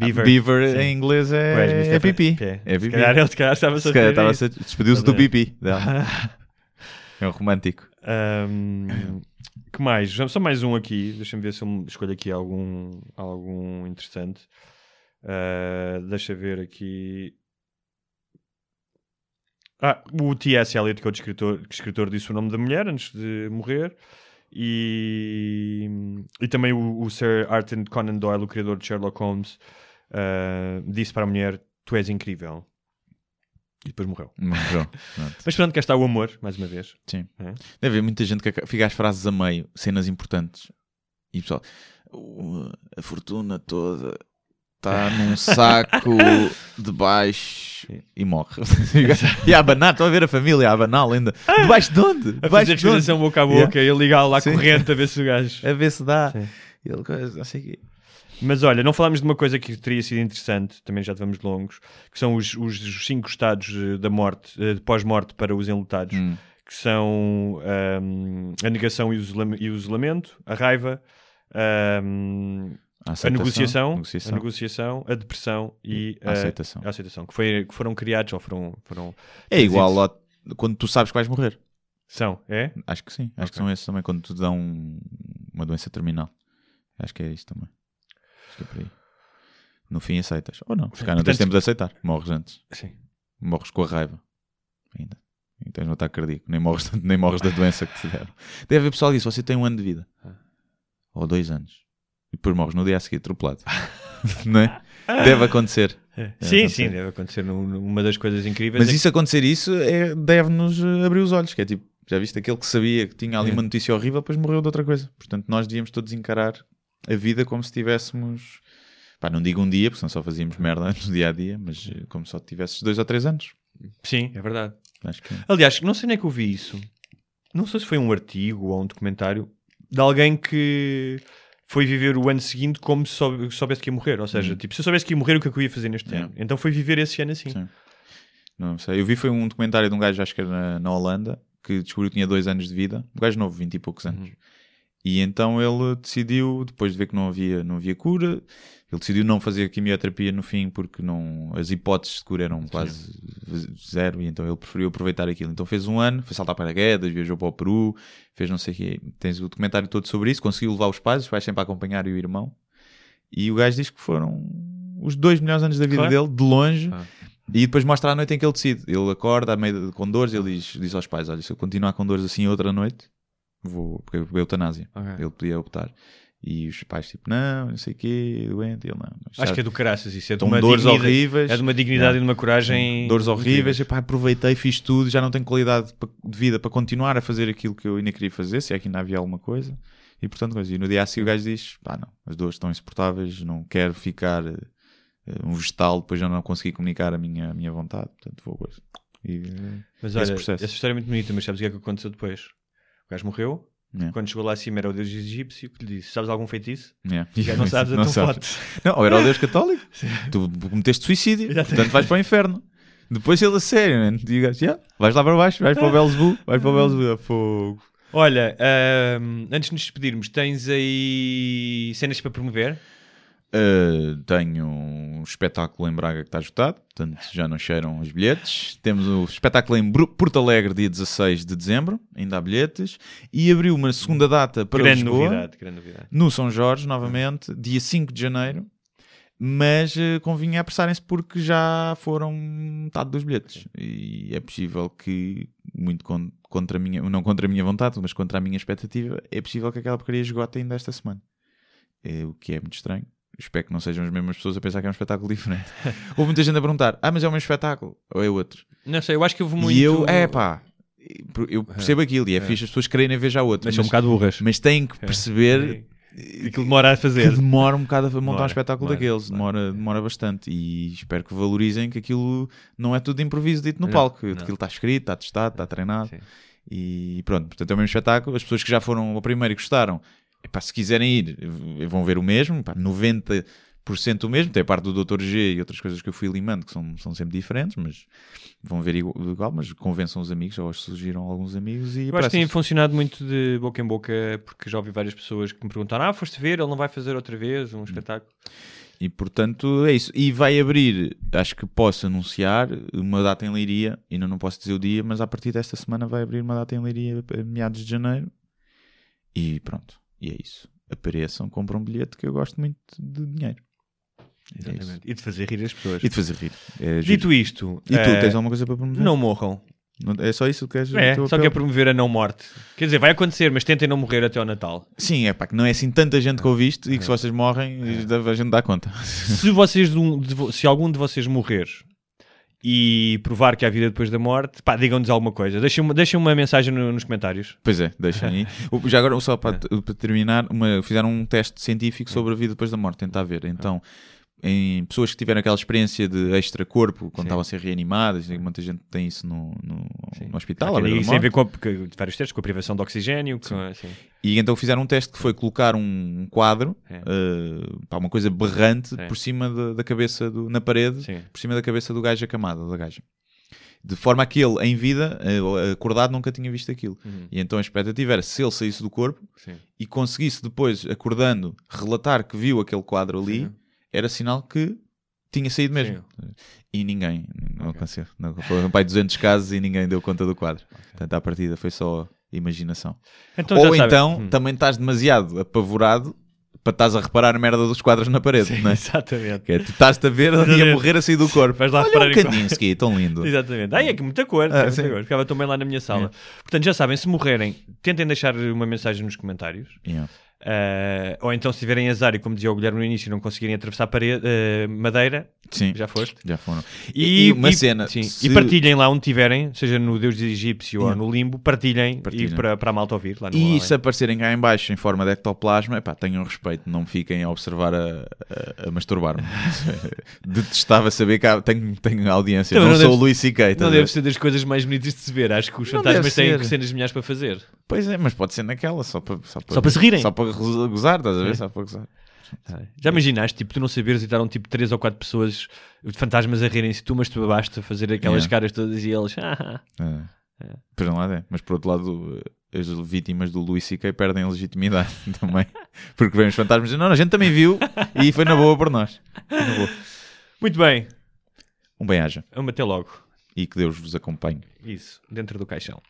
Beaver, Beaver sim. em inglês é, é isto pipi. É, É Se pipi. calhar ele se calhar estava Se calhar estava a ser- despediu-se do ver? pipi dela. [laughs] É um romântico. Ahm, que mais? Só mais um aqui. Deixa-me ver se eu escolho aqui algum, algum interessante. Ah, deixa ver aqui. Ah, o T.S. Eliot, que é o escritor, que escritor disse o nome da mulher antes de morrer. E, e também o, o Sir Arthur Conan Doyle, o criador de Sherlock Holmes, ah, disse para a mulher: Tu és incrível. E depois morreu. Morreu. [laughs] Mas pronto, cá está o amor, mais uma vez. Sim. É. Deve haver muita gente que fica às frases a meio, cenas importantes. E pessoal, "Uh, a fortuna toda está num saco [laughs] debaixo e morre. [laughs] e a abanar, estão a ver a família a abanar ainda. Debaixo de onde? A Debaixo fazer de discriminação boca a boca e a ligar lá a corrente a ver se o gajo. A ver se dá. E ele, não sei quê. Mas olha, não falámos de uma coisa que teria sido interessante, também já vamos longos, que são os, os, os cinco estados eh, da morte, eh, de pós-morte para os enlutados, Hum. que são ahm, a negação e o, isolam- e o isolamento, a raiva, ahm, A, a negociação, negociação. a negociação, a depressão e A aceitação. a aceitação, que, foi, que foram criados ou foram, foram É igual quando tu sabes que vais morrer. são, é? Acho que sim. Acho que Ok. são esses também quando te dão um- uma doença terminal. Acho que é isso também. Acho que é por aí. No fim aceitas. Ou não. Se calhar não tens tempo de aceitar. Morres antes. Sim. Morres com a raiva. Ainda. E tens um ataque cardíaco. Nem morres, [laughs] nem morres da doença que te deram. Deve haver pessoal que diz: você tem um ano de vida. Ou dois anos. E depois morres no dia a seguir atropelado. [laughs] não é? Deve acontecer. É. É, sim, sim, deve acontecer numa das coisas incríveis. Mas é que- isso acontecer isso é, deve-nos eh, abrir os olhos, que é tipo, já viste aquele que sabia que tinha ali É. uma notícia horrível, depois morreu de outra coisa. Portanto, nós devíamos todos encarar a vida como se tivéssemos, pá, não digo um dia, porque senão só fazíamos merda [laughs] no dia a dia, mas eh, como só tivesses dois ou três anos. Sim, é verdade. Acho que Aliás, não sei onde é que eu vi isso. Não sei se foi um artigo ou um documentário de alguém que foi viver o ano seguinte como se soube- soubesse que ia morrer. Ou seja, tipo, se eu soubesse que ia morrer, o que é que eu ia fazer neste Yeah. ano? Então foi viver esse ano assim. Sim. não sei. Eu vi foi um documentário de um gajo, acho que era na, na Holanda, que descobriu que tinha dois anos de vida, um gajo novo, vinte e poucos anos. E então ele decidiu, depois de ver que não havia, não havia cura, ele decidiu não fazer quimioterapia no fim porque não, as hipóteses de cura eram quase zero e então ele preferiu aproveitar aquilo. Então fez um ano, foi saltar paraquedas, viajou para o Peru, fez não sei o quê. Tens o documentário todo sobre isso, conseguiu levar os pais, os pais sempre a acompanhar e o irmão. E o gajo diz que foram os dois melhores anos da vida Claro. dele, de longe. Ah. E depois mostra a noite em que ele decide. Ele acorda meio de- com dores, ele diz, diz aos pais: Olha, se eu continuar com dores assim outra noite, vou. Porque é eutanásia. Ok. Ele podia optar. E os pais, tipo, não, não sei o quê, doente. Ele não. Acho que é do caraças isso. É de uma dores dignidade- horríveis. É de uma dignidade e de uma coragem. Dores horríveis. Epá, aproveitei, fiz tudo, já não tenho qualidade de vida para continuar a fazer aquilo que eu ainda queria fazer, se é que ainda havia alguma coisa. E portanto, coisa. E no dia a seguir o gajo diz: pá, não, as dores estão insuportáveis, não quero ficar eh, um vegetal, depois já não consegui comunicar a minha, a minha vontade. Portanto, vou coisa. E, Mas olha, essa história é muito bonita, mas sabes o que é que aconteceu depois? O gajo morreu. Yeah. Quando chegou lá acima era o deus egípcio que lhe disse: Sabes algum feitiço? yeah. Já não sabes, então foto. Não, ou era o Deus [laughs] católico. tu cometeste suicídio, Exatamente. portanto vais para o inferno. Depois ele a sério, man. E gajo, "Yeah, vais lá para baixo, vais para o Belzebu, vais para o Belzebu. Ah, [laughs] Fogo. Olha, ahm, antes de nos despedirmos, tens aí cenas para promover? Uh, tenho um espetáculo em Braga que está esgotado, portanto já não cheiram os bilhetes. Temos o espetáculo em Porto Alegre, dia 16 de dezembro, ainda há bilhetes. E abriu uma segunda data para grande Lisboa, novidade, grande novidade. no São Jorge, novamente, dia 5 de janeiro. Mas uh, convinha apressarem-se porque já foram metade dos bilhetes. E é possível que, muito con- contra a minha, não contra a minha vontade, mas contra a minha expectativa, é possível que aquela porcaria esgote ainda esta semana. É, o que é muito estranho. Espero que não sejam as mesmas pessoas a pensar que é um espetáculo diferente. [laughs] Houve muita gente a perguntar: Ah, mas é o mesmo espetáculo? Ou é outro? Não sei, eu acho que houve muito. E eu, é pá, eu percebo aquilo e é, fixe as pessoas quererem ver já outro. Mas são um bocado burras. mas têm que perceber Aquilo demora a que fazer. demora um bocado a montar Demora, um espetáculo demora, daqueles, demora, demora bastante e espero que valorizem que aquilo não é tudo de improviso dito no Não, palco, não. aquilo está escrito, está testado, está treinado Sim. e pronto, portanto é o mesmo espetáculo, as pessoas que já foram ao primeiro e gostaram, epá, se quiserem ir vão ver o mesmo, epá, 90% o mesmo, tem a parte do Dr. G e outras coisas que eu fui limando que são, são sempre diferentes, mas vão ver igual, igual, mas convençam os amigos, ou surgiram alguns amigos e Eu acho que tem funcionado muito de boca em boca, porque já ouvi várias pessoas que me perguntaram: Ah, foste ver, ele não vai fazer outra vez um espetáculo. E portanto é isso. E vai abrir, acho que posso anunciar, uma data em Leiria. Ainda não posso dizer o dia, mas a partir desta semana vai abrir uma data em Leiria a meados de janeiro. E pronto. E é isso. Apareçam, compram um bilhete que eu gosto muito de dinheiro. É isso. E de fazer rir as pessoas. E de fazer rir. É. Dito isto, E tu, eh, tens alguma coisa para promover? não morram. É só isso que queres? É, só que é promover a não morte. Quer dizer, vai acontecer, mas tentem não morrer até ao Natal. Sim, é pá, que não é assim tanta gente que ouviste e que se vocês morrem, a gente dá conta. se vocês se algum de vocês morrer e provar que há vida depois da morte, pá, digam-nos alguma coisa. Deixem uma, deixem uma mensagem no- nos comentários. Pois é, deixem aí. [laughs] Já agora, só para, para terminar, uma- fizeram um teste científico sobre a vida depois da morte, tentar ver. Então, em pessoas que tiveram aquela experiência de extra-corpo, quando Sim. estavam a ser reanimadas, e muita gente tem isso no, no, no hospital, da isso tem a ver com, a, com vários testes, com a privação de oxigênio. Com, assim. e então fizeram um teste que foi colocar um quadro, É. pá, uma coisa berrante, Sim. por cima da, da cabeça, do, na parede, Sim. por cima da cabeça do gajo acamado, da gaja. De forma a que ele, em vida, eh, acordado, nunca tinha visto aquilo. Uhum. E então a expectativa era, se ele saísse do corpo, Sim. e conseguisse depois, acordando, relatar que viu aquele quadro ali. Era sinal que tinha saído mesmo. E ninguém, não aconteceu. Não, foram pai 200 casos e ninguém deu conta do quadro. Portanto, à partida foi só imaginação. Então, Ou então, Hum. também estás demasiado apavorado para estás a reparar a merda dos quadros na parede, não é? Exatamente. Que é, tu estás-te a ver ali a morrer a sair do corpo. Vais lá Olha reparar um Kandinsky, tão lindo. Exatamente. Ai, é que muita cor, Ah, muita sim. cor. ficava também lá na minha sala. Portanto, já sabem, se morrerem, tentem deixar uma mensagem nos comentários. Yeah. Ah, ou então, se tiverem azar e, como dizia o Guilherme no início, não conseguirem atravessar parede, ah, madeira, Sim, já foste. já foram. E, E, uma e- cena. sim, se- E partilhem lá onde tiverem, seja no Deus egípcio ou Yeah. no limbo, partilhem, Partilhem. e para, para a malta ouvir lá no E além. se aparecerem cá em baixo em forma de ectoplasma, epá, tenham respeito, não fiquem a observar a, a- a masturbar-me. [laughs] Detestava saber que há- tenho, tenho audiência, não, não sou deve- o Luís C.K. Não deve ser das coisas mais bonitas de se ver. Acho que os Não fantasmas têm cenas melhores para fazer. Pois é, mas pode ser naquela, só para, só para, Só para se rirem. Só para gozar, estás a ver? É. Só para gozar. Já imaginaste, tipo, tu não saberes e estaram tipo 3 ou 4 pessoas de fantasmas a rirem-se, tu mas tu abaste a fazer aquelas Yeah. caras todas e eles. [laughs] "Ah, É. Pois não lá é. Mas por outro lado, as vítimas do Louis C.K. perdem a legitimidade [laughs] também. Porque vem os fantasmas e não, a gente também viu e foi na boa por nós. Boa. Muito bem. Um bem-aja Até logo. e que Deus vos acompanhe. Isso. Dentro do caixão.